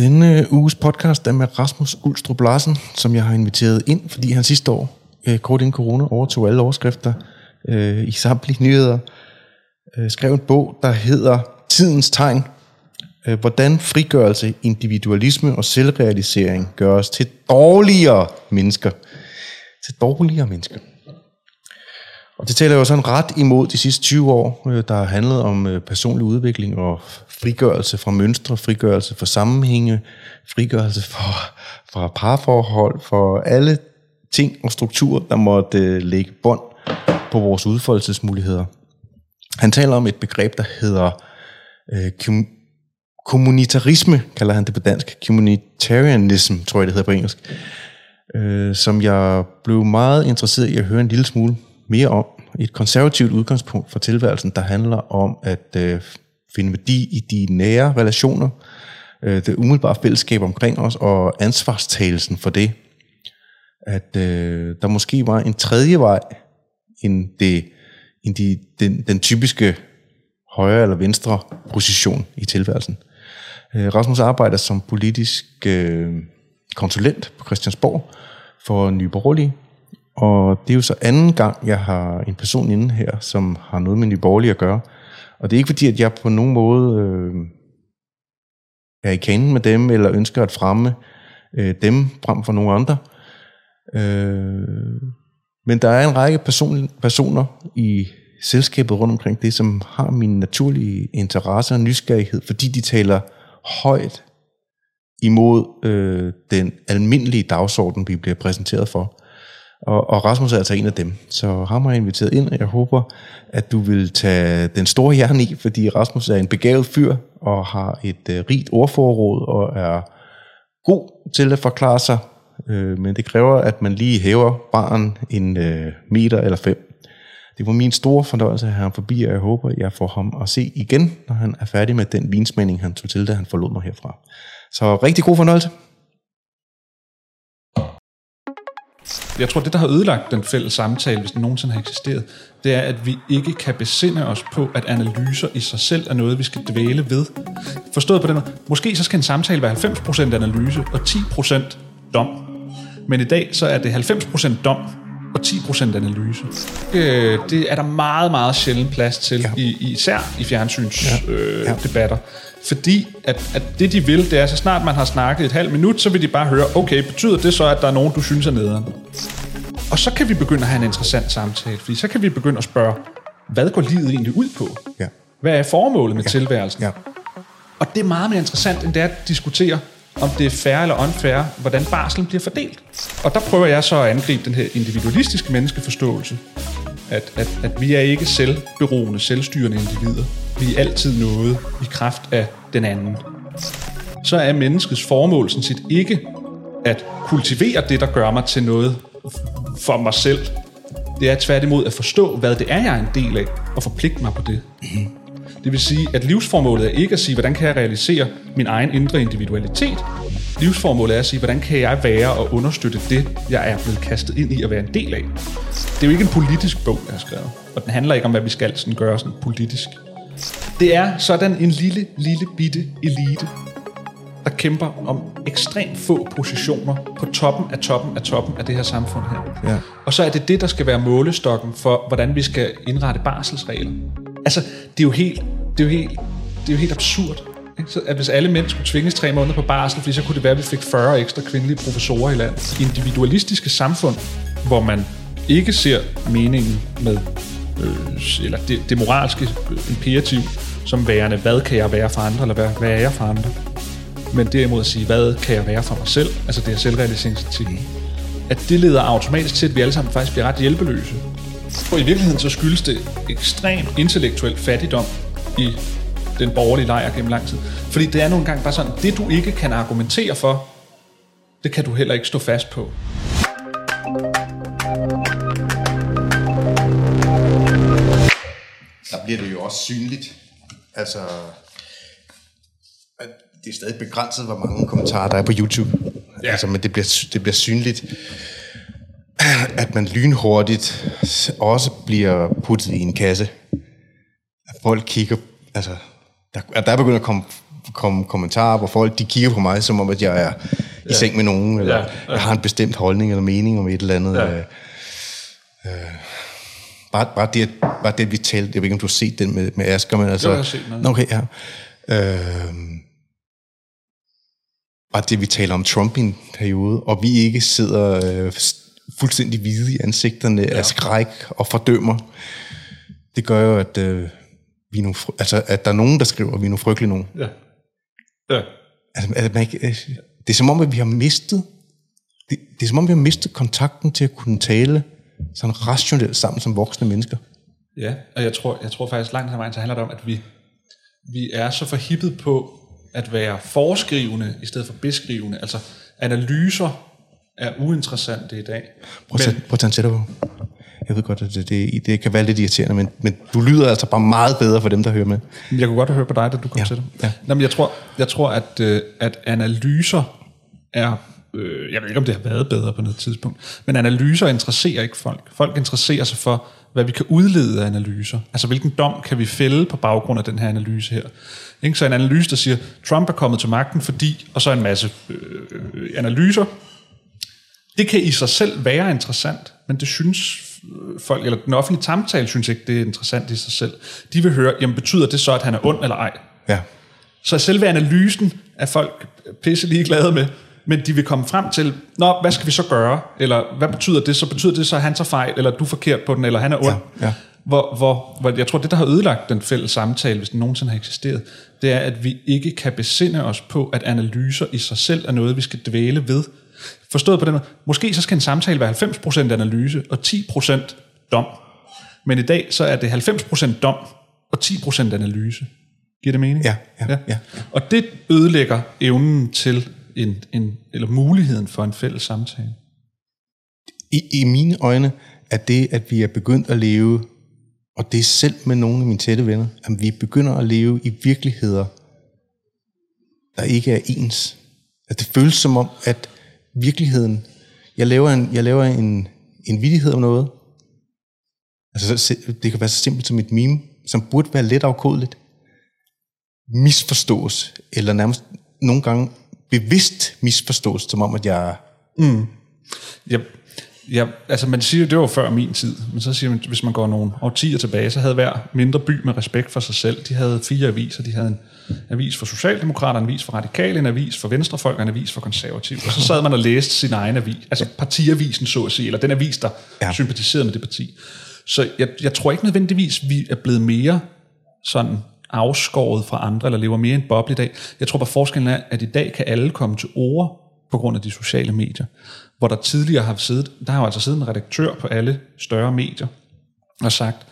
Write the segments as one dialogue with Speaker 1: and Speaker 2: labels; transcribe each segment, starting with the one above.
Speaker 1: Denne uges podcast er med Rasmus Ulstrup Larsen, som jeg har inviteret ind, fordi han sidste år, øh, kort inden corona, overtog alle overskrifter øh, i samtlige nyheder. Øh, skrev en bog, der hedder Tidens Tegn. Øh, hvordan frigørelse, individualisme og selvrealisering gør os til dårligere mennesker. Til dårligere mennesker. Og det taler jo sådan ret imod de sidste 20 år, øh, der har handlet om øh, personlig udvikling og frigørelse fra mønstre, frigørelse fra sammenhænge, frigørelse fra, fra parforhold, for alle ting og strukturer, der måtte øh, lægge bånd på vores udfoldelsesmuligheder. Han taler om et begreb, der hedder øh, kommunitarisme, kalder han det på dansk. Communitarianism, tror jeg det hedder på engelsk. Øh, som jeg blev meget interesseret i at høre en lille smule mere om et konservativt udgangspunkt for tilværelsen, der handler om at øh, finde værdi i de nære relationer, øh, det umiddelbare fællesskab omkring os, og ansvarstagelsen for det. At øh, der måske var en tredje vej end, det, end de, den, den typiske højre eller venstre position i tilværelsen. Øh, Rasmus arbejder som politisk øh, konsulent på Christiansborg for Nye Borgerlige, og det er jo så anden gang, jeg har en person inde her, som har noget med Nye at gøre. Og det er ikke fordi, at jeg på nogen måde øh, er i kanen med dem, eller ønsker at fremme øh, dem frem for nogle andre. Øh, men der er en række person, personer i selskabet rundt omkring det, som har min naturlige interesse og nysgerrighed, fordi de taler højt imod øh, den almindelige dagsorden, vi bliver præsenteret for. Og, og Rasmus er altså en af dem. Så ham har jeg inviteret ind, og jeg håber, at du vil tage den store hjerne i, fordi Rasmus er en begavet fyr, og har et øh, rigt ordforråd, og er god til at forklare sig. øh, men det kræver, at man lige hæver barn en øh, meter eller fem. Det var min store fornøjelse at have ham forbi, og jeg håber, at jeg får ham at se igen, når han er færdig med den vinsmænding, han tog til, da han forlod mig herfra. Så rigtig god fornøjelse.
Speaker 2: Jeg tror, det, der har ødelagt den fælles samtale, hvis den nogensinde har eksisteret, det er, at vi ikke kan besinde os på, at analyser i sig selv er noget, vi skal dvæle ved. Forstået på den måde, måske så skal en samtale være 90% analyse og 10% dom. Men i dag så er det 90% dom og 10% analyse. Øh, det er der meget, meget sjældent plads til, ja. i, især i fjernsynsdebatter. Ja. Øh, ja. Debatter. Fordi at, at det de vil, det er, så snart man har snakket et halvt minut, så vil de bare høre, okay, betyder det så, at der er nogen, du synes er nederen? Og så kan vi begynde at have en interessant samtale, fordi så kan vi begynde at spørge, hvad går livet egentlig ud på? Ja. Hvad er formålet med ja. tilværelsen? Ja. Og det er meget mere interessant, end det er at diskutere, om det er fair eller unfair, hvordan barselen bliver fordelt. Og der prøver jeg så at angribe den her individualistiske menneskeforståelse, at, at, at vi er ikke selvberoende, selvstyrende individer. Vi er altid noget i kraft af den anden. Så er menneskets formål sådan set ikke at kultivere det, der gør mig til noget for mig selv. Det er tværtimod at forstå, hvad det er, jeg er en del af, og forpligte mig på det. Det vil sige, at livsformålet er ikke at sige, hvordan kan jeg realisere min egen indre individualitet. Livsformålet er at sige, hvordan kan jeg være og understøtte det, jeg er blevet kastet ind i at være en del af. Det er jo ikke en politisk bog, jeg har skrevet, og den handler ikke om, hvad vi skal sådan gøre sådan politisk. Det er sådan en lille, lille bitte elite, der kæmper om ekstremt få positioner på toppen af toppen af toppen af det her samfund her. Ja. Og så er det det, der skal være målestokken for, hvordan vi skal indrette barselsregler. Altså, det er jo helt, det er jo helt, det er jo helt absurd. Ikke? Så at hvis alle mænd skulle tvinges tre måneder på barsel, fordi så kunne det være, at vi fik 40 ekstra kvindelige professorer i landet. Individualistiske samfund, hvor man ikke ser meningen med, øh, eller det, det moralske øh, imperativ, som værende, hvad kan jeg være for andre, eller hvad, hvad er jeg for andre? Men derimod at sige, hvad kan jeg være for mig selv, altså det er selvrealiseringsetikken, at det leder automatisk til, at vi alle sammen faktisk bliver ret hjælpeløse. For i virkeligheden så skyldes det ekstrem intellektuel fattigdom i den borgerlige lejr gennem lang tid. Fordi det er nogle gange bare sådan, det du ikke kan argumentere for, det kan du heller ikke stå fast på.
Speaker 1: Der bliver det jo også synligt. Altså, at det er stadig begrænset, hvor mange kommentarer der er på YouTube. Ja. Altså, men det bliver, det bliver synligt at man lynhurtigt også bliver puttet i en kasse. At folk kigger, altså, der, der er begyndt at komme komme kommentarer, hvor folk de kigger på mig, som om, at jeg er i ja. seng med nogen, eller ja. Ja. jeg har en bestemt holdning eller mening om et eller andet. Ja. Øh, øh, bare, bare, det, bare det, vi talte, jeg ved ikke, om du har set den med, med Asger, men altså...
Speaker 2: Jo, jeg har set den.
Speaker 1: Okay, ja. Øh, bare det, vi taler om Trump i en periode, og vi ikke sidder øh, fuldstændig hvide i ansigterne ja. af skræk og fordømmer, det gør jo, at, øh, vi er nogle, altså, at der er nogen, der skriver, vi er nogle frygtelige nogen.
Speaker 2: Ja. Ja.
Speaker 1: Altså, at man ikke, øh, det er som om, at vi har mistet det, det er som om, vi har mistet kontakten til at kunne tale sådan rationelt sammen som voksne mennesker.
Speaker 2: Ja, og jeg tror, jeg tror faktisk langt hen vejen, så handler det om, at vi, vi er så forhippet på at være forskrivende i stedet for beskrivende. Altså analyser er uinteressante i dag.
Speaker 1: Prøv at, men, prøv at tage på. Jeg ved godt, at det, det, det kan være lidt irriterende, men, men du lyder altså bare meget bedre for dem, der hører med.
Speaker 2: Jeg kunne godt høre på dig, da du kom
Speaker 1: Ja,
Speaker 2: til det.
Speaker 1: ja.
Speaker 2: Men jeg tror, jeg tror at, øh, at analyser er... Øh, jeg ved ikke, om det har været bedre på noget tidspunkt, men analyser interesserer ikke folk. Folk interesserer sig for, hvad vi kan udlede af analyser. Altså, hvilken dom kan vi fælde på baggrund af den her analyse her. Ikke? Så en analyse, der siger, Trump er kommet til magten, fordi... Og så en masse øh, analyser, det kan i sig selv være interessant, men det synes øh, folk, eller den offentlige samtale synes ikke, det er interessant i sig selv. De vil høre, jamen betyder det så, at han er ond eller ej?
Speaker 1: Ja.
Speaker 2: Så selve analysen er folk pisse ligeglade med, men de vil komme frem til, nå, hvad skal vi så gøre? Eller hvad betyder det så? Betyder det så, at han tager fejl, eller du er forkert på den, eller han er ond?
Speaker 1: Ja, ja.
Speaker 2: Hvor, hvor, hvor jeg tror, det, der har ødelagt den fælles samtale, hvis den nogensinde har eksisteret, det er, at vi ikke kan besinde os på, at analyser i sig selv er noget, vi skal dvæle ved. Forstået på den måde, måske så skal en samtale være 90% analyse og 10% dom. Men i dag, så er det 90% dom og 10% analyse. Giver det mening?
Speaker 1: Ja, ja, ja.
Speaker 2: Og det ødelægger evnen til en, en, eller muligheden for en fælles samtale.
Speaker 1: I, I mine øjne er det, at vi er begyndt at leve, og det er selv med nogle af mine tætte venner, at vi begynder at leve i virkeligheder, der ikke er ens. At det føles som om, at virkeligheden, jeg laver en, jeg laver en, en vidighed om noget, altså så- det kan være så simpelt som et meme, som burde være let afkodeligt, misforstås, eller nærmest nogle gange bevidst misforstås, som om, at jeg mm.
Speaker 2: Jeg, jeg, altså man siger, det var før min tid, men så siger man, hvis man går nogle årtier tilbage, så havde hver mindre by med respekt for sig selv, de havde fire aviser, de havde en avis for Socialdemokrater, en avis for Radikale, en avis for Venstrefolk og en avis for Konservativ. Og så sad man og læste sin egen avis, altså partiavisen så at sige, eller den avis, der
Speaker 1: Ja.
Speaker 2: ja. sympatiserede med det parti. Så jeg, jeg tror ikke nødvendigvis, vi er blevet mere sådan afskåret fra andre, eller lever mere i en boble i dag. Jeg tror bare forskellen er, at i dag kan alle komme til ord på grund af de sociale medier. Hvor der tidligere har siddet, der har jo altså siddet en redaktør på alle større medier, og sagt,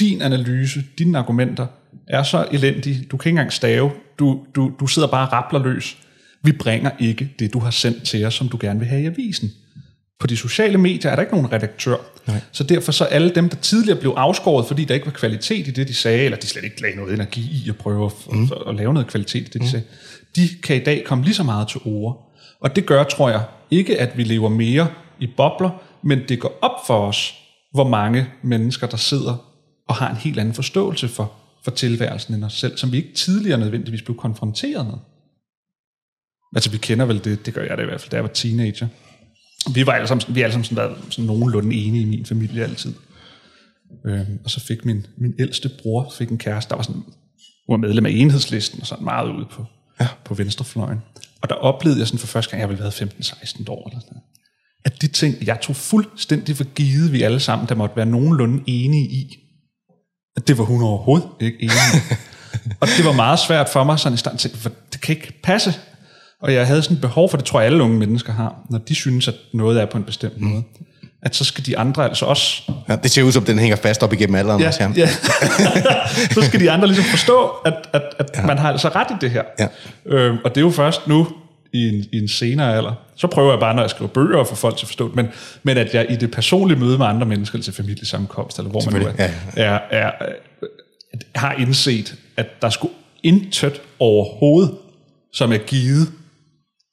Speaker 2: din analyse, dine argumenter er så elendige, du kan ikke engang stave, du, du, du sidder bare og rappler løs. Vi bringer ikke det, du har sendt til os, som du gerne vil have i avisen. På de sociale medier er der ikke nogen redaktør.
Speaker 1: Nej.
Speaker 2: Så derfor så alle dem, der tidligere blev afskåret, fordi der ikke var kvalitet i det, de sagde, eller de slet ikke lagde noget energi i at prøve at, mm. at lave noget kvalitet i det, de mm. sagde, de kan i dag komme lige så meget til ord. Og det gør, tror jeg, ikke at vi lever mere i bobler, men det går op for os, hvor mange mennesker, der sidder og har en helt anden forståelse for, for tilværelsen end os selv, som vi ikke tidligere nødvendigvis blev konfronteret med. Altså, vi kender vel det, det gør jeg da i hvert fald, da jeg var teenager. Vi var alle sammen, vi alle sammen sådan været sådan nogenlunde enige i min familie altid. Øhm, og så fik min, min ældste bror fik en kæreste, der var sådan, hun var medlem af enhedslisten, og sådan meget ude på,
Speaker 1: Ja.
Speaker 2: på venstrefløjen. Og der oplevede jeg sådan for første gang, jeg ville været 15-16 år eller sådan at de ting, jeg tog fuldstændig for givet, vi alle sammen, der måtte være nogenlunde enige i, at det var hun overhovedet ikke enig i. og det var meget svært for mig sådan i stand til, for det kan ikke passe. Og jeg havde sådan et behov for, det tror jeg alle unge mennesker har, når de synes, at noget er på en bestemt måde. At så skal de andre altså også
Speaker 1: Ja, det ser ud som, den hænger fast op igennem alderen.
Speaker 2: Ja,
Speaker 1: også, ja.
Speaker 2: ja. så skal de andre ligesom forstå, at, at, at ja. man har altså ret i det her.
Speaker 1: Ja.
Speaker 2: Øhm, og det er jo først nu, i en, i en senere alder. Så prøver jeg bare, når jeg skriver bøger, at få folk til at forstå det. Men, men at jeg i det personlige møde med andre mennesker, til familiesammenkomst, eller hvor man nu er,
Speaker 1: Selvfølgelig,
Speaker 2: er, er, er, har indset, at der skulle intet overhovedet, som er givet,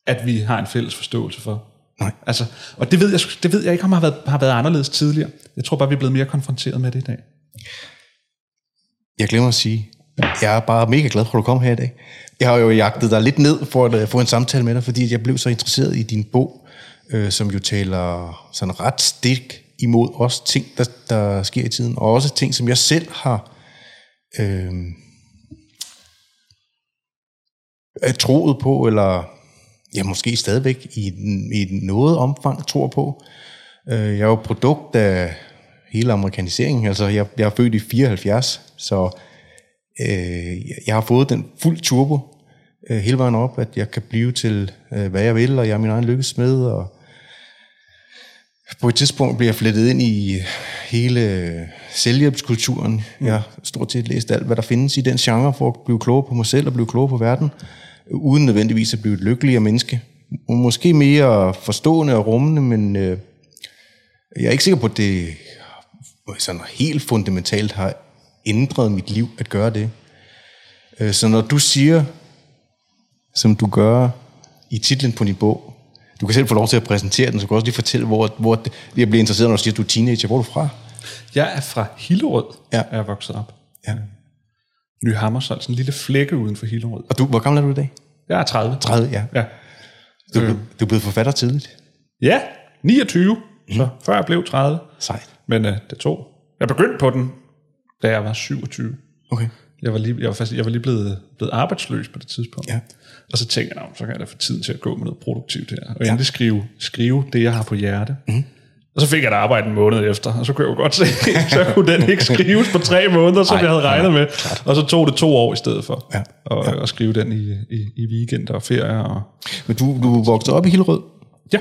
Speaker 2: at vi har en fælles forståelse for.
Speaker 1: Nej.
Speaker 2: Altså, og det ved, jeg, det ved jeg ikke, om har været, har været anderledes tidligere. Jeg tror bare, vi er blevet mere konfronteret med det i dag.
Speaker 1: Jeg glemmer at sige, jeg er bare mega glad for, at du kom her i dag. Jeg har jo jagtet dig lidt ned for at øh, få en samtale med dig, fordi jeg blev så interesseret i din bog, øh, som jo taler sådan ret stik imod også ting, der, der sker i tiden, og også ting, som jeg selv har øh, øh troet på, eller ja, måske stadigvæk i, i noget omfang tror på. Øh, jeg er jo produkt af hele amerikaniseringen, altså jeg, jeg er født i 74, så øh, jeg har fået den fuld turbo øh, hele vejen op, at jeg kan blive til, øh, hvad jeg vil, og jeg er min egen lykkesmed, og på et tidspunkt bliver jeg flettet ind i hele selvhjælpskulturen. Jeg har stort set læst alt, hvad der findes i den genre, for at blive klogere på mig selv og blive klogere på verden, uden nødvendigvis at blive et lykkeligere menneske. Måske mere forstående og rummende, men øh, jeg er ikke sikker på, at det sådan helt fundamentalt har ændret mit liv at gøre det. Øh, så når du siger, som du gør i titlen på din bog, du kan selv få lov til at præsentere den, så kan du også lige fortælle, hvor, hvor jeg bliver interesseret, når du siger, at du er teenager. Hvor er du fra?
Speaker 2: Jeg er fra Hillerød,
Speaker 1: Ja.
Speaker 2: er jeg vokset op.
Speaker 1: Ja.
Speaker 2: Ny Hammershøj, sådan en lille flække uden for Hillerød.
Speaker 1: Og du, hvor gammel er du i dag?
Speaker 2: Jeg er 30.
Speaker 1: 30, ja.
Speaker 2: Ja.
Speaker 1: Du, øh. du er blevet forfatter tidligt.
Speaker 2: Ja, 29, mm. så før jeg blev 30.
Speaker 1: Sejt.
Speaker 2: Men øh, det tog. Jeg begyndte på den, da jeg var 27.
Speaker 1: Okay.
Speaker 2: Jeg var lige, jeg var faktisk, jeg var lige blevet, blevet arbejdsløs på det tidspunkt.
Speaker 1: Ja.
Speaker 2: Og så tænkte jeg, "Nå, så kan jeg da få tid til at gå med noget produktivt her. Og endelig skrive, skrive det, jeg har på hjerte. Mm. Og så fik jeg et arbejde en måned efter, og så kunne jeg jo godt se, så kunne den ikke skrives på tre måneder, som
Speaker 1: Nej,
Speaker 2: jeg havde regnet med. Og så tog det to år i stedet for
Speaker 1: Ja,
Speaker 2: at, at skrive den i, i, i weekender og ferier. Og,
Speaker 1: Men du, du voksede op i Hillerød?
Speaker 2: ja,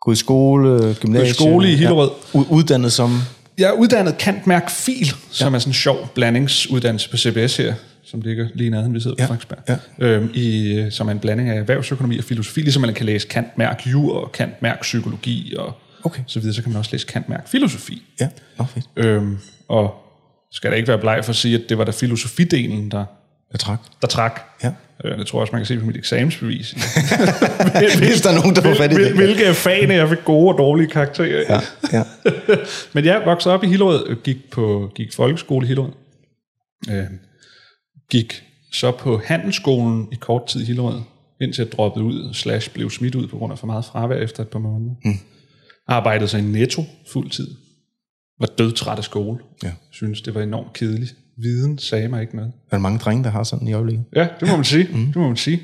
Speaker 1: Gået i skole, gymnasiet?
Speaker 2: skole i Hillerød.
Speaker 1: Ja. Uddannet som...
Speaker 2: Jeg er uddannet kantmærk fil, som er sådan en sjov blandingsuddannelse på CBS her, som ligger lige nede, vi sidder på
Speaker 1: Ja,
Speaker 2: Frederiksberg.
Speaker 1: ja.
Speaker 2: Øhm, i, som er en blanding af erhvervsøkonomi og filosofi, ligesom man kan læse kantmærk jur og kantmærk psykologi og
Speaker 1: Okay.
Speaker 2: så videre, så kan man også læse kantmærk filosofi.
Speaker 1: Ja, nå fedt.
Speaker 2: Øhm, og skal der ikke være bleg for at sige, at det var der filosofidelen, der,
Speaker 1: Jeg trak.
Speaker 2: der trak.
Speaker 1: Ja.
Speaker 2: Øh, det tror jeg også, man kan se på mit eksamensbevis.
Speaker 1: Hvis der er nogen, der får fat i det.
Speaker 2: Hvilke af fagene jeg fik gode og dårlige karakterer.
Speaker 1: Ja, ja.
Speaker 2: Men jeg voksede op i Hillerød, og gik på gik folkeskole i Hillerød. Øh, gik så på handelsskolen i kort tid i Hillerød, indtil jeg droppede ud, slash blev smidt ud på grund af for meget fravær efter et par måneder. Mm. Arbejdede så i Netto fuld tid. Var dødtræt af skole.
Speaker 1: Ja.
Speaker 2: Synes det var enormt kedeligt. Viden sagde mig ikke noget.
Speaker 1: Der er mange drenge, der har sådan i øjeblikket.
Speaker 2: Ja, det må man sige. Mm. Det må man sige.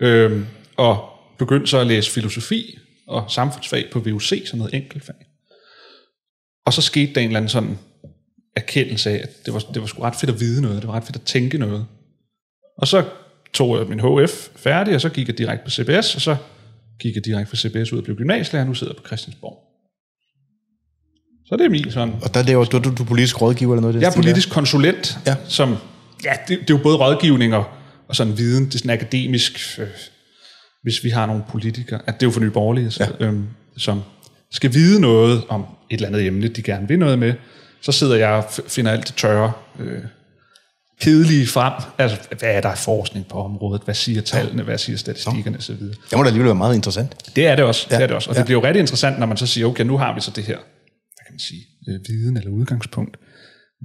Speaker 2: Øhm, og begyndte så at læse filosofi og samfundsfag på VUC som noget enkeltfag. Og så skete der en eller anden sådan erkendelse af, at det var, det var sgu ret fedt at vide noget, det var ret fedt at tænke noget. Og så tog jeg min HF færdig, og så gik jeg direkte på CBS, og så gik jeg direkte fra CBS ud og blev gymnasielærer, nu sidder jeg på Christiansborg. Så det er min sådan
Speaker 1: Og der laver du, du, du politisk rådgiver eller noget det
Speaker 2: jeg er politisk konsulent,
Speaker 1: Ja.
Speaker 2: som, ja, det, det er jo både rådgivning og, og sådan viden, det er sådan akademisk, øh, hvis vi har nogle politikere, at det er jo for nye borgerlige, så, ja. øhm, som skal vide noget om et eller andet emne, de gerne vil noget med, så sidder jeg og finder alt det tørre, øh, kedelige frem. Altså, hvad er der forskning på området? Hvad siger tallene? Hvad siger statistikkerne osv.?
Speaker 1: Det må da alligevel være meget interessant.
Speaker 2: Det er det også. Ja. Det er det også. Og
Speaker 1: Ja.
Speaker 2: det bliver jo rigtig interessant, når man så siger, okay, nu har vi så det her, hvad kan man sige, øh, viden eller udgangspunkt.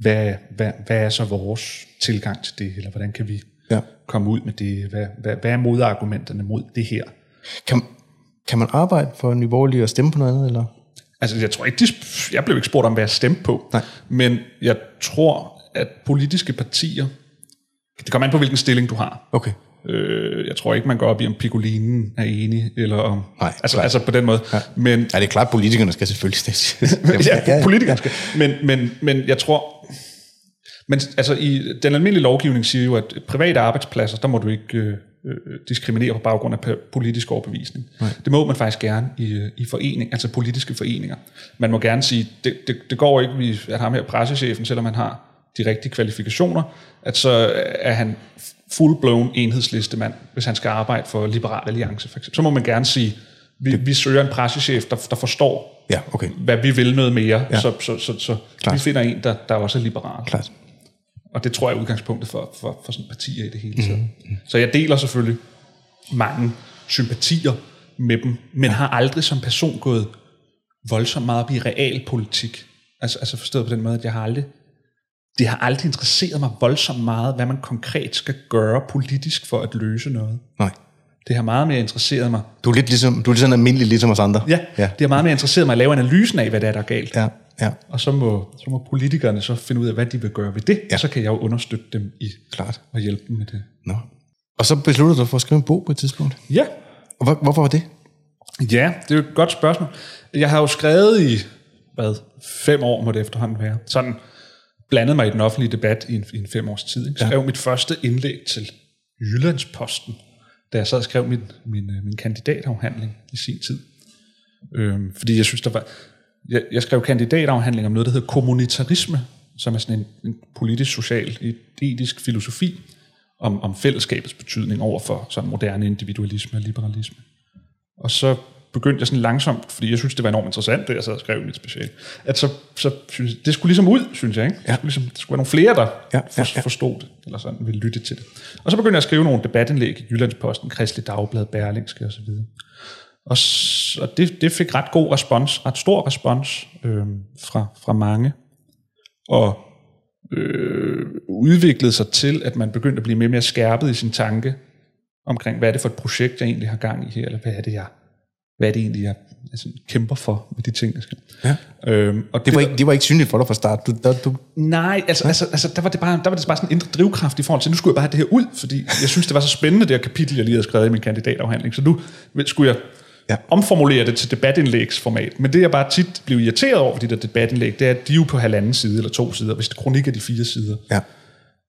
Speaker 2: Hvad, hvad, hvad er så vores tilgang til det, eller hvordan kan vi
Speaker 1: Ja.
Speaker 2: komme ud med det? Hvad, hvad, hvad er modargumenterne mod det her?
Speaker 1: Kan, kan man arbejde for Nye Borgerlige og stemme på noget andet? Eller?
Speaker 2: Altså, jeg tror ikke, de, jeg blev ikke spurgt om, hvad jeg stemte på.
Speaker 1: Nej.
Speaker 2: Men jeg tror, at politiske partier, det kommer an på, hvilken stilling du har.
Speaker 1: Okay.
Speaker 2: Øh, jeg tror ikke, man går op i, om Piccolinen er enig, eller om...
Speaker 1: Nej,
Speaker 2: altså,
Speaker 1: klart.
Speaker 2: altså på den måde. Ja. Men,
Speaker 1: Ja, det er klart, politikerne skal selvfølgelig stemme.
Speaker 2: ja, politikere skal. Men, men, men jeg tror... Men altså, i, den almindelige lovgivning siger jo, at private arbejdspladser, der må du ikke øh, øh, diskriminere på baggrund af politisk overbevisning. Nej. Det må man faktisk gerne i, øh, i forening, altså politiske foreninger. Man må gerne sige, det, det, det går ikke, at ham her pressechefen, selvom han har de rigtige kvalifikationer, at så er han full-blown enhedslistemand, hvis han skal arbejde for Liberal Alliance for eksempel. Så må man gerne sige, vi, vi søger en pressechef, der, der forstår,
Speaker 1: Ja, okay.
Speaker 2: hvad vi vil noget mere,
Speaker 1: Ja.
Speaker 2: ja. så, så, så, så
Speaker 1: Klart.
Speaker 2: vi finder en, der, der også er liberal.
Speaker 1: Klart.
Speaker 2: Og det tror jeg er udgangspunktet for, for, for sådan partier i det hele taget. Mm-hmm. Så jeg deler selvfølgelig mange sympatier med dem, men har aldrig som person gået voldsomt meget op i realpolitik. Altså, altså forstået på den måde, at jeg har aldrig det har aldrig interesseret mig voldsomt meget, hvad man konkret skal gøre politisk for at løse noget.
Speaker 1: Nej.
Speaker 2: Det har meget mere interesseret mig.
Speaker 1: Du er lidt ligesom, du er lidt sådan almindelig ligesom os andre.
Speaker 2: Ja,
Speaker 1: Ja.
Speaker 2: det har meget mere interesseret mig at lave analysen af, hvad det er, der er galt.
Speaker 1: Ja, ja,
Speaker 2: Og så må, så må politikerne så finde ud af, hvad de vil gøre ved det, ja. og så kan jeg jo understøtte dem i
Speaker 1: klart.
Speaker 2: at hjælpe dem med det.
Speaker 1: Nå. Og så besluttede du for at skrive en bog på et tidspunkt.
Speaker 2: Ja,
Speaker 1: Og hvor, hvorfor var det?
Speaker 2: Ja, det er jo et godt spørgsmål. Jeg har jo skrevet i, hvad, fem år må det efterhånden være. Sådan blandet mig i den offentlige debat i en, i en fem års tid. Ikke? Skrev ja. mit første indlæg til Jyllandsposten, da jeg sad og skrev min, min, øh, min kandidatafhandling i sin tid. Øhm, fordi jeg synes, der var... Jeg, jeg skrev kandidatafhandling om noget, der hedder kommunitarisme, som er sådan en, en politisk, social, etisk filosofi om, om fællesskabets betydning over for sådan moderne individualisme og liberalisme. Og så begyndte jeg sådan langsomt, fordi jeg synes, det var enormt interessant, det jeg sad og skrev i mit special, at så, så synes jeg, det skulle ligesom ud, synes jeg. Ikke? Det, skulle ligesom, det skulle være nogle flere, der
Speaker 1: Ja,
Speaker 2: ja,
Speaker 1: ja,
Speaker 2: for,
Speaker 1: ja.
Speaker 2: forstod det, eller sådan ville lytte til det. Og så begyndte jeg at skrive nogle debatindlæg i Jyllandsposten, Kristelig Dagblad, Berlingske osv. Og, og det, det fik ret god respons, ret stor respons øh, fra, fra mange. Og øh, udviklede sig til, at man begyndte at blive mere og mere skærpet i sin tanke omkring, hvad er det for et projekt, jeg egentlig har gang i her, eller hvad er det, jeg, hvad er det egentlig, jeg altså, kæmper for med de ting, jeg skal.
Speaker 1: Ja.
Speaker 2: Øhm, og
Speaker 1: Det var, ikke, det var ikke synligt for dig fra start. Du, der, du,
Speaker 2: Nej, altså, altså, altså der, var det bare, der var det bare sådan en indre drivkraft i forhold til, nu skulle jeg bare have det her ud, fordi jeg synes, det var så spændende, det her kapitel, jeg lige havde skrevet i min kandidatafhandling. Så nu skulle jeg
Speaker 1: Ja.
Speaker 2: ja. omformulere det til debatindlægsformat. Men det, jeg bare tit blev irriteret over, de der debatindlæg, det er, at de er jo på halvanden side eller to sider, hvis det kronik er de fire sider.
Speaker 1: ja.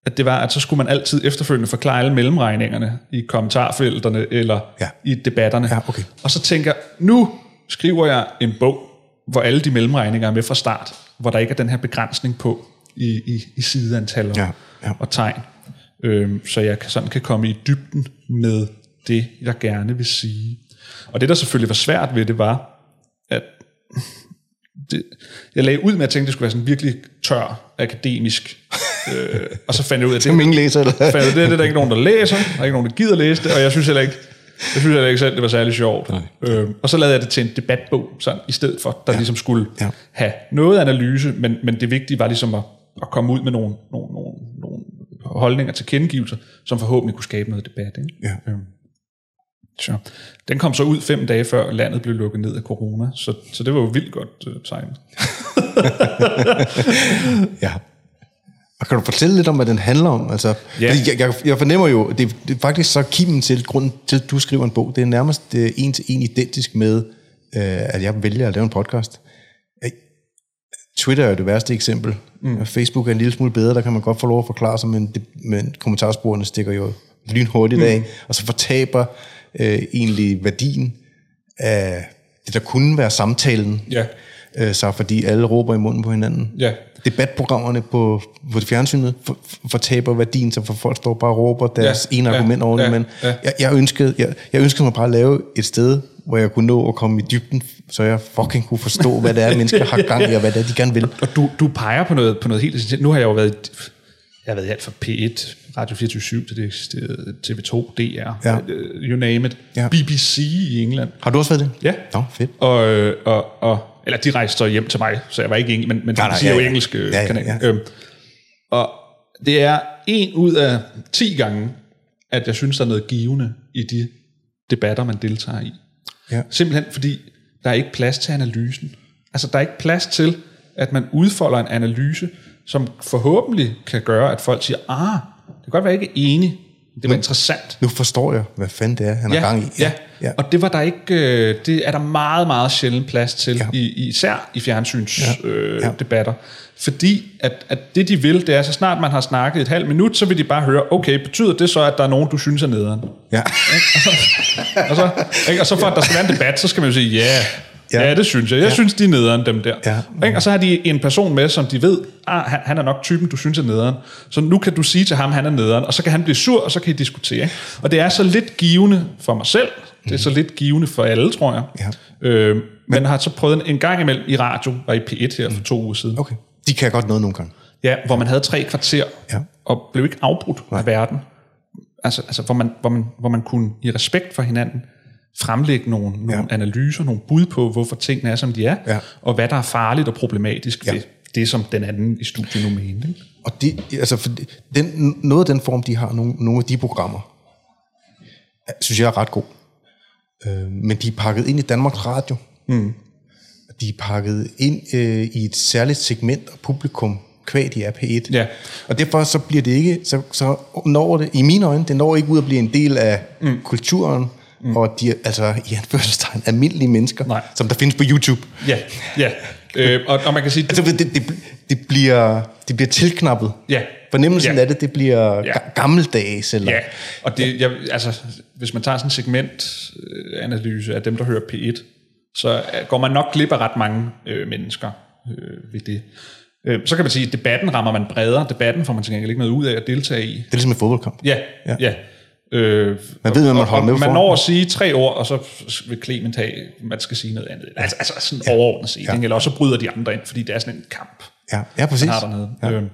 Speaker 2: At det var, at så skulle man altid efterfølgende forklare alle mellemregningerne i kommentarfelterne eller
Speaker 1: Ja.
Speaker 2: i debatterne.
Speaker 1: Ja, okay.
Speaker 2: Og så tænker jeg, nu skriver jeg en bog, hvor alle de mellemregninger er med fra start, hvor der ikke er den her begrænsning på i, i, i sideantal og,
Speaker 1: Ja, ja.
Speaker 2: og tegn. Øhm, så jeg kan, sådan kan komme i dybden med det, jeg gerne vil sige. Og det, der selvfølgelig var svært ved det, var, at det, jeg lagde ud med at tænke, at det skulle være sådan virkelig tør, akademisk. Øh, og så fandt jeg ud af, at det,
Speaker 1: ingen læser, eller?
Speaker 2: fandt jeg, af, det, det er der ikke nogen, der læser, der er ikke nogen, der gider læse det, og jeg synes heller ikke, jeg synes heller ikke selv, det var særlig sjovt. Øh, og så lavede jeg det til en debatbog, sådan, i stedet for, der ja. ligesom skulle
Speaker 1: Ja.
Speaker 2: have noget analyse, men, men det vigtige var ligesom at, at komme ud med nogle, nogle, nogle, nogle holdninger til kendegivelser, som forhåbentlig kunne skabe noget debat. Ikke?
Speaker 1: Ja.
Speaker 2: Øhm, så. Den kom så ud fem dage før landet blev lukket ned af corona, så, så det var jo vildt godt uh, tegn.
Speaker 1: Ja. Og kan du fortælle lidt om, hvad den handler om? Altså,
Speaker 2: Ja.
Speaker 1: fordi jeg, jeg, jeg fornemmer jo, det, det er faktisk så kimen til, grunden til, at du skriver en bog, det er nærmest øh, en til en identisk med, øh, at jeg vælger at lave en podcast. Twitter er jo det værste eksempel. Mm. Facebook er en lille smule bedre, der kan man godt få lov at forklare sig, men, det, men kommentarsporene stikker jo lynhurtigt af, mm. og så fortaber øh, egentlig værdien af det, der kunne være samtalen,
Speaker 2: Ja.
Speaker 1: Øh, så fordi alle råber i munden på hinanden
Speaker 2: Ja.
Speaker 1: debatprogrammerne på, på fjernsynet for, fortaber værdien, så for folk står bare og råber deres ja, ene
Speaker 2: ja,
Speaker 1: argument over
Speaker 2: ja,
Speaker 1: men
Speaker 2: ja.
Speaker 1: jeg, jeg, ønskede, jeg, jeg ønskede mig bare at lave et sted, hvor jeg kunne nå at komme i dybden, så jeg fucking kunne forstå, hvad det er, mennesker har gang i, og hvad det er, de gerne vil.
Speaker 2: Og du, du peger på noget, på noget helt essentielt. Nu har jeg jo været, jeg har været i alt fra P1, Radio 24 til det eksisterede, TV2, DR,
Speaker 1: Ja.
Speaker 2: øh, you name it,
Speaker 1: Ja.
Speaker 2: BBC i England.
Speaker 1: Har du også været det?
Speaker 2: Ja.
Speaker 1: Nå, fedt.
Speaker 2: Og, øh, og, og, eller de rejste så hjem til mig, så jeg var ikke engelsk, men, men
Speaker 1: Nej, nej,
Speaker 2: BBC er
Speaker 1: ja,
Speaker 2: jo
Speaker 1: ja.
Speaker 2: engelsk øh,
Speaker 1: Ja, ja,
Speaker 2: kanal.
Speaker 1: ja.
Speaker 2: Øhm, og det er en ud af 10 gange, at jeg synes, der er noget givende i de debatter, man deltager i.
Speaker 1: Ja.
Speaker 2: Simpelthen fordi, der er ikke plads til analysen. Altså, der er ikke plads til, at man udfolder en analyse, som forhåbentlig kan gøre, at folk siger, ah, det kan godt være, jeg ikke er enig, det var interessant.
Speaker 1: Nu forstår jeg, hvad fanden det er, han har gang i.
Speaker 2: Ja,
Speaker 1: ja.
Speaker 2: og det var der ikke, øh, det er der meget, meget sjældent plads til,
Speaker 1: Ja.
Speaker 2: ja. i, især i fjernsyns
Speaker 1: Ja.
Speaker 2: ja. Øh,
Speaker 1: Ja.
Speaker 2: debatter. Fordi at, at det de vil, det er, så snart man har snakket et halvt minut, så vil de bare høre, okay, betyder det så, at der er nogen, du synes er nederen?
Speaker 1: ja.
Speaker 2: Og så, ikke? og så for at der skal være en debat, så skal man jo sige, ja,
Speaker 1: Ja.
Speaker 2: Ja, ja det synes jeg. Jeg ja. synes, de er nederen, dem der.
Speaker 1: Ja.
Speaker 2: Ikke? Og så har de en person med, som de ved, ah, han, han er nok typen, du synes er nederen. Så nu kan du sige til ham, han er nederen, og så kan han blive sur, og så kan I diskutere. Og det er så lidt givende for mig selv, det er så lidt givende for alle, tror jeg.
Speaker 1: Ja.
Speaker 2: Øh, men har så prøvet en, en gang imellem i radio, var i P1 her for to uger siden,
Speaker 1: Okay. De kan godt noget nogle gange.
Speaker 2: ja, hvor man havde tre kvarter,
Speaker 1: Ja.
Speaker 2: og blev ikke afbrudt af verden. Altså, altså hvor, man, hvor, man, hvor man kunne i respekt for hinanden fremlægge nogle, nogle
Speaker 1: Ja.
Speaker 2: analyser, nogle bud på, hvorfor tingene er, som de er,
Speaker 1: Ja.
Speaker 2: og hvad der er farligt og problematisk
Speaker 1: Ja.
Speaker 2: ved det, som den anden i studiet nu mente. Ikke?
Speaker 1: Og det, altså, for den, noget af den form, de har, nogle, nogle af de programmer, synes jeg er ret god. Øh, men de er pakket ind i Danmarks Radio. Mm. De er pakket ind øh, i et særligt segment af publikum, kvad de er P1.
Speaker 2: Ja.
Speaker 1: Og derfor så bliver det ikke, så, så når det, i mine øjne, det når ikke ud at blive en del af mm. kulturen, mm. og de er, altså i anførselstegn, almindelige mennesker,
Speaker 2: Nej.
Speaker 1: som der findes på YouTube.
Speaker 2: Ja, ja. Øh, og, og man kan sige,
Speaker 1: Altså, det, det, det, bliver, det bliver tilknappet.
Speaker 2: Ja.
Speaker 1: Fornemmelsen
Speaker 2: Ja.
Speaker 1: af det, det bliver
Speaker 2: Ja.
Speaker 1: ja. gammeldags. Eller,
Speaker 2: Ja, og det, jeg, altså, hvis man tager sådan en segmentanalyse af dem, der hører P1, så øh, går man nok glip af ret mange øh, mennesker øh, ved det. Øh, så kan man sige, at debatten rammer man bredere. Debatten får man til gengæld ikke noget ud af at deltage i.
Speaker 1: Det er ligesom en fodboldkamp.
Speaker 2: Ja, ja. ja. Øh,
Speaker 1: Man ved, hvad man holder med
Speaker 2: Man
Speaker 1: for.
Speaker 2: når at sige tre ord, og så vil Clement have, man skal sige noget andet. Altså, altså sådan ja. overordnet set. Ja. Eller også så bryder de andre ind, fordi det er sådan en kamp.
Speaker 1: Ja, ja præcis.
Speaker 2: man har dernede. Ja. Øhm,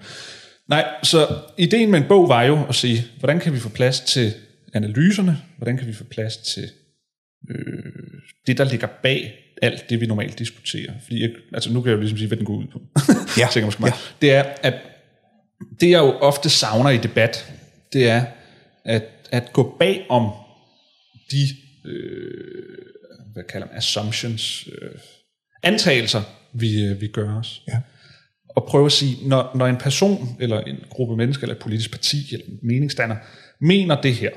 Speaker 2: nej, så ideen med en bog var jo at sige, hvordan kan vi få plads til analyserne? Hvordan kan vi få plads til øh, det, der ligger bag alt det, vi normalt diskuterer? Fordi jeg, altså nu kan jeg jo ligesom sige, hvad den går ud på.
Speaker 1: Ja,
Speaker 2: Tænker måske
Speaker 1: ja.
Speaker 2: ja. Det er, at det jeg jo ofte savner i debat, det er at, at gå bag om de, øh, hvad kalder man, assumptions, øh, antagelser, vi, øh, vi gør os
Speaker 1: Ja.
Speaker 2: og prøve at sige, når, når en person, eller en gruppe mennesker, eller et politisk parti, eller en meningsstander, mener det her,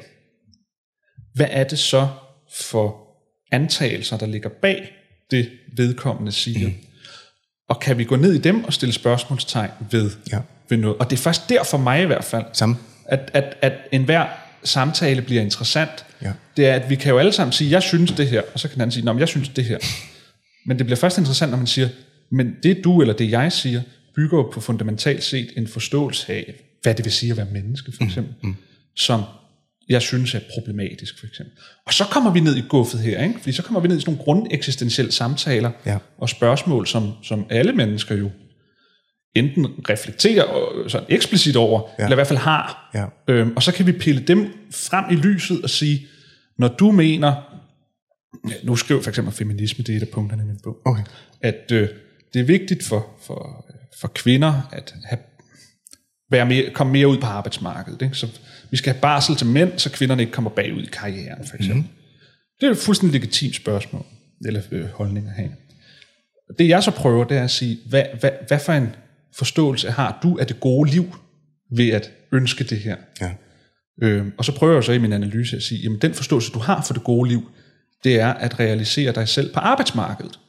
Speaker 2: hvad er det så for antagelser, der ligger bag det vedkommende siger? Mm. Og kan vi gå ned i dem og stille spørgsmålstegn ved,
Speaker 1: Ja.
Speaker 2: ved noget? Og det er først der for mig i hvert fald,
Speaker 1: Samme.
Speaker 2: at, at, at enhver samtale bliver interessant.
Speaker 1: Ja.
Speaker 2: Det er, at vi kan jo alle sammen sige, jeg synes det her, og så kan den anden sige, men jeg synes det her. Men det bliver først interessant, når man siger, men det du eller det jeg siger, bygger jo på fundamentalt set en forståelse af, hvad det vil sige at være menneske, for eksempel, mm, mm. som jeg synes er problematisk, for eksempel. Og så kommer vi ned i guffet her, ikke? fordi så kommer vi ned i sådan nogle grundeksistentielle samtaler
Speaker 1: Ja.
Speaker 2: og spørgsmål, som, som alle mennesker jo enten reflekterer og, sådan eksplicit over, ja. eller i hvert fald har.
Speaker 1: Ja.
Speaker 2: Øhm, og så kan vi pille dem frem i lyset og sige, når du mener, ja, nu skriver for eksempel feminisme, det er et af punkterne i min bog,
Speaker 1: Okay.
Speaker 2: at øh, det er vigtigt for, for, for kvinder at have, være mere, komme mere ud på arbejdsmarkedet. Ikke? Så vi skal have barsel til mænd, så kvinderne ikke kommer bagud i karrieren, for eksempel. Mm. Det er et fuldstændig legitimt spørgsmål, eller øh, holdning at have. Det jeg så prøver, det er at sige, hvad, hvad, hvad for en forståelse har du af det gode liv ved at ønske det her?
Speaker 1: Ja.
Speaker 2: Øhm, og så prøver jeg så i min analyse at sige, jamen den forståelse, du har for det gode liv, det er at realisere dig selv på arbejdsmarkedet,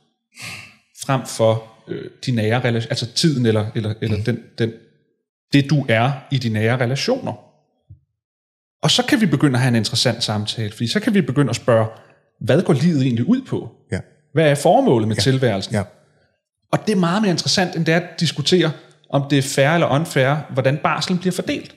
Speaker 2: frem for øh, de nære relationer, altså tiden eller, eller, eller den, den, det du er i de nære relationer. Og så kan vi begynde at have en interessant samtale, fordi så kan vi begynde at spørge, hvad går livet egentlig ud på?
Speaker 1: Ja.
Speaker 2: Hvad er formålet med ja. tilværelsen?
Speaker 1: Ja.
Speaker 2: Og det er meget mere interessant, end det er at diskutere, om det er fair eller unfair, hvordan barselen bliver fordelt.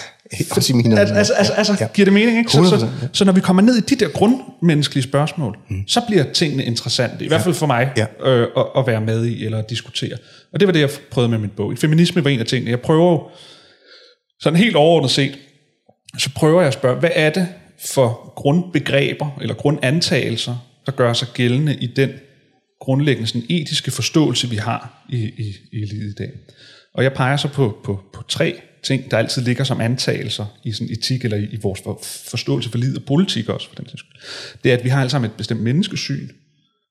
Speaker 1: Også i mine
Speaker 2: Altså, altså, altså, altså ja. giver det mening, ikke? Så,
Speaker 1: 100%,
Speaker 2: så, så når vi kommer ned i de der grundmenneskelige spørgsmål, mm. så bliver tingene interessante, i hvert fald for mig,
Speaker 1: Ja.
Speaker 2: øh, at, at være med i eller at diskutere. Og det var det, jeg prøvede med min bog. Feminisme var en af tingene. Jeg prøver jo, sådan helt overordnet set, så prøver jeg at spørge, hvad er det for grundbegreber eller grundantagelser, der gør sig gældende i den grundlæggende sådan, etiske forståelse, vi har i, i, i livet i dag. Og jeg peger så på, på, på tre ting, der altid ligger som antagelser i sådan etik eller i, i vores for, forståelse for livet og politik også, for den sags. Det er, at vi har alle sammen et bestemt menneskesyn.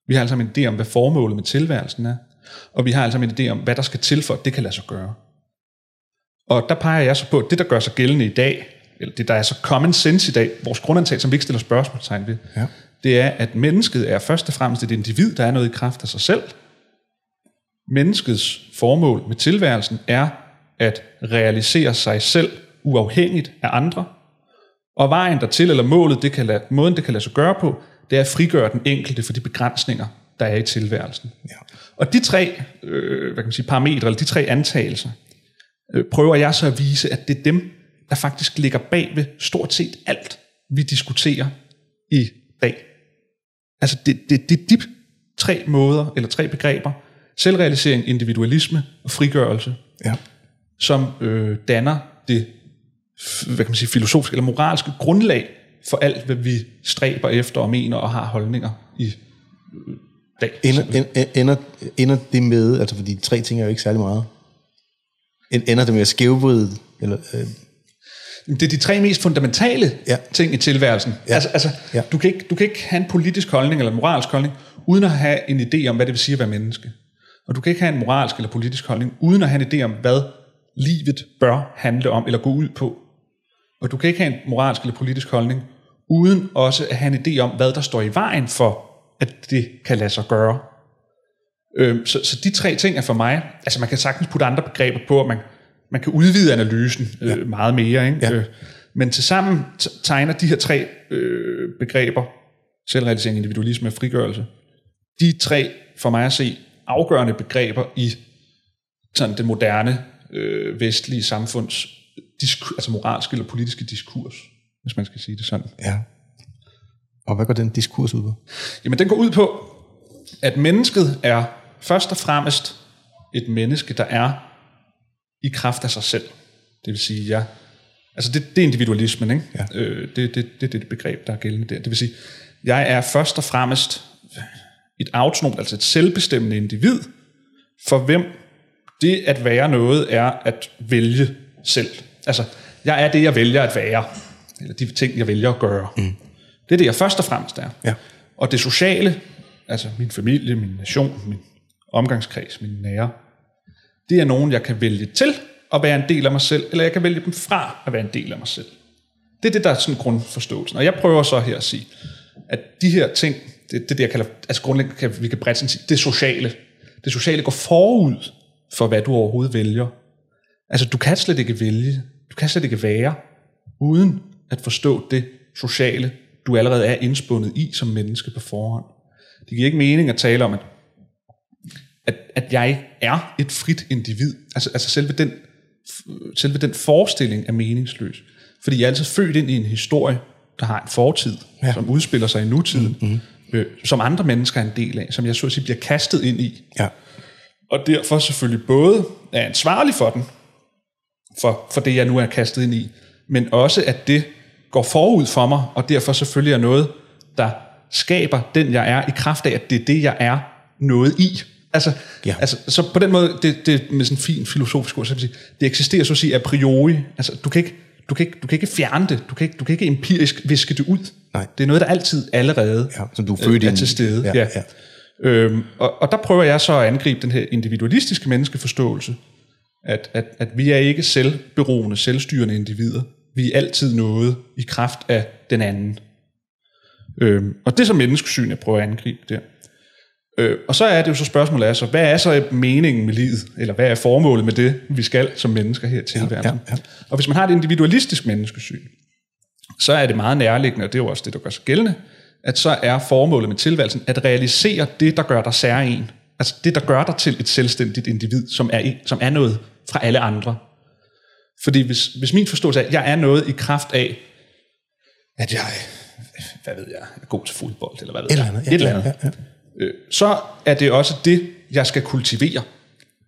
Speaker 2: Vi har alle sammen en idé om, hvad formålet med tilværelsen er. Og vi har alle sammen en idé om, hvad der skal til for, at det kan lade sig gøre. Og der peger jeg så på, at det, der gør sig gældende i dag, eller det, der er så common sense i dag, vores grundantagelse, som vi ikke stiller spørgsmålstegn ved,
Speaker 1: Ja
Speaker 2: det er, at mennesket er først og fremmest et individ, der er noget i kraft af sig selv. Menneskets formål med tilværelsen er at realisere sig selv uafhængigt af andre. Og vejen dertil, eller målet, det kan lade, måden det kan lade sig gøre på, det er at frigøre den enkelte for de begrænsninger, der er i tilværelsen.
Speaker 1: Ja.
Speaker 2: Og de tre øh, hvad kan man sige, parametre, eller de tre antagelser, øh, prøver jeg så at vise, at det er dem, der faktisk ligger bag ved stort set alt, vi diskuterer i dag. Altså det, det, det er de tre måder, eller tre begreber, selvrealisering, individualisme og frigørelse,
Speaker 1: Ja.
Speaker 2: som øh, danner det hvad kan man sige, filosofiske eller moralske grundlag for alt, hvad vi stræber efter og mener og har holdninger i øh, dag.
Speaker 1: Ender, en- ender, ender det med, altså fordi tre ting er jo ikke særlig meget. En- Ender det med at skævvride? Eller, øh,
Speaker 2: Det er de tre mest fundamentale
Speaker 1: Ja.
Speaker 2: ting i tilværelsen.
Speaker 1: Ja.
Speaker 2: Altså, altså
Speaker 1: Ja.
Speaker 2: ja. du, kan ikke, du kan ikke have en politisk holdning eller en moralsk holdning, uden at have en idé om, hvad det vil sige at være menneske. Og du kan ikke have en moralsk eller politisk holdning, uden at have en idé om, hvad livet bør handle om eller gå ud på. Og du kan ikke have en moralsk eller politisk holdning, uden også at have en idé om, hvad der står i vejen for, at det kan lade sig gøre. Øhm, så, så de tre ting er for mig, altså man kan sagtens putte andre begreber på, og man, man kan udvide analysen øh, ja. meget mere. Ikke?
Speaker 1: Ja.
Speaker 2: Øh, men tilsammen tegner de her tre øh, begreber, selvrealisering, individualisme og frigørelse, de tre for mig at se afgørende begreber i sådan det moderne øh, vestlige samfunds disku, altså moralske eller politiske diskurs, hvis man skal sige det sådan.
Speaker 1: ja. Og hvad går den diskurs ud på?
Speaker 2: Jamen, den går ud på, at mennesket er først og fremmest et menneske, der er i kraft af sig selv. Det vil sige, ja, altså det, det er individualismen, ikke?
Speaker 1: Ja.
Speaker 2: Øh, det, det, det, det er det begreb, der er gældende der. Det vil sige, jeg er først og fremmest et autonomt, altså et selvbestemmende individ, for hvem det at være noget er at vælge selv. Altså, jeg er det, jeg vælger at være, eller de ting, jeg vælger at gøre. Mm. Det er det, jeg først og fremmest er.
Speaker 1: Ja.
Speaker 2: Og det sociale, altså min familie, min nation, min omgangskreds, mine nære, det er nogen, jeg kan vælge til at være en del af mig selv, eller jeg kan vælge dem fra at være en del af mig selv. Det er det, der er sådan grundforståelsen. Og jeg prøver så her at sige, at de her ting, det, det er det, jeg kalder, altså grundlæggende kan vi kan bredt sige, det sociale. Det sociale går forud for, hvad du overhovedet vælger. Altså, du kan slet ikke vælge, du kan slet ikke være, uden at forstå det sociale, du allerede er indspundet i som menneske på forhånd. Det giver ikke mening at tale om, at, at, at jeg er et frit individ. Altså, altså selve, den, selve den forestilling er meningsløs. Fordi jeg er altid født ind i en historie, der har en fortid, ja. som udspiller sig i nutiden, mm-hmm. øh, som andre mennesker er en del af, som jeg så at sige bliver kastet ind i.
Speaker 1: Ja.
Speaker 2: Og derfor selvfølgelig både er ansvarlig for den, for, for det jeg nu er kastet ind i, men også at det går forud for mig, og derfor selvfølgelig er noget, der skaber den jeg er, i kraft af, at det er det, jeg er noget i. Altså,
Speaker 1: Ja.
Speaker 2: altså så på den måde, det, det med sådan en fin filosofisk ord, så sige, det eksisterer så at sige a priori. Altså, du kan ikke, du kan ikke, du kan ikke fjerne det, du kan ikke, du kan ikke empirisk viske det ud.
Speaker 1: Nej.
Speaker 2: Det er noget, der altid allerede
Speaker 1: Ja, som du er født
Speaker 2: er
Speaker 1: ind i.
Speaker 2: til stede.
Speaker 1: Ja,
Speaker 2: ja.
Speaker 1: ja.
Speaker 2: Øhm, og, og der prøver jeg så at angribe den her individualistiske menneskeforståelse, at, at, at vi er ikke selvberoende, selvstyrende individer. Vi er altid noget i kraft af den anden. Øhm, og det er så menneskesyn, jeg prøver at angribe der. Øh, og så er det jo så spørgsmålet er så, hvad er så meningen med livet? Eller hvad er formålet med det, vi skal som mennesker her til
Speaker 1: Ja,
Speaker 2: verden?
Speaker 1: ja, ja.
Speaker 2: Og hvis man har et individualistisk menneskesyn, så er det meget nærliggende, og det er jo også det, der gør sig gældende, at så er formålet med tilværelsen at realisere det, der gør dig særlig. Altså det, der gør dig til et selvstændigt individ, som er, som er noget fra alle andre. Fordi hvis, hvis min forståelse er, at jeg er noget i kraft af, at jeg, hvad ved jeg, er god til fodbold, eller hvad ved
Speaker 1: Et
Speaker 2: jeg,
Speaker 1: andet.
Speaker 2: et eller andet,
Speaker 1: Ja, ja
Speaker 2: øh, så er det også det, jeg skal kultivere.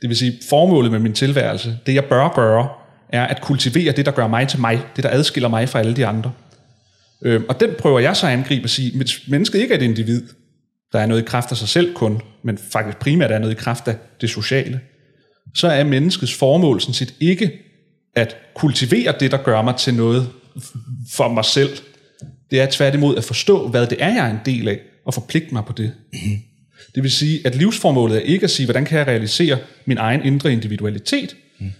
Speaker 2: Det vil sige, formålet med min tilværelse, det jeg bør gøre, er at kultivere det, der gør mig til mig, det, der adskiller mig fra alle de andre. Øh, og den prøver jeg så at angribe og sige, hvis mennesket ikke er et individ, der er noget i kraft af sig selv kun, men faktisk primært er noget i kraft af det sociale, så er menneskets formål sådan set ikke at kultivere det, der gør mig til noget for mig selv. Det er tværtimod at forstå, hvad det er, jeg er en del af, og forpligte mig på det. Det vil sige, at livsformålet er ikke at sige, hvordan kan jeg realisere min egen indre individualitet.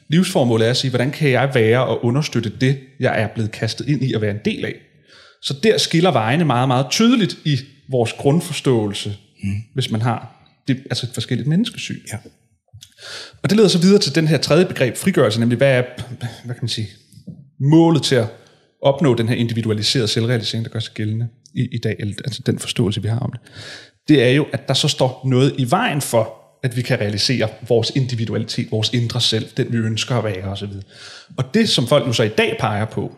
Speaker 2: Livsformålet er at sige, hvordan kan jeg være og understøtte det, jeg er blevet kastet ind i at være en del af. Så der skiller vejene meget, meget tydeligt i vores grundforståelse, mm. hvis man har det, altså et forskelligt menneskesyn.
Speaker 1: Ja.
Speaker 2: Og det leder så videre til den her tredje begreb, frigørelse, nemlig hvad er, hvad kan man sige, målet til at opnå den her individualiserede selvrealisering, der gør sig gældende i, i dag, eller altså den forståelse, vi har om det. Det er jo, at der så står noget i vejen for, at vi kan realisere vores individualitet, vores indre selv, den vi ønsker at være osv. Og det, som folk nu så i dag peger på,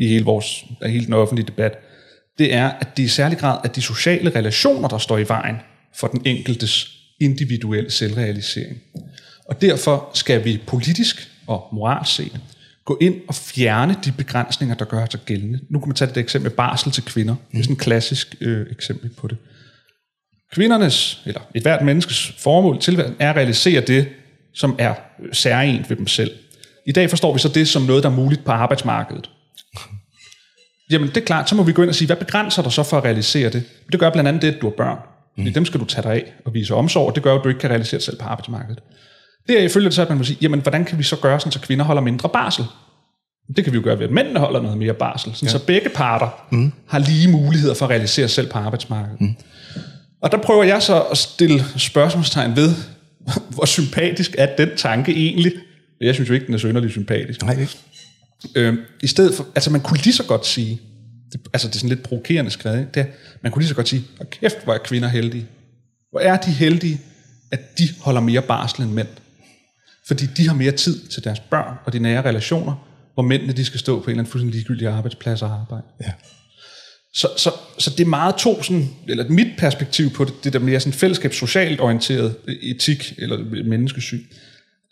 Speaker 2: i hele, vores, i hele den offentlige debat, det er, at det i særlig grad er de sociale relationer, der står i vejen for den enkeltes individuelle selvrealisering. Og derfor skal vi politisk og moralsk set gå ind og fjerne de begrænsninger, der gør sig gældende. Nu kan man tage det eksempel med barsel til kvinder. Det er sådan et klassisk øh, eksempel på det. Kvindernes, eller et hvert menneskes formål til er at realisere det, som er særligt ved dem selv. I dag forstår vi så det som noget, der er muligt på arbejdsmarkedet. Jamen det er klart, så må vi gå ind og sige, hvad begrænser dig så for at realisere det? Det gør blandt andet det, at du har børn. Mm. Dem skal du tage dig af og vise omsorg, og det gør at du ikke kan realisere dig selv på arbejdsmarkedet. Det er ifølge det så, at man må sige, jamen hvordan kan vi så gøre sådan, så kvinder holder mindre barsel? Det kan vi jo gøre ved, at mændene holder noget mere barsel, sådan ja. så begge parter mm. har lige muligheder for at realisere sig selv på arbejdsmarkedet. Mm. Og der prøver jeg så at stille spørgsmålstegn ved, hvor sympatisk er den tanke egentlig? Jeg synes jo ikke, den er synderligt sympatisk.
Speaker 1: Nej, ikke.
Speaker 2: Øhm, I stedet for, altså man kunne lige så godt sige, det, altså det er sådan lidt provokerende skrevet, ikke? det er, man kunne lige så godt sige, hvor kæft, hvor er kvinder heldige. Hvor er de heldige, at de holder mere barsel end mænd. Fordi de har mere tid til deres børn og de nære relationer, hvor mændene de skal stå på en eller anden fuldstændig ligegyldig arbejdsplads og arbejde.
Speaker 1: Ja.
Speaker 2: Så, så, så det er meget to, sådan, eller mit perspektiv på det, det der mere sådan fællesskabs socialt orienteret etik eller menneskesyn,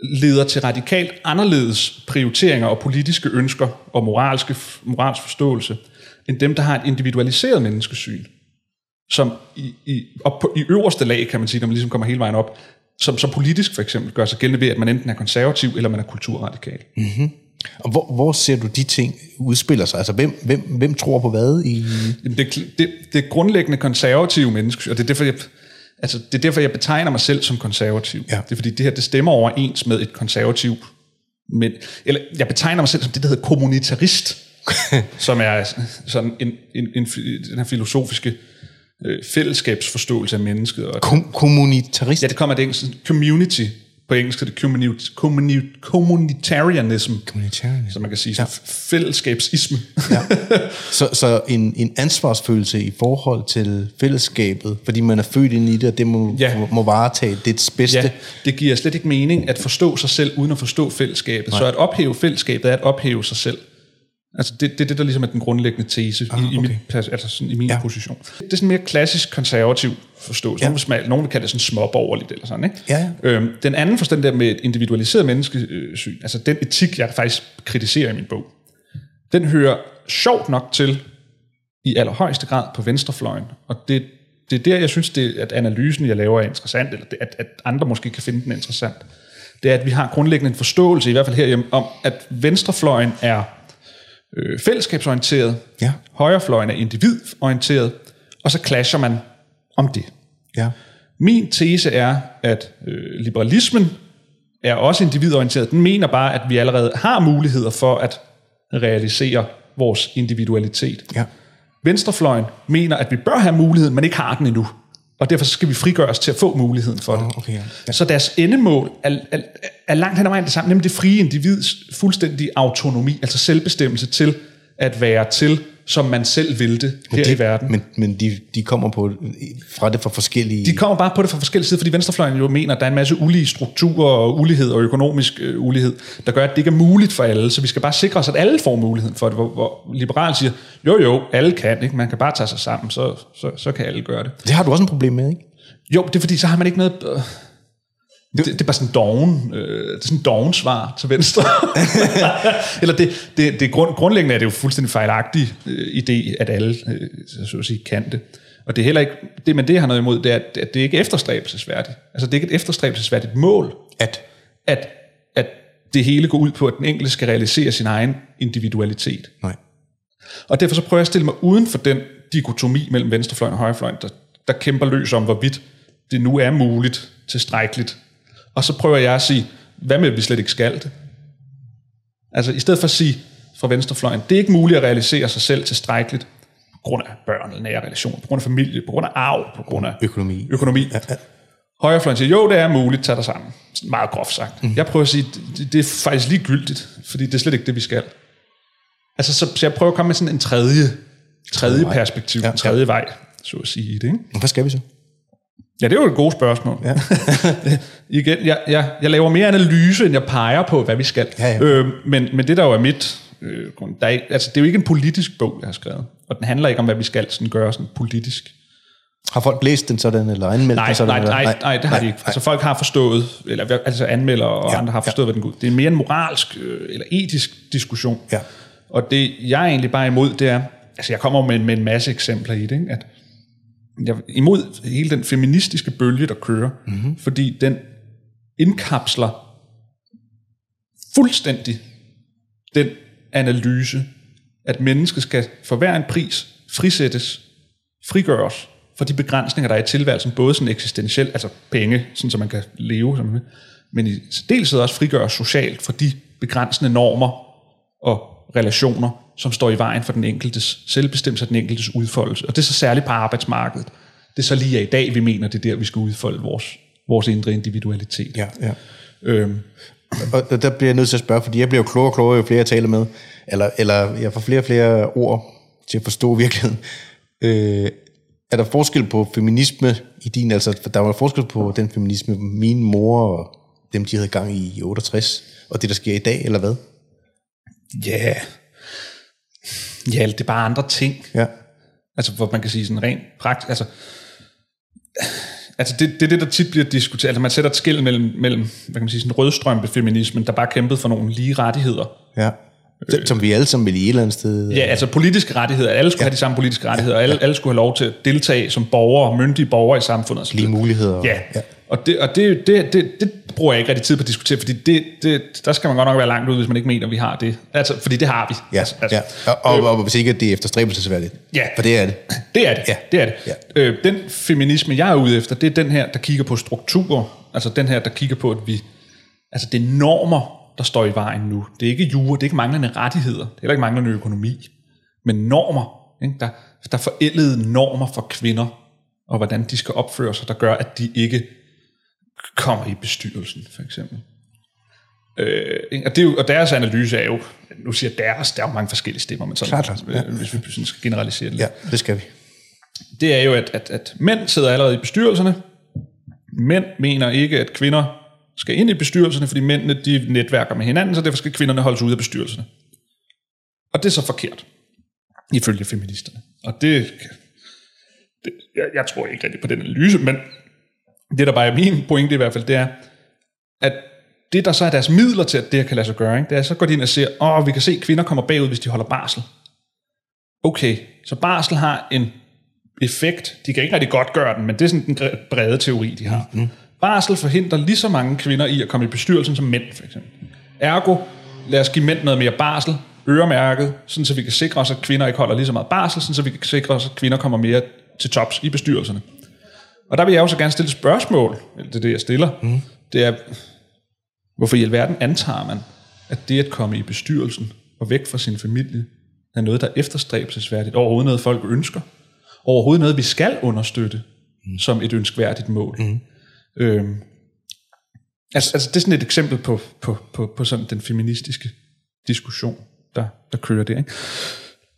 Speaker 2: leder til radikalt anderledes prioriteringer og politiske ønsker og moralske, moralsk forståelse, end dem, der har et individualiseret menneskesyn, som i, i, op på, i øverste lag, kan man sige, når man ligesom kommer hele vejen op, som så politisk for eksempel gør sig gældende ved, at man enten er konservativ, eller man er kulturradikal.
Speaker 1: Mm-hmm. Og hvor, hvor ser du de ting udspiller sig? Altså, hvem, hvem, hvem tror på hvad? I...
Speaker 2: Jamen, det, det, det grundlæggende konservative menneske, og det er derfor, jeg, altså, det er derfor, jeg betegner mig selv som konservativ.
Speaker 1: Ja.
Speaker 2: Det er fordi, det her det stemmer overens med et konservativ. Men, eller jeg betegner mig selv som det, der hedder kommunitarist, som er sådan en, en, en, den her filosofiske øh, fællesskabsforståelse af mennesket. Og,
Speaker 1: Kom, kommunitarist?
Speaker 2: ja, det kommer af det engelske. Community på engelsk er det communi- communi- communitarianism,
Speaker 1: Communitarianism.
Speaker 2: som man kan sige, ja. fællesskabsisme.
Speaker 1: Ja. Så, så en, en ansvarsfølelse i forhold til fællesskabet, fordi man er født ind i det, og det må,
Speaker 2: Ja.
Speaker 1: ja. må varetage dets bedste.
Speaker 2: Ja, det giver slet ikke mening at forstå sig selv, uden at forstå fællesskabet. Nej. Så at ophæve fællesskabet er at ophæve sig selv. Altså det, det er det, der ligesom er den grundlæggende tese ah, i, i,
Speaker 1: okay.
Speaker 2: mit, altså sådan i min ja.
Speaker 1: Ja.
Speaker 2: position. Det er sådan mere klassisk konservativ forståelse. Ja.
Speaker 1: Ja.
Speaker 2: Nogen, vil, nogen vil kalde det sådan småborgerligt eller sådan. Ikke?
Speaker 1: Ja,
Speaker 2: Øhm, den anden forstand der med et individualiseret menneskesyn, altså den etik, jeg faktisk kritiserer i min bog, den hører sjovt nok til i allerhøjeste grad på venstrefløjen. Og det, det er der, jeg synes, det, at analysen, jeg laver, er interessant, eller det, at, at andre måske kan finde den interessant. Det er, at vi har grundlæggende en forståelse, i hvert fald herhjemme, om, at venstrefløjen er øh, fællesskabsorienteret,
Speaker 1: Ja.
Speaker 2: højrefløjen er individorienteret, og så clasher man om det.
Speaker 1: Ja.
Speaker 2: Min tese er, at øh, liberalismen er også individorienteret. Den mener bare, at vi allerede har muligheder for at realisere vores individualitet.
Speaker 1: Ja.
Speaker 2: Venstrefløjen mener, at vi bør have muligheden, men ikke har den endnu. Og derfor skal vi frigøre os til at få muligheden for det.
Speaker 1: okay. Ja.
Speaker 2: Så deres endemål er, er, er langt hen ad vejen det samme, nemlig det frie individs fuldstændige autonomi, altså selvbestemmelse til at være til, som man selv vil det her
Speaker 1: de,
Speaker 2: i verden.
Speaker 1: Men, men de, de kommer på, fra det fra forskellige...
Speaker 2: De kommer bare på det fra forskellige sider, fordi venstrefløjen jo mener, at der er en masse ulige strukturer og ulighed og økonomisk øh, ulighed, der gør, at det ikke er muligt for alle. Så vi skal bare sikre os, at alle får muligheden for det. Hvor, hvor liberal siger, jo jo, alle kan, ikke? man kan bare tage sig sammen, så, så, så kan alle gøre det.
Speaker 1: Det har du også en problem med, ikke?
Speaker 2: Jo, det er fordi, så har man ikke noget... Det, det er bare sådan doven, øh, det er sådan doven svar til venstre. Eller det, det, det grund, grundlæggende er det jo fuldstændig fejlagtig øh, idé, at alle, øh, så at sige, kan det. Og det er heller ikke, det, men det jeg har noget imod, det er, at det ikke er efterstræbelsesværdigt. Altså det er ikke et efterstræbelsesværdigt mål,
Speaker 1: At
Speaker 2: at, at det hele går ud på, at den enkelte skal realisere sin egen individualitet.
Speaker 1: Nej.
Speaker 2: Og derfor så prøver jeg at stille mig uden for den dikotomi mellem venstrefløjen og højrefløjen, der, der kæmper løs om, hvorvidt det nu er muligt, tilstrækkeligt. Og så prøver jeg at sige, hvad med, at vi slet ikke skal det? Altså i stedet for at sige fra venstrefløjen, det er ikke muligt at realisere sig selv tilstrækkeligt på grund af børn eller nære relationer, på grund af familie, på grund af arv, på grund af
Speaker 1: Økonomi.
Speaker 2: økonomi. Ja, ja. Højrefløjen siger, jo, det er muligt, tag dig sammen. Sådan Meget groft sagt. Mm. Jeg prøver at sige, det, det er faktisk ligegyldigt, fordi det er slet ikke det, vi skal. Altså, så, så jeg prøver at komme med sådan en tredje, tredje perspektiv,
Speaker 1: Ja,
Speaker 2: en tredje vej, så at sige i det. Ikke?
Speaker 1: Hvad skal vi så?
Speaker 2: Ja, det er jo et godt spørgsmål.
Speaker 1: Ja.
Speaker 2: Igen, jeg, jeg, jeg laver mere analyse, end jeg peger på, hvad vi skal.
Speaker 1: Ja, ja.
Speaker 2: Øh, men, men det der jo er mit... Øh, grund- der er, altså, det er jo ikke en politisk bog, jeg har skrevet. Og den handler ikke om, hvad vi skal sådan gøre sådan politisk.
Speaker 1: Har folk læst den sådan, eller anmeldt
Speaker 2: Nej,
Speaker 1: den sådan?
Speaker 2: nej,
Speaker 1: eller?
Speaker 2: nej, nej, det har de ikke. Altså folk har forstået, eller altså anmelder og
Speaker 1: Ja,
Speaker 2: andre har forstået, hvad den går ud. Det er mere en moralsk øh, eller etisk diskussion.
Speaker 1: Ja.
Speaker 2: Og det, jeg er egentlig bare imod, det er, altså jeg kommer med, med en masse eksempler i det, ikke? at jeg imod hele den feministiske bølge, der kører,
Speaker 1: Mhm.
Speaker 2: mm-hmm. fordi den indkapsler fuldstændig den analyse, at mennesket skal for hver en pris frisættes, frigøres for de begrænsninger, der er i tilværelsen, både sådan eksistentielt, altså penge, sådan så man kan leve, som men i særdeleshed også frigøres socialt for de begrænsende normer og relationer, som står i vejen for den enkeltes selvbestemmelse og den enkeltes udfoldelse. Og det er så særligt på arbejdsmarkedet. Det er så lige i dag, vi mener, det er der, vi skal udfolde vores, vores indre individualitet.
Speaker 1: Ja, ja.
Speaker 2: Øhm,
Speaker 1: Og der- bliver jeg nødt til at spørge, fordi jeg bliver jo klogere og klogere, jo flere jeg taler med, eller, eller jeg får flere og flere ord til at forstå virkeligheden. Øh, er der forskel på feminisme i din, altså der var forskel på den feminisme, min mor og dem, de havde gang i i 68, og det, der sker i dag, eller hvad?
Speaker 2: Ja. Yeah. Ja, det er bare andre ting.
Speaker 1: Ja.
Speaker 2: Altså, hvor man kan sige sådan rent praktisk, altså, altså det, det er det, der tit bliver diskuteret. Altså, man sætter et skil mellem, mellem hvad kan man sige, sådan rødstrømpefeminismen, der bare kæmpede for nogle lige rettigheder.
Speaker 1: Ja. Som- vi alle sammen vil i et eller andet sted.
Speaker 2: Ja, altså politiske rettigheder. Alle skulle ja. have de samme politiske rettigheder. Alle, alle skulle have lov til at deltage som borgere, myndige borgere i samfundet. og
Speaker 1: Lige muligheder.
Speaker 2: Ja, ja. Og, det, og det, det, det, det bruger jeg ikke rigtig tid på at diskutere, fordi det, det, der skal man godt nok være langt ud, hvis man ikke mener, at vi har det. Altså, fordi det har vi.
Speaker 1: Ja,
Speaker 2: altså,
Speaker 1: ja. Og, og, og, hvis ikke at det er efterstræbelsesværdigt.
Speaker 2: Ja.
Speaker 1: For det er det.
Speaker 2: Det er det.
Speaker 1: Ja.
Speaker 2: det, er det.
Speaker 1: Ja.
Speaker 2: Øh, den feminisme, jeg er ude efter, det er den her, der kigger på strukturer. Altså den her, der kigger på, at vi... Altså det er normer, der står i vejen nu. Det er ikke jure, det er ikke manglende rettigheder. Det er heller ikke manglende økonomi. Men normer. Ikke? Der, der er forældede normer for kvinder, og hvordan de skal opføre sig, der gør, at de ikke kommer i bestyrelsen, for eksempel. Øh, og, det er jo, og deres analyse er jo, nu siger deres, der er jo mange forskellige stemmer, men sådan,
Speaker 1: Klart, klart. Ja.
Speaker 2: øh, hvis vi sådan skal generalisere det lidt
Speaker 1: Ja, det skal vi.
Speaker 2: det er jo, at, at, at mænd sidder allerede i bestyrelserne. Mænd mener ikke, at kvinder skal ind i bestyrelserne, fordi mændene de netværker med hinanden, så derfor skal kvinderne holdes ude af bestyrelserne. Og det er så forkert, ifølge feministerne. Og det, det jeg, jeg tror ikke rigtig på den analyse, men det, der bare er min pointe i hvert fald, det er, at det, der så er deres midler til, at det her kan lade sig gøre, ikke, det er, så går de ind og siger, åh, vi kan se, at kvinder kommer bagud, hvis de holder barsel. Okay, så barsel har en effekt. De kan ikke rigtig godt gøre den, men det er sådan den brede teori, de har. Mm. Barsel forhindrer lige så mange kvinder i at komme i bestyrelsen som mænd, for eksempel. Ergo, lad os give mænd noget mere barsel, øremærket, sådan så vi kan sikre os, at kvinder ikke holder lige så meget barsel, sådan så vi kan sikre os, at kvinder kommer mere til tops i bestyrelserne. Og der vil jeg også gerne stille et spørgsmål, eller det er det, jeg stiller. Mm. Det er, hvorfor i alverden antager man, at det at komme i bestyrelsen og væk fra sin familie, er noget, der er efterstræbelsesværdigt, overhovedet noget, folk ønsker, overhovedet noget, vi skal understøtte mm. som et ønskværdigt mål. Mm. Øhm, altså, altså, det er sådan et eksempel på, på, på, på sådan den feministiske diskussion, der, der kører der. Ikke?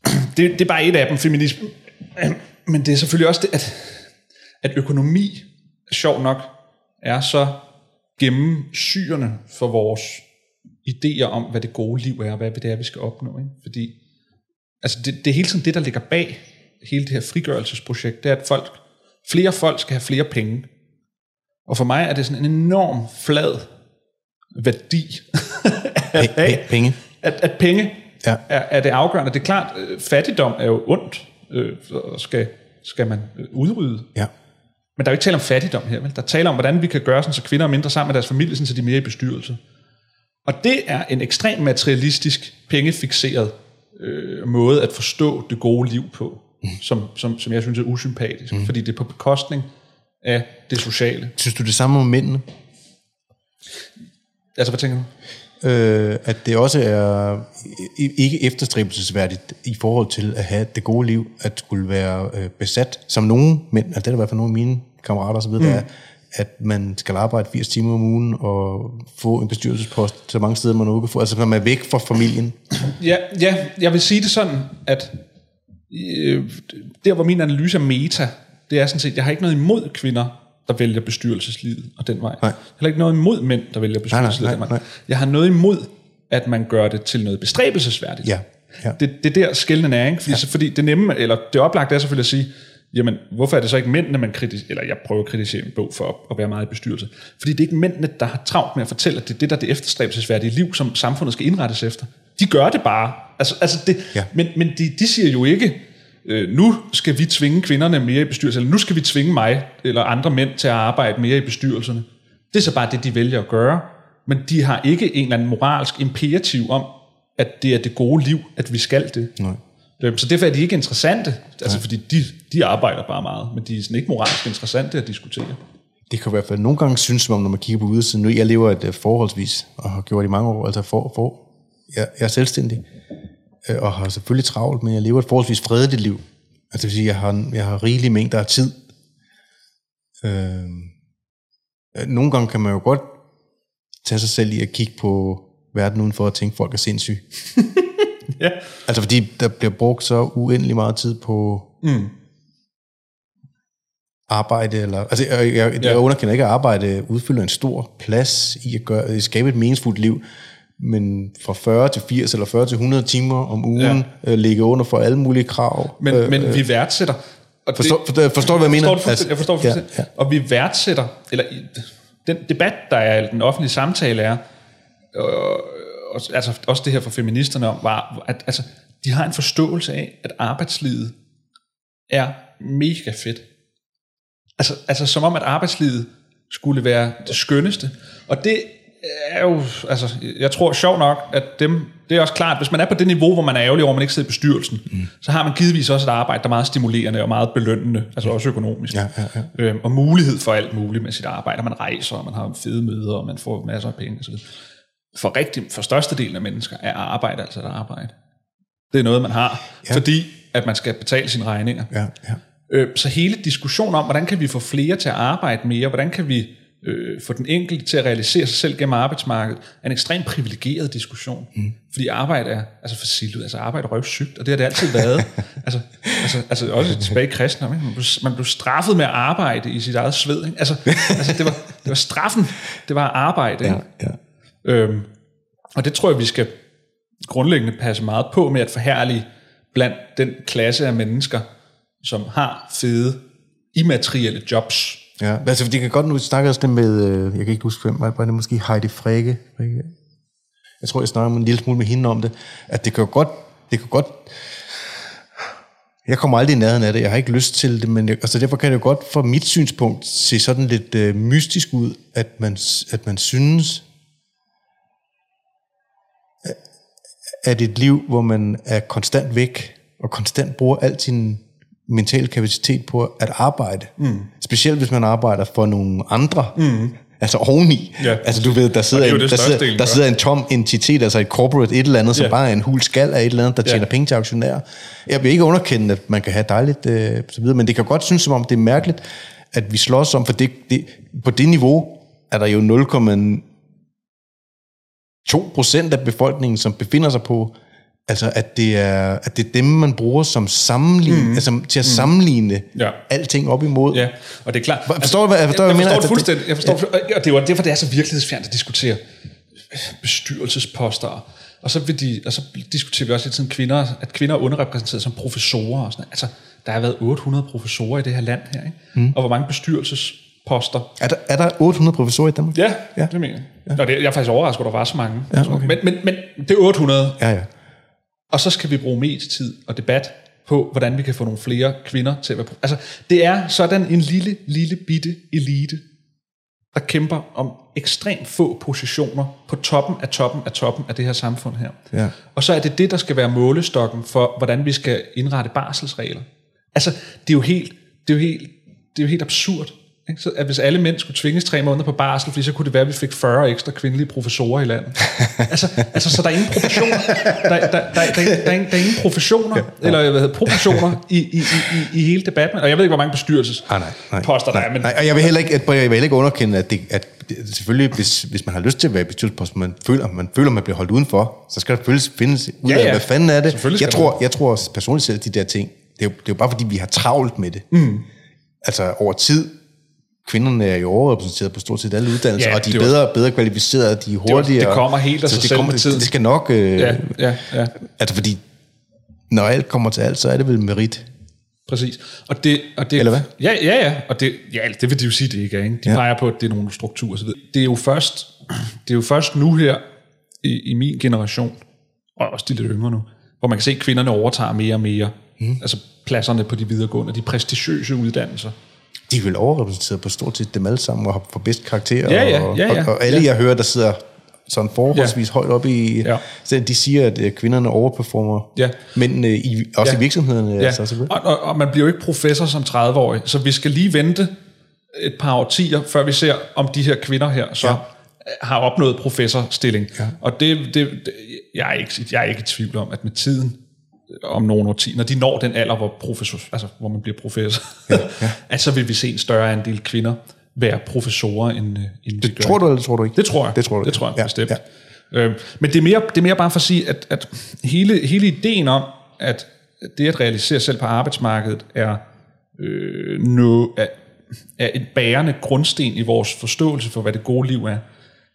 Speaker 2: Det, det er bare et af dem, feminisme. Men det er selvfølgelig også det, at, at økonomi, sjov nok, er så gennemsyrende for vores idéer om, hvad det gode liv er, og hvad det er, vi skal opnå. Ikke? Fordi altså det, det er hele tiden det, der ligger bag hele det her frigørelsesprojekt, det er, at folk, flere folk skal have flere penge. Og for mig er det sådan en enorm flad værdi, at,
Speaker 1: pe- penge.
Speaker 2: at, at penge
Speaker 1: Ja.
Speaker 2: er, er det afgørende. Det er klart, øh, fattigdom er jo ondt, øh, og skal, skal man øh, udrydde.
Speaker 1: Ja.
Speaker 2: Men der er jo ikke tale om fattigdom her, vel? Der er tale om, hvordan vi kan gøre sådan, så kvinder er mindre sammen med deres familie, sådan, så de er mere i bestyrelse. Og det er en ekstremt materialistisk, pengefixeret øh, måde at forstå det gode liv på, mm. som, som, som jeg synes er usympatisk, mm. fordi det er på bekostning af det sociale.
Speaker 1: Synes du det samme om mændene?
Speaker 2: Altså, hvad tænker du?
Speaker 1: Øh, at det også er ikke efterstræbelsesværdigt i forhold til at have det gode liv, at skulle være øh, besat, som nogle mænd, altså det er i hvert fald nogle af mine kammerater osv., mm. der er, at man skal arbejde 80 timer om ugen og få en bestyrelsespost så mange steder, man nu kan få, altså når man er væk fra familien.
Speaker 2: Ja, ja, jeg vil sige det sådan, at øh, der hvor min analyse er meta, det er sådan set, jeg har ikke noget imod kvinder, der vælger bestyrelseslivet og den vej.
Speaker 1: Nej.
Speaker 2: Heller ikke noget imod mænd, der vælger bestyrelseslivet
Speaker 1: nej,
Speaker 2: den vej.
Speaker 1: nej.
Speaker 2: Jeg har noget imod, at man gør det til noget bestræbelsesværdigt.
Speaker 1: Ja, ja.
Speaker 2: Det, det er der skældnen er, ikke? Fordi, ja. så, fordi det nemme, eller det oplagte er selvfølgelig at sige, jamen, hvorfor er det så ikke mændene, man kritiserer, eller jeg prøver at kritisere en bog for at, at være meget i bestyrelse. Fordi det er ikke mændene, der har travlt med at fortælle, at det er det, der er det efterstræbelsesværdige liv, som samfundet skal indrettes efter. De gør det bare. Altså, altså det,
Speaker 1: Ja.
Speaker 2: Men, men de, de siger jo ikke, øh, nu skal vi tvinge kvinderne mere i bestyrelsen, eller nu skal vi tvinge mig eller andre mænd til at arbejde mere i bestyrelserne. Det er så bare det, de vælger at gøre. Men de har ikke en eller anden moralsk imperativ om, at det er det gode liv, at vi skal det.
Speaker 1: Nej.
Speaker 2: Øhm, Så derfor er de ikke interessante, altså fordi de, de arbejder bare meget, men de er sådan ikke moralsk interessante at diskutere.
Speaker 1: Det kan i hvert fald nogle gange synes, som om, når man kigger på udsiden. Nu, jeg lever et øh, forholdsvis, og har gjort det i mange år, altså for, for, jeg, jeg er selvstændig, øh, og har selvfølgelig travlt, men jeg lever et forholdsvis fredeligt liv. Altså det vil sige, jeg har, jeg har rigelige mængder af tid. Øh, øh, nogle gange kan man jo godt tage sig selv i at kigge på verden udenfor og tænke, at folk er sindssyge.
Speaker 2: Ja.
Speaker 1: Altså fordi der bliver brugt så uendelig meget tid på
Speaker 2: Mm.
Speaker 1: arbejde, eller, altså jeg, jeg, jeg
Speaker 2: Ja.
Speaker 1: underkender ikke, at arbejde udfylder en stor plads i at, gøre, at skabe et meningsfuldt liv, men fra 40 til 80 eller 40 til 100 timer om ugen ja. øh, ligge under for alle mulige krav.
Speaker 2: Men, øh, men vi værdsætter... Og
Speaker 1: Forstår, forstår, forstår du, hvad jeg mener?
Speaker 2: Forstår fuldstændig- jeg forstår
Speaker 1: ja, ja.
Speaker 2: Og vi værdsætter, eller den debat, der er, den offentlige samtale er, øh, også, altså også det her for feministerne om, var, at altså, de har en forståelse af, at arbejdslivet er mega fedt. Altså, altså som om, at arbejdslivet skulle være det skønneste. Og det er jo, altså, jeg tror sjov nok, at dem, det er også klart, hvis man er på det niveau, hvor man er ærgerlig over, at man ikke sidder i bestyrelsen, mm. så har man givetvis også et arbejde, der er meget stimulerende og meget belønnende, altså også økonomisk.
Speaker 1: Ja, ja, ja.
Speaker 2: Øhm, og mulighed for alt muligt med sit arbejde, og man rejser, og man har fede møder, og man får masser af penge osv. For, rigtig, for størstedelen af mennesker er arbejde altså et arbejde. Det er noget, man har, ja. fordi at man skal betale sine regninger.
Speaker 1: Ja, ja.
Speaker 2: Øh, så hele diskussionen om, hvordan kan vi få flere til at arbejde mere, hvordan kan vi øh, få den enkelte til at realisere sig selv gennem arbejdsmarkedet, er en ekstremt privilegeret diskussion. Mm. Fordi arbejde er, altså for sildet, altså arbejde er røvsygt, og det har det altid været. altså, altså, altså også tilbage i kristendom, ikke? Man, blev, man blev straffet med at arbejde i sit eget sved. Ikke? Altså, altså det, var, det var straffen, det var arbejde. Ikke?
Speaker 1: ja.
Speaker 2: Øhm, og det tror jeg, vi skal grundlæggende passe meget på med at forhærlige blandt den klasse af mennesker, som har fede, immaterielle jobs.
Speaker 1: Ja, altså det kan godt, nu snakker også det med, øh, jeg kan ikke huske hvem, var det måske Heidi Frække? Frege? Jeg tror, jeg snakker en lille smule med hende om det, at det kan jo godt, det kan godt, jeg kommer aldrig i nærheden af det, jeg har ikke lyst til det, men jeg, altså derfor kan det jo godt fra mit synspunkt se sådan lidt øh, mystisk ud, at man, at man synes, at et liv, hvor man er konstant væk, og konstant bruger al sin mentale kapacitet på at arbejde. Mm. Specielt hvis man arbejder for nogle andre. Mm. Altså oveni.
Speaker 2: Ja.
Speaker 1: Altså du ved, der sidder,
Speaker 2: er
Speaker 1: en, der, sidder, der sidder en tom entitet, altså et corporate et eller andet, som
Speaker 2: Ja.
Speaker 1: bare er en hul skal af et eller andet, der tjener
Speaker 2: Ja.
Speaker 1: penge til aktionærer. Jeg vil ikke underkende, at man kan have dejligt, øh, så videre, men det kan godt synes som om, det er mærkeligt, at vi slås om, for det, det, på det niveau er der jo 0,2 procent af befolkningen, som befinder sig på, altså at det er, at det er dem, man bruger som sammenlign, mm. altså til at sammenligne
Speaker 2: Ja.
Speaker 1: alting op imod.
Speaker 2: Ja, og det er klart.
Speaker 1: Forstår du, hvad-
Speaker 2: jeg,
Speaker 1: forstår
Speaker 2: jeg,
Speaker 1: jeg mener?
Speaker 2: forstår
Speaker 1: Altså,
Speaker 2: fuldstændig. Jeg forstår, ja. og det er jo derfor, det er så virkelighedsfjernt at diskutere bestyrelsesposter. Og så, vil de, og så diskuterer vi også hele tiden kvinder, at kvinder er underrepræsenteret som professorer. Og sådan. Altså, der har været 800 professorer i det her land her. Ikke? Mm. Og hvor mange bestyrelsesposter
Speaker 1: Er, der, er der 800 professorer i Danmark?
Speaker 2: Ja,
Speaker 1: Ja.
Speaker 2: det mener jeg. Ja. Og det, jeg er faktisk overrasket, at der var så mange.
Speaker 1: Ja, okay.
Speaker 2: men, men, men det er 800,
Speaker 1: Ja, ja.
Speaker 2: Og så skal vi bruge medietid og debat på, hvordan vi kan få nogle flere kvinder til at være... Altså, det er sådan en lille, lille bitte elite, der kæmper om ekstremt få positioner på toppen af toppen af toppen af det her samfund her.
Speaker 1: Ja.
Speaker 2: Og så er det det, der skal være målestokken for, hvordan vi skal indrette barselsregler. Altså, det er jo helt, det er jo helt, det er jo helt absurd. Ikke? Så at hvis alle mænd skulle tvinges tre måneder på barsel, fordi så kunne det være, at vi fik 40 ekstra kvindelige professorer i landet. altså, altså, så der er ingen professioner. Der, der, der, der, der, der, er ingen, der er ingen professioner, ja, ja. eller hvad hedder, proportioner i, i, i, i, i hele debatten. Og jeg ved ikke, hvor mange bestyrelses
Speaker 1: Ah, nej, nej,
Speaker 2: poster der er, men
Speaker 1: Nej, og jeg vil heller ikke, at, jeg vil heller ikke underkende, at, det, at selvfølgelig, hvis, hvis man har lyst til at være i bestyrelsespost, man føler, man føler, man bliver holdt udenfor, så skal der selvfølgelig findes ud af,
Speaker 2: Ja, ja.
Speaker 1: hvad fanden er det. Jeg tror, jeg tror personligt selv, de der ting, det er, jo, det er jo bare fordi, vi har travlt med det. Mm. Altså over tid, kvinderne er jo overrepræsenteret på stort set alle uddannelser,
Speaker 2: Ja,
Speaker 1: og de er
Speaker 2: det var-
Speaker 1: bedre, bedre kvalificerede, de er hurtigere.
Speaker 2: det kommer helt af sig
Speaker 1: det
Speaker 2: selv
Speaker 1: kommer,
Speaker 2: med tiden.
Speaker 1: Det, det skal nok... Øh,
Speaker 2: ja, ja, ja.
Speaker 1: Altså fordi, når alt kommer til alt, så er det vel merit.
Speaker 2: Præcis. Og det, og det,
Speaker 1: Eller hvad?
Speaker 2: Ja, ja, ja. Og det, ja, det vil de jo sige, det ikke er. Ikke? De
Speaker 1: ja.
Speaker 2: peger på, at det er nogle strukturer osv. Det er jo først, det er jo først nu her, i, i min generation, og også de lidt yngre nu, hvor man kan se, at kvinderne overtager mere og mere. Mm. Altså pladserne på de videregående, de prestigiøse uddannelser.
Speaker 1: De er vel overrepræsenteret på stort set dem alle sammen, og har for bedst karakter.
Speaker 2: Ja, ja,
Speaker 1: og,
Speaker 2: ja, ja.
Speaker 1: og, og alle,
Speaker 2: Ja.
Speaker 1: jeg hører, der sidder sådan forholdsvis ja. højt op i...
Speaker 2: Ja.
Speaker 1: Så de siger, at øh, kvinderne overperformer
Speaker 2: Ja.
Speaker 1: mændene, i, også
Speaker 2: Ja.
Speaker 1: i virksomhederne.
Speaker 2: Ja,
Speaker 1: Altså,
Speaker 2: og, og, og man bliver jo ikke professor som 30-årig, så vi skal lige vente et par årtier, før vi ser, om de her kvinder her så
Speaker 1: Ja.
Speaker 2: ja. har opnået professorstilling.
Speaker 1: Ja.
Speaker 2: Og det, det, det jeg, er ikke, jeg er ikke i tvivl om, at med tiden, om nogle årtier, når de når den alder, hvor, professor, altså, hvor man bliver professor, ja, ja. at så vil vi se en større andel kvinder være professorer, end, øh, end
Speaker 1: Det tror du, eller tror du ikke?
Speaker 2: det tror jeg.
Speaker 1: Det tror du.
Speaker 2: Det tror jeg
Speaker 1: ja,
Speaker 2: bestemt.
Speaker 1: Ja.
Speaker 2: Øhm, men det er, mere, det er mere bare for at sige, at, at hele, hele ideen om, at det at realisere selv på arbejdsmarkedet er, øh, no, er, er et bærende grundsten i vores forståelse for, hvad det gode liv er,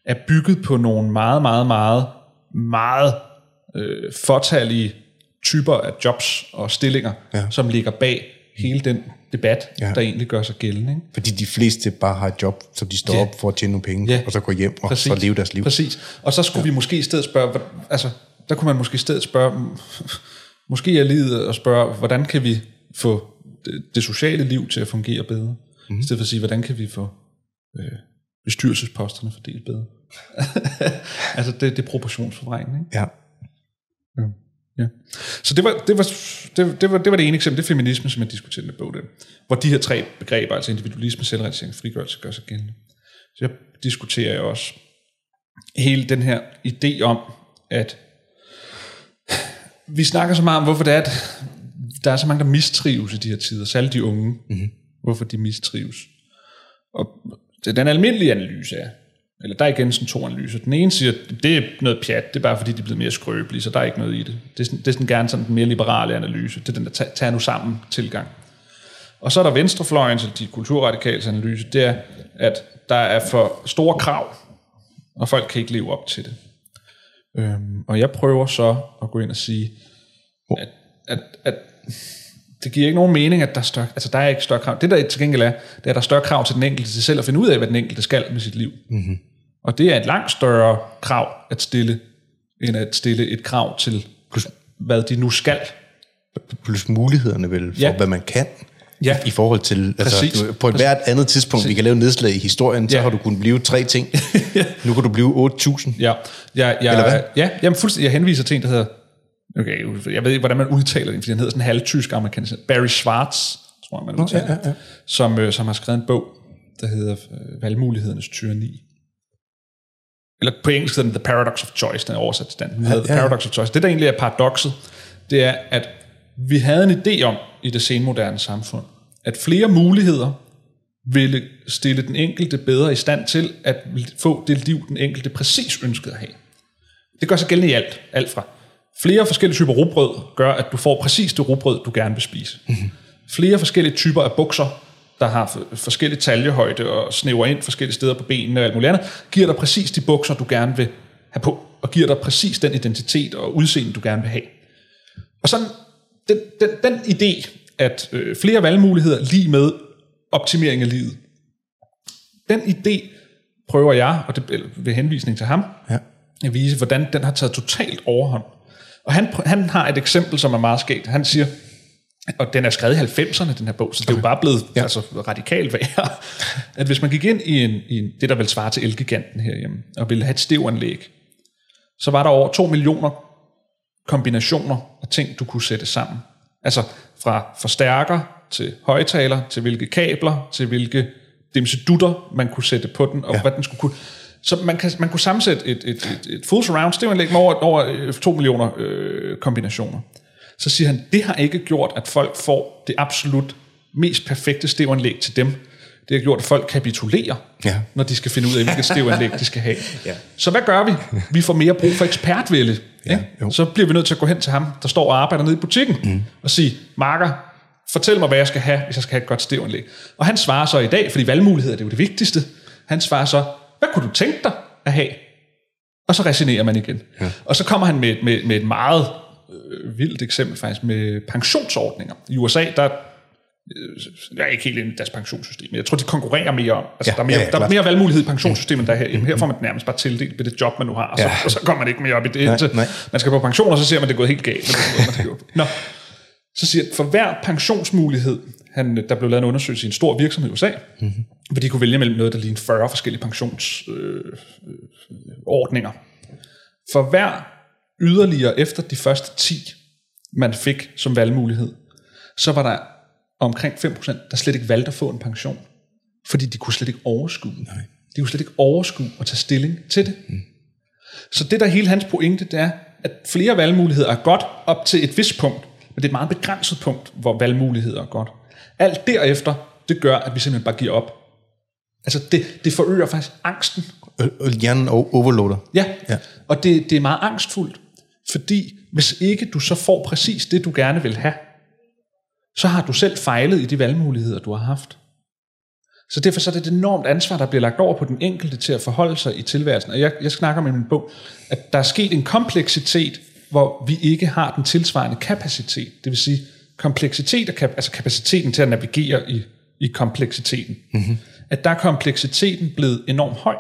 Speaker 2: er bygget på nogle meget, meget, meget, meget øh, fortalige typer af jobs og stillinger,
Speaker 1: Ja.
Speaker 2: som ligger bag hele den debat,
Speaker 1: Ja.
Speaker 2: der egentlig gør sig gældende. Ikke?
Speaker 1: Fordi de fleste bare har et job, så de står
Speaker 2: Ja.
Speaker 1: op for at tjene nogle penge,
Speaker 2: Ja.
Speaker 1: og så gå hjem og
Speaker 2: Præcis.
Speaker 1: så leve deres liv.
Speaker 2: Præcis. Og så skulle ja. vi måske i stedet spørge, altså, der kunne man måske i stedet spørge, måske er livet at spørge, hvordan kan vi få det, sociale liv til at fungere bedre? Mm. I stedet for at sige, hvordan kan vi få øh, bestyrelsesposterne fordelt bedre? altså, det, det er proportionsforvrængning.
Speaker 1: Ja.
Speaker 2: Ja. Så det var det, var, det, det, var, det var det ene eksempel, det er feminisme, som jeg diskuterede i bogen, hvor de her tre begreber, altså individualisme, selvrealisering og frigørelse, gør sig gældende. Så jeg diskuterer jeg også hele den her idé om, at vi snakker så meget om, hvorfor det er, at der er så mange, der mistrives i de her tider, særligt de unge. Mm-hmm. Hvorfor de mistrives. Og det- den almindelige analyse er, eller der er igen sådan to analyser. Den ene siger, at det er noget pjat, det er bare fordi, de er blevet mere skrøbelige, så der er ikke noget i det. Det er sådan, det er sådan gerne sådan den mere liberale analyse. Det er den, der tager, tager nu sammen tilgang. Og så er der venstrefløjens, eller de kulturradikale analyse, det er, at der er for store krav, og folk kan ikke leve op til det. Øhm, og jeg prøver så at gå ind og sige, at, at, at det giver ikke nogen mening, at der er større, altså der er ikke større krav. Det der til gengæld er, det er, at der er større krav til den enkelte til selv at finde ud af, hvad den enkelte skal med sit liv. Mm-hmm. Og det er et langt større krav at stille, end at stille et krav til, hvad de nu skal.
Speaker 1: Plus mulighederne vel for,
Speaker 2: Ja.
Speaker 1: hvad man kan.
Speaker 2: Ja.
Speaker 1: I forhold til, altså,
Speaker 2: Præcis.
Speaker 1: på et hvert andet tidspunkt, vi kan lave nedslag i historien, så
Speaker 2: Ja.
Speaker 1: har du kunnet blive tre ting. Nu kan du blive 8.000.
Speaker 2: Ja, jeg, jeg,
Speaker 1: Eller hvad?
Speaker 2: Ja, jamen fuldstændig. Jeg henviser til en, der hedder, okay, jeg ved ikke, hvordan man udtaler det, fordi han hedder sådan halvtysk amerikansk, Barry Schwartz, tror jeg, man udtaler,
Speaker 1: ja, ja.
Speaker 2: Som, øh, som har skrevet en bog, der hedder øh, Valgmulighedernes tyranni. Eller på engelsk hedder den The Paradox of Choice, den er oversat til. Den hedder The
Speaker 1: ja.
Speaker 2: Paradox of Choice. Det, der egentlig er paradokset, det er, at vi havde en idé om i det senmoderne samfund, at flere muligheder ville stille den enkelte bedre i stand til at få det liv, den enkelte præcis ønskede at have. Det gør sig gældende i alt. Alt fra flere forskellige typer rugbrød gør, at du får præcis det rugbrød, du gerne vil spise. Mm-hmm. Flere forskellige typer af bukser, der har forskellige taljehøjde og snæver ind forskellige steder på benene og alt muligt andet, giver dig præcis de bukser, du gerne vil have på, og giver dig præcis den identitet og udseende, du gerne vil have. Og sådan, den, den, den idé, at øh, flere valgmuligheder lige med optimering af livet, den idé prøver jeg, og det ved henvisning til ham,
Speaker 1: Ja.
Speaker 2: at vise, hvordan den har taget totalt overhånd. Og han, han har et eksempel, som er meget skægt. Han siger, og den er skrevet i 90'erne, den her bog, så det er jo bare blevet ja. altså, radikalt værre, at hvis man gik ind i, en, i en, det, der vil svare til Elgiganten herhjemme, og ville have et stevanlæg, så var der over 2 millioner kombinationer af ting, du kunne sætte sammen. Altså fra forstærker til højtaler, til hvilke kabler, til hvilke dimsedutter man kunne sætte på den, og ja. hvad den skulle kunne. Så man, kan, man kunne sammensætte et, et, et, et full surround stereoanlæg med over, over øh, 2 millioner øh, kombinationer. Så siger han, det har ikke gjort, at folk får det absolut mest perfekte stereoanlæg til dem. Det har gjort, at folk kapitulerer,
Speaker 1: Ja.
Speaker 2: når de skal finde ud af, hvilket stereoanlæg de skal have.
Speaker 1: Ja.
Speaker 2: Så hvad gør vi? Vi får mere brug for ekspertvælde.
Speaker 1: Ja, jo.
Speaker 2: så bliver vi nødt til at gå hen til ham, der står og arbejder nede i butikken, mm. og sige, Marker, fortæl mig, hvad jeg skal have, hvis jeg skal have et godt stereoanlæg. Og han svarer så i dag, fordi valgmuligheder det er jo det vigtigste, han svarer så, hvad kunne du tænke dig at have? Og så resignerer man igen. Ja. Og så kommer han med, med, med et meget øh, vildt eksempel faktisk med pensionsordninger. I USA, der øh, jeg er ikke helt inde i deres pensionssystem, men jeg tror, de konkurrerer mere om. Altså,
Speaker 1: Ja,
Speaker 2: der, er mere,
Speaker 1: ja, ja,
Speaker 2: der er mere valgmulighed i pensionssystemet, der er her. Jamen, her får man nærmest bare tildelt ved det job, man nu har, og så,
Speaker 1: Ja.
Speaker 2: og så kommer man ikke mere op i det.
Speaker 1: Nej,
Speaker 2: indtil
Speaker 1: nej.
Speaker 2: Man skal på pension, og så ser man, at det er gået helt galt. måde, man det. Nå. Så siger for hver pensionsmulighed, han, der blev lavet en undersøgelse i en stor virksomhed i USA, mm-hmm. hvor de kunne vælge mellem noget, der lignede 40 forskellige pensionsordninger. Øh, ordninger. For hver yderligere efter de første 10, man fik som valgmulighed, så var der omkring 5%, der slet ikke valgte at få en pension. Fordi de kunne slet ikke overskue. Nej. De kunne slet ikke overskue at tage stilling til det. Mm. Så det der er hele hans pointe, det er, at flere valgmuligheder er godt op til et vist punkt, men det er et meget begrænset punkt, hvor valgmuligheder er godt. Alt derefter, det gør, at vi simpelthen bare giver op. Altså det, det forøger faktisk angsten.
Speaker 1: Og hjernen overloader.
Speaker 2: Ja, ja. og det, det er meget angstfuldt, fordi hvis ikke du så får præcis det, du gerne vil have, så har du selv fejlet i de valgmuligheder, du har haft. Så derfor så er det et enormt ansvar, der bliver lagt over på den enkelte til at forholde sig i tilværelsen. Og jeg, jeg snakker med min bog, at der er sket en kompleksitet, hvor vi ikke har den tilsvarende kapacitet. Det vil sige, kompleksitet og kap, altså kapaciteten til at navigere i, i kompleksiteten. Mm-hmm. At der er kompleksiteten blevet enormt høj.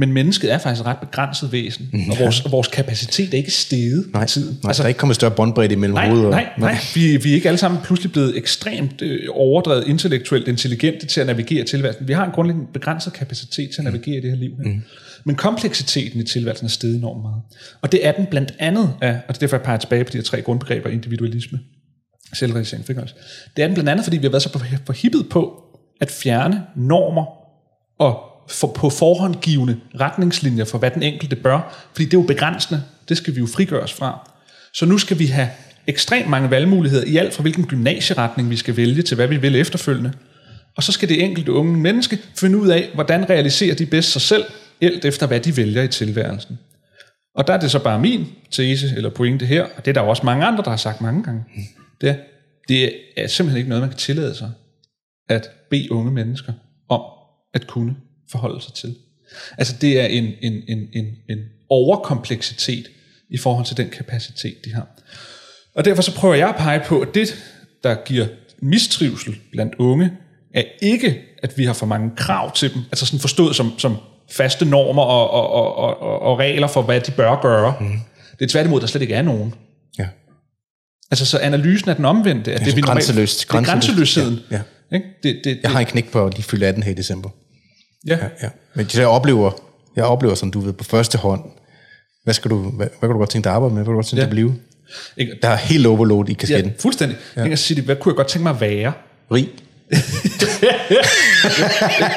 Speaker 2: Men mennesket er faktisk et ret begrænset væsen, mm, og vores, vores kapacitet er ikke steget
Speaker 1: nej,
Speaker 2: med tiden.
Speaker 1: Nej, altså, der er ikke kommet større båndbredde imellem
Speaker 2: nej,
Speaker 1: hovedet.
Speaker 2: Nej, nej, nej. Vi, vi er ikke alle sammen pludselig blevet ekstremt øh, overdrevet intellektuelt intelligente til at navigere tilværelsen. Vi har en grundlæggende begrænset kapacitet til at navigere i det her liv. Her. Mm. Men kompleksiteten i tilværelsen er steget enormt meget. Og det er den blandt andet af, og det er derfor jeg peger tilbage på de her tre grundbegreber, individualisme, selvrealisering, frigørelse. Det er den blandt andet, fordi vi har været så forhippet på at fjerne normer og for, på forhåndgivende retningslinjer for, hvad den enkelte bør, fordi det er jo begrænsende, det skal vi jo frigøres fra. Så nu skal vi have ekstremt mange valgmuligheder i alt fra hvilken gymnasieretning vi skal vælge til hvad vi vil efterfølgende. Og så skal det enkelte unge menneske finde ud af, hvordan realiserer de bedst sig selv, alt efter hvad de vælger i tilværelsen. Og der er det så bare min tese eller pointe her, og det er der også mange andre, der har sagt mange gange. Det er, det er simpelthen ikke noget, man kan tillade sig at bede unge mennesker om at kunne forholde sig til. Altså det er en, en, en, en, en overkompleksitet i forhold til den kapacitet, de har. Og derfor så prøver jeg at pege på, at det, der giver mistrivsel blandt unge, er ikke, at vi har for mange krav til dem, altså sådan forstået som, som faste normer og, og, og, og, og regler for, hvad de bør gøre. Mm. Det er tværtimod, der slet ikke er nogen.
Speaker 1: Ja.
Speaker 2: Altså, så analysen er den omvendte. At
Speaker 1: det,
Speaker 2: det,
Speaker 1: vi grænseløst.
Speaker 2: Det er grænseløsheden.
Speaker 1: Ja, ja.
Speaker 2: Ikke? Det, det, det,
Speaker 1: jeg har en knæk på, at de fylder 18 her i december.
Speaker 2: Ja.
Speaker 1: ja, ja. Men jeg oplever, jeg oplever, som du ved, på første hånd, hvad, skal du, hvad, hvad kan du godt tænke dig at arbejde med? Hvad kan du godt tænke dig ja. at blive? Ikke? Der er helt overload i kasketten.
Speaker 2: Ja, fuldstændig. Ja. Jeg kan sige, hvad kunne jeg godt tænke mig at være?
Speaker 1: Rig.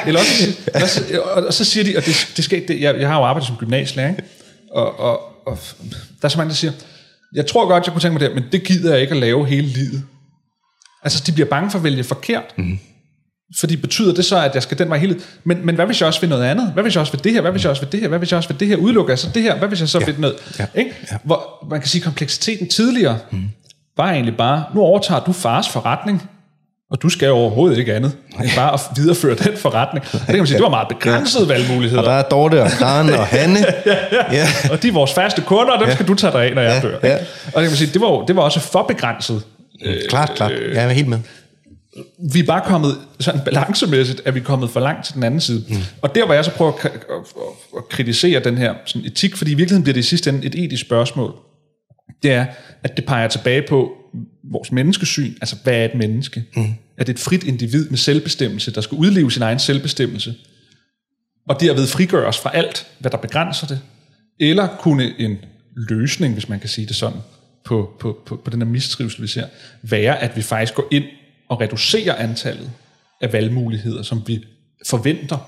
Speaker 2: Eller også, også, og så siger de, og det, det skal, det, jeg, jeg har jo arbejdet som gymnasielærer, ikke? Og, og, og der er så mange, der siger, jeg tror godt, jeg kunne tænke mig det, men det gider jeg ikke at lave hele livet. Altså, de bliver bange for at vælge forkert. Mm. Fordi betyder det så, at jeg skal den vej hele men, men hvad hvis jeg også vil noget andet? Hvad hvis jeg også vil det her? Hvad hvis jeg også vil det her? Hvad hvis jeg også vil det her? Udelukker jeg så det her? Hvad hvis jeg så ja. vil noget? Ja. Ikke? Ja. Hvor man kan sige, kompleksiteten tidligere mm. var egentlig bare, nu overtager du fars forretning, og du skal overhovedet ikke andet end bare at videreføre den forretning. Og det kan man sige, det var meget begrænsede ja. valgmuligheder.
Speaker 1: Og der er Dorte og Karen og Hanne.
Speaker 2: ja, ja. ja. Og de er vores faste kunder, og dem ja. skal du tage dig af, når jeg ja. dør. Ja. Og det kan man sige, det var, det var også for begrænset.
Speaker 1: Øh, klart, klart. Jeg er helt med
Speaker 2: vi er bare kommet, sådan balancemæssigt, er vi kommet for langt til den anden side. Mm. Og der, hvor jeg så prøver at, at, at kritisere den her sådan etik, fordi i virkeligheden bliver det i sidste ende et etisk spørgsmål, det er, at det peger tilbage på vores menneskesyn, altså hvad er et menneske? Mm. Er det et frit individ med selvbestemmelse, der skal udleve sin egen selvbestemmelse, og derved frigøres fra alt, hvad der begrænser det? Eller kunne en løsning, hvis man kan sige det sådan, på, på, på, på den her mistrivsel, vi ser, være, at vi faktisk går ind at reducere antallet af valgmuligheder, som vi forventer,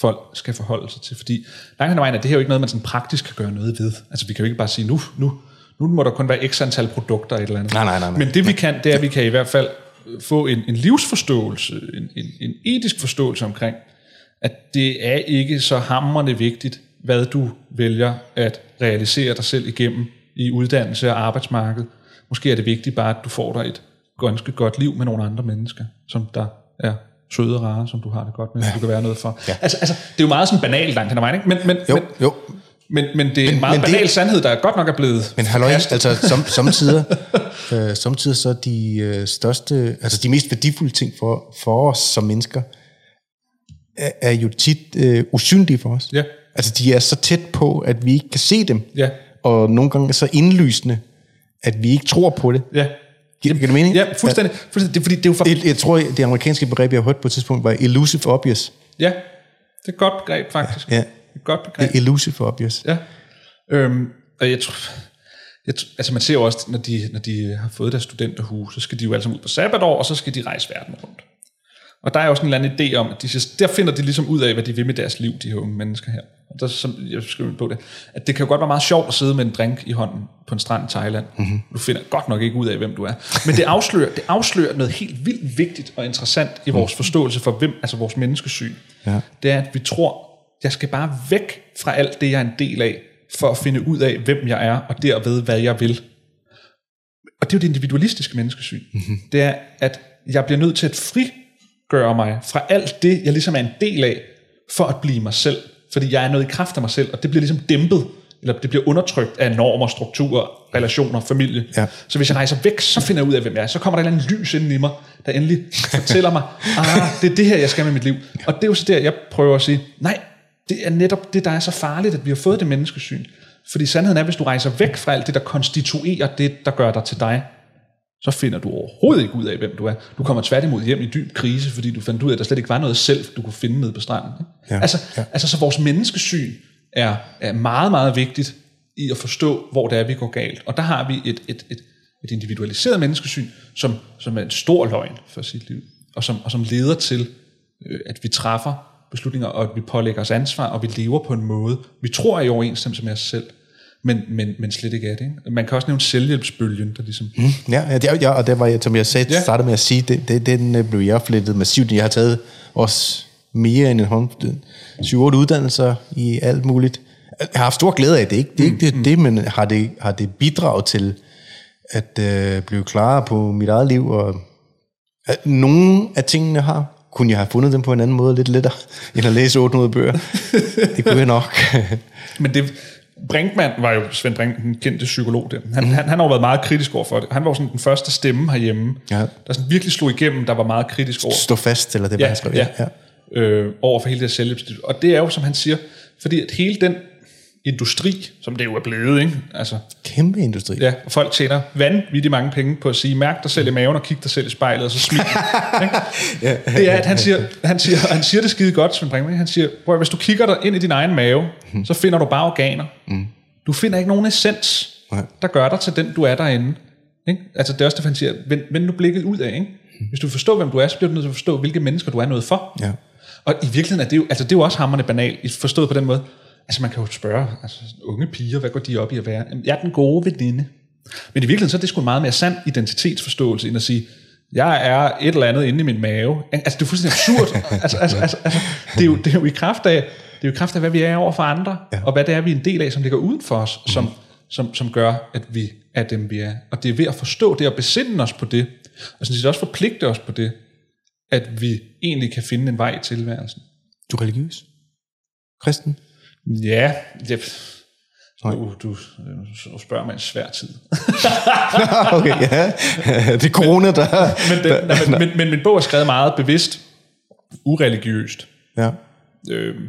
Speaker 2: folk skal forholde sig til. Fordi langt hen ad vejen er det her jo ikke noget, man sådan praktisk kan gøre noget ved. Altså vi kan jo ikke bare sige, nu, nu, nu må der kun være x antal produkter et eller andet.
Speaker 1: Nej, nej, nej, nej.
Speaker 2: Men det vi kan, det er, at vi kan i hvert fald få en, en livsforståelse, en, en, en etisk forståelse omkring, at det er ikke så hammerende vigtigt, hvad du vælger at realisere dig selv igennem i uddannelse og arbejdsmarked. Måske er det vigtigt bare, at du får dig et ganske godt liv med nogle andre mennesker, som der er søde og rare, som du har det godt med, ja. du kan være noget for. Ja. Altså, altså, det er jo meget sådan hen ad vejen, ikke? Men, men,
Speaker 1: jo,
Speaker 2: men,
Speaker 1: jo.
Speaker 2: Men, men det er men, en meget banal det, sandhed, der godt nok er blevet
Speaker 1: Men halløj, altså som, samtidig, øh, samtidig så de øh, største, altså de mest værdifulde ting for, for os som mennesker, er, er jo tit øh, usynlige for os.
Speaker 2: Ja.
Speaker 1: Altså de er så tæt på, at vi ikke kan se dem.
Speaker 2: Ja.
Speaker 1: Og nogle gange er så indlysende, at vi ikke tror på det.
Speaker 2: Ja.
Speaker 1: Giver det mening?
Speaker 2: Ja, fuldstændig. fuldstændig. Det, fordi det er jo for...
Speaker 1: Jeg, jeg tror, det amerikanske begreb, jeg har hørt på et tidspunkt, var elusive obvious.
Speaker 2: Ja, det er et godt begreb faktisk.
Speaker 1: Ja.
Speaker 2: Et godt begreb.
Speaker 1: Elusive obvious.
Speaker 2: Ja. Øhm, og jeg tror, jeg, altså man ser jo også, når de, når de har fået deres studenterhus, så skal de jo alle sammen ud på sabbatår, og så skal de rejse verden rundt. Og der er jo sådan en eller anden idé om, at de, der finder de ligesom ud af, hvad de vil med deres liv, de her unge mennesker her. Der, som jeg skriver på det, at det kan jo godt være meget sjovt at sidde med en drink i hånden på en strand i Thailand. Mm-hmm. Du finder godt nok ikke ud af, hvem du er. Men det afslører, det afslører noget helt vildt vigtigt og interessant i vores forståelse for, hvem, altså vores menneskesyn.
Speaker 1: Ja.
Speaker 2: Det er, at vi tror, jeg skal bare væk fra alt det, jeg er en del af, for at finde ud af, hvem jeg er, og derved, hvad jeg vil. Og det er jo det individualistiske menneskesyn. Mm-hmm. Det er, at jeg bliver nødt til at frigøre mig fra alt det, jeg ligesom er en del af, for at blive mig selv. Fordi jeg er noget i kraft af mig selv, og det bliver ligesom dæmpet, eller det bliver undertrykt af normer, strukturer, relationer, familie.
Speaker 1: Ja.
Speaker 2: Så hvis jeg rejser væk, så finder jeg ud af, hvem jeg er. Så kommer der et eller andet lys inden i mig, der endelig fortæller mig, ah, det er det her, jeg skal med mit liv. Og det er jo så der, jeg prøver at sige, nej, det er netop det, der er så farligt, at vi har fået det menneskesyn. Fordi sandheden er, hvis du rejser væk fra alt det, der konstituerer det, der gør dig til dig, så finder du overhovedet ikke ud af, hvem du er. Du kommer tværtimod hjem i dyb krise, fordi du fandt ud af, at der slet ikke var noget selv, du kunne finde nede på stranden.
Speaker 1: Ja,
Speaker 2: Altså,
Speaker 1: ja.
Speaker 2: altså, så vores menneskesyn er, er meget, meget vigtigt i at forstå, hvor det er, vi går galt. Og der har vi et, et, et, et individualiseret menneskesyn, som, som er en stor løgn for sit liv, og som, og som leder til, øh, at vi træffer beslutninger, og at vi pålægger os ansvar, og vi lever på en måde, vi tror er i overensstemmelse med os selv, men, men, men slet ikke er det. Ikke? Man kan også nævne selvhjælpsbølgen, der ligesom... Mm.
Speaker 1: Ja, ja, det, ja, og det var, jeg- som jeg sagde,
Speaker 2: Ja.
Speaker 1: startede med at sige, det, det, den øh, blev jeg flettet massivt. Jeg har taget også mere end en hånd, 7-8 uddannelser i alt muligt. Jeg har haft stor glæde af det, ikke? Det er ikke det, det, men har det, har det bidraget til at øh, blive klarere på mit eget liv, og at nogle af tingene har, kunne jeg have fundet dem på en anden måde lidt lettere, end at læse 800 bøger. det kunne jeg nok.
Speaker 2: Men det, Brinkmann var jo, Svend Brink, den kendte psykolog der, han, mm. han, han har jo været meget kritisk over for det. Han var jo sådan den første stemme herhjemme,
Speaker 1: Ja.
Speaker 2: der sådan virkelig slog igennem, der var meget kritisk over,
Speaker 1: Stå fast, eller det var,
Speaker 2: ja,
Speaker 1: han skrev.
Speaker 2: ja, ja. Øh, over for hele det her selvhjælpsliv. Og det er jo, som han siger, fordi at hele den industri, som det jo er blevet, ikke? Altså,
Speaker 1: Kæmpe industri.
Speaker 2: ja, og folk tjener vanvittigt mange penge på at sige, mærk dig selv i maven og kig dig selv i spejlet, og så smil. ikke? det er, at han siger, han siger, han siger det skide godt, Svend Brinkmann, han siger, prøv, hvis du kigger dig ind i din egen mave, så finder du bare organer. Du finder ikke nogen essens,
Speaker 1: Nej.
Speaker 2: der gør dig til den, du er derinde. Ikke? Altså det er også det, han siger, vend, vend nu blikket ud af. Ikke? Hvis du forstår, hvem du er, så bliver du nødt til at forstå, hvilke mennesker du er noget for.
Speaker 1: Ja.
Speaker 2: Og i virkeligheden er det jo, altså det er jo også hammerende banalt, forstået på den måde. Altså man kan jo spørge altså, unge piger, hvad går de op i at være? Jamen, Jeg er den gode veninde. Men i virkeligheden så er det sgu meget mere sand identitetsforståelse, end at sige, jeg er et eller andet inde i min mave. Altså det er fuldstændig absurd. altså, altså, altså, altså, det, er jo, det er jo i kraft af, det er jo i kraft af, hvad vi er over for andre, ja. og hvad det er, vi er en del af, som ligger uden for os, som, som, som gør, at vi er dem, vi er. Og det er ved at forstå det og besinde os på det, og sådan set også forpligte os på det, at vi egentlig kan finde en vej i tilværelsen.
Speaker 1: Du er religiøs? Kristen?
Speaker 2: Ja, det, du, du, du spørger mig en svær tid.
Speaker 1: okay, ja. det er corona, der...
Speaker 2: men, den, nej, men, men, men min bog er skrevet meget bevidst, ureligiøst.
Speaker 1: Ja.
Speaker 2: Øhm,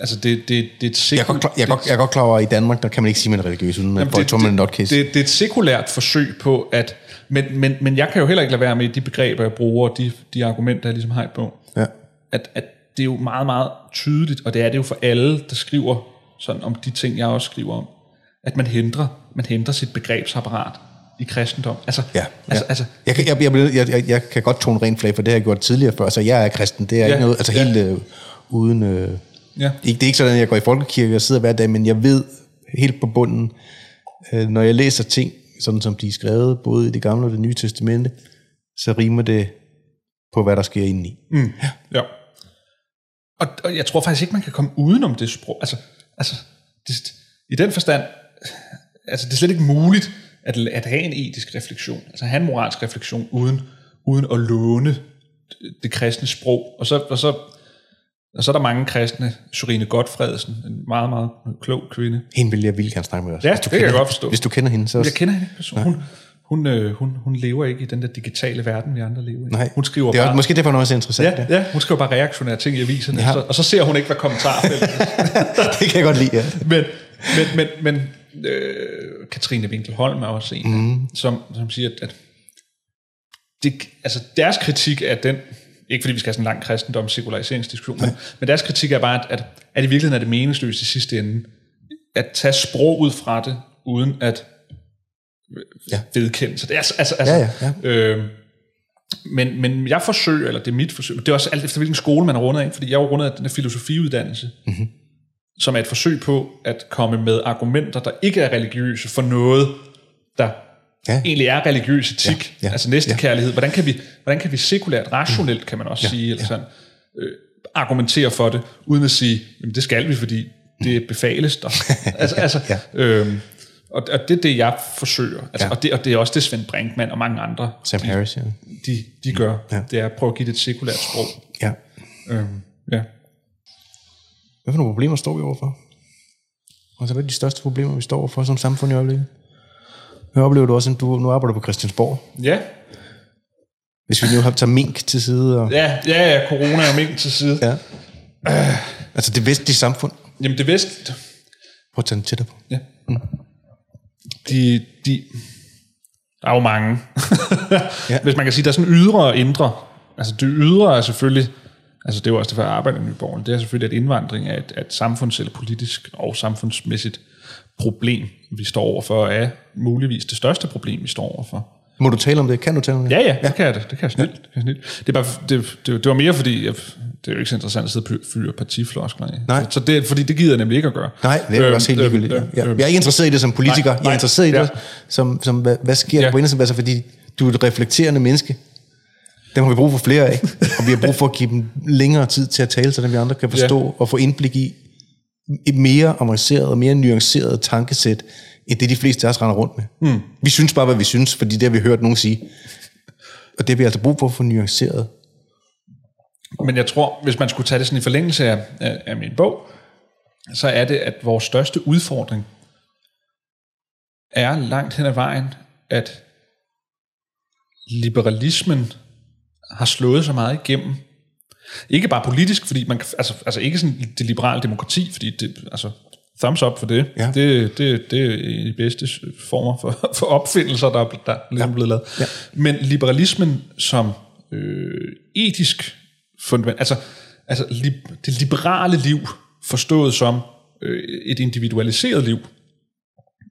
Speaker 2: altså det, det, det er et
Speaker 1: Jeg er, godt jeg, er godt, jeg er godt klar over, at i Danmark, der kan man ikke sige, at man er religiøs, uden at
Speaker 2: Jamen,
Speaker 1: få et tommel not
Speaker 2: det,
Speaker 1: case.
Speaker 2: det, det er et sekulært forsøg på, at... Men, men, men jeg kan jo heller ikke lade være med de begreber, jeg bruger, og de, de argumenter, jeg ligesom har i bogen.
Speaker 1: Ja.
Speaker 2: At, at det er jo meget, meget tydeligt, og det er det jo for alle, der skriver sådan om de ting, jeg også skriver om, at man hindrer, man hindrer sit begrebsapparat i kristendom. Altså,
Speaker 1: Ja,
Speaker 2: altså,
Speaker 1: ja.
Speaker 2: altså
Speaker 1: Jeg, kan, jeg, jeg, jeg, jeg, jeg kan godt tone rent flag, for det har jeg gjort tidligere før. Så jeg er kristen. Det er
Speaker 2: Ja,
Speaker 1: ikke noget, altså
Speaker 2: ja.
Speaker 1: helt øh, uden... Øh,
Speaker 2: ja.
Speaker 1: ikke, det er ikke sådan, at jeg går i folkekirke og sidder hver dag, men jeg ved helt på bunden, øh, når jeg læser ting, sådan som de er skrevet, både i det gamle og det nye testamente, så rimer det på, hvad der sker indeni. Mm.
Speaker 2: Ja. Og, og jeg tror faktisk ikke, man kan komme udenom det sprog. Altså, altså det, i den forstand, altså det er slet ikke muligt at, at have en etisk refleksion, altså have en moralsk refleksion, uden, uden at låne det, kristne sprog. Og så, og så, og så er der mange kristne, Sorine Godfredsen, en meget, meget klog kvinde.
Speaker 1: Hende vil jeg vildt gerne snakke med os.
Speaker 2: Ja,
Speaker 1: Hvis du
Speaker 2: det kan jeg
Speaker 1: kender-
Speaker 2: godt forstå.
Speaker 1: Hvis du kender hende, så...
Speaker 2: Jeg kender hende personligt. Hun, hun, øh, hun, hun lever ikke i den der digitale verden, vi andre lever i.
Speaker 1: Nej,
Speaker 2: hun skriver
Speaker 1: det er
Speaker 2: bare,
Speaker 1: måske derfor, noget er så interessant.
Speaker 2: Ja, ja, hun skriver bare reaktionære ting i aviserne,
Speaker 1: Ja.
Speaker 2: så, og så ser hun ikke, hvad kommentarfeltet
Speaker 1: det kan jeg godt lide, ja.
Speaker 2: men, men, men, men øh, Katrine Winkelholm er også en, mm. som, som siger, at, at det, altså deres kritik af den ikke fordi vi skal have sådan en lang kristendom sekulariseringsdiskussion, men, men deres kritik er bare, at, at, at i virkeligheden er det meningsløst i sidste ende, at tage sprog ud fra det, uden at
Speaker 1: Ja.
Speaker 2: vedkende sig det. Altså, altså, altså,
Speaker 1: Ja, ja, ja.
Speaker 2: Øh, men, men jeg forsøger, eller det er mit forsøg, det er også alt efter hvilken skole man er rundet af, fordi jeg er rundet af den her filosofiuddannelse, mm-hmm. som er et forsøg på at komme med argumenter, der ikke er religiøse for noget, der
Speaker 1: Ja.
Speaker 2: egentlig er religiøs etik,
Speaker 1: Ja, ja,
Speaker 2: altså næstekærlighed. Hvordan kan vi, hvordan kan vi sekulært, rationelt kan man også
Speaker 1: Ja,
Speaker 2: sige, eller sådan, øh, argumentere for det, uden at sige, jamen det skal vi, fordi det befales der. altså, altså,
Speaker 1: Ja.
Speaker 2: øhm, og, og det er det, jeg forsøger. Altså,
Speaker 1: Ja.
Speaker 2: og, det, og det er også det, Svend Brinkmann og mange andre,
Speaker 1: Sam Harris, ja.
Speaker 2: de, de gør.
Speaker 1: Ja.
Speaker 2: Det er at prøve at give det et sekulært sprog.
Speaker 1: ja.
Speaker 2: Øhm, ja.
Speaker 1: Hvad for nogle problemer står vi overfor? Altså, hvad er de største problemer, vi står overfor som samfund i øjeblikket? Jeg oplever du også, at du nu arbejder på Christiansborg.
Speaker 2: Ja,
Speaker 1: Hvis vi nu har taget mink til side og...
Speaker 2: ja, ja, ja, corona er mink til side. Ja.
Speaker 1: Ja. Altså det vestlige samfund.
Speaker 2: Jamen det vest,
Speaker 1: Prøv at tage den tættere på.
Speaker 2: Ja. De, de, der er jo mange.
Speaker 1: Ja.
Speaker 2: ja. Hvis man kan sige, der er sådan ydre og indre. Altså det ydre er selvfølgelig, altså det er jo også derfor, jeg arbejder i Nyborg, det er selvfølgelig, at indvandring er et, et samfunds- eller politisk og samfundsmæssigt problem, vi står overfor, er muligvis det største problem, vi står overfor.
Speaker 1: Må du tale om det? Kan du tale om det?
Speaker 2: Ja, ja, det kan jeg det. Det kan jeg snilt. Det, kan jeg snilt. det, er bare, det, det, det var mere fordi, jeg, det er jo ikke så interessant at sidde og fyre partifloskler.
Speaker 1: Nej.
Speaker 2: Så det, fordi det gider jeg nemlig ikke at gøre.
Speaker 1: Nej, det er
Speaker 2: Øhm,
Speaker 1: også helt
Speaker 2: øhm,
Speaker 1: ligegyldigt.
Speaker 2: øhm,
Speaker 1: ja.
Speaker 2: øhm.
Speaker 1: Jeg er ikke interesseret i det som politiker.
Speaker 2: Nej,
Speaker 1: jeg er
Speaker 2: nej.
Speaker 1: interesseret i
Speaker 2: Ja.
Speaker 1: det som, som hvad, hvad sker der
Speaker 2: Ja.
Speaker 1: på indersiden? Altså, fordi du er et reflekterende menneske. Dem har vi brug for flere af. og vi har brug for at give dem længere tid til at tale, så vi andre kan forstå ja. og få indblik i et mere avanceret og mere nuanceret tankesæt, end det de fleste af os render rundt med. Mm. Vi synes bare, hvad vi synes, fordi det har vi hørt nogen sige. Og det har vi altså brug for at få nuanceret.
Speaker 2: Men jeg tror, hvis man skulle tage det sådan i forlængelse af, af, af min bog, så er det, at vores største udfordring er langt hen ad vejen, at liberalismen har slået så meget igennem. Ikke bare politisk, fordi man altså, altså ikke sådan det liberale demokrati, fordi det, altså thumbs up for det.
Speaker 1: Ja.
Speaker 2: Det, det, det er de bedste former for, for opfindelser, der, er- der er ligesom blevet lavet.
Speaker 1: Ja.
Speaker 2: Men liberalismen som øh, etisk fundament, altså, altså li, det liberale liv, forstået som øh, et individualiseret liv,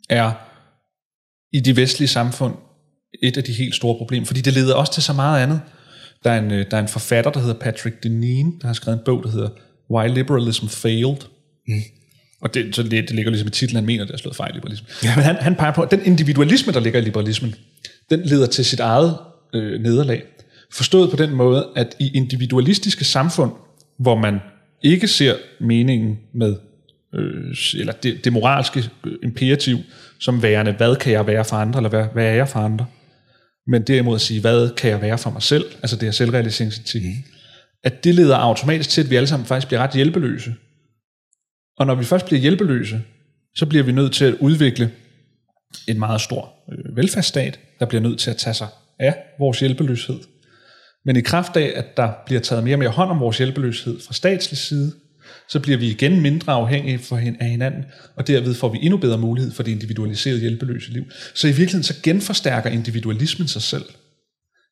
Speaker 2: er i de vestlige samfund et af de helt store problemer, fordi det leder også til så meget andet. Der er en, øh, der er en forfatter, der hedder Patrick Deneen, der har skrevet en bog, der hedder Why Liberalism Failed. Mm. Og det, så det, det ligger ligesom i titlen, han mener, det er slået fejl i liberalisme. Ja. Men han, han peger på, at den individualisme, der ligger i liberalismen, den leder til sit eget øh, nederlag. Forstået på den måde, at i individualistiske samfund, hvor man ikke ser meningen med, øh, eller det, det moralske øh, imperativ, som værende, hvad kan jeg være for andre, eller hvad, hvad er jeg for andre? Men derimod at sige, hvad kan jeg være for mig selv, altså det her selvrealiseringsetik, mm. at det leder automatisk til, at vi alle sammen faktisk bliver ret hjælpeløse. Og når vi først bliver hjælpeløse, så bliver vi nødt til at udvikle en meget stor øh, velfærdsstat, der bliver nødt til at tage sig af vores hjælpeløshed. Men i kraft af, at der bliver taget mere og mere hånd om vores hjælpeløshed fra statslig side, så bliver vi igen mindre afhængige af hinanden, og derved får vi endnu bedre mulighed for det individualiserede hjælpeløse liv. Så i virkeligheden så genforstærker individualismen sig selv.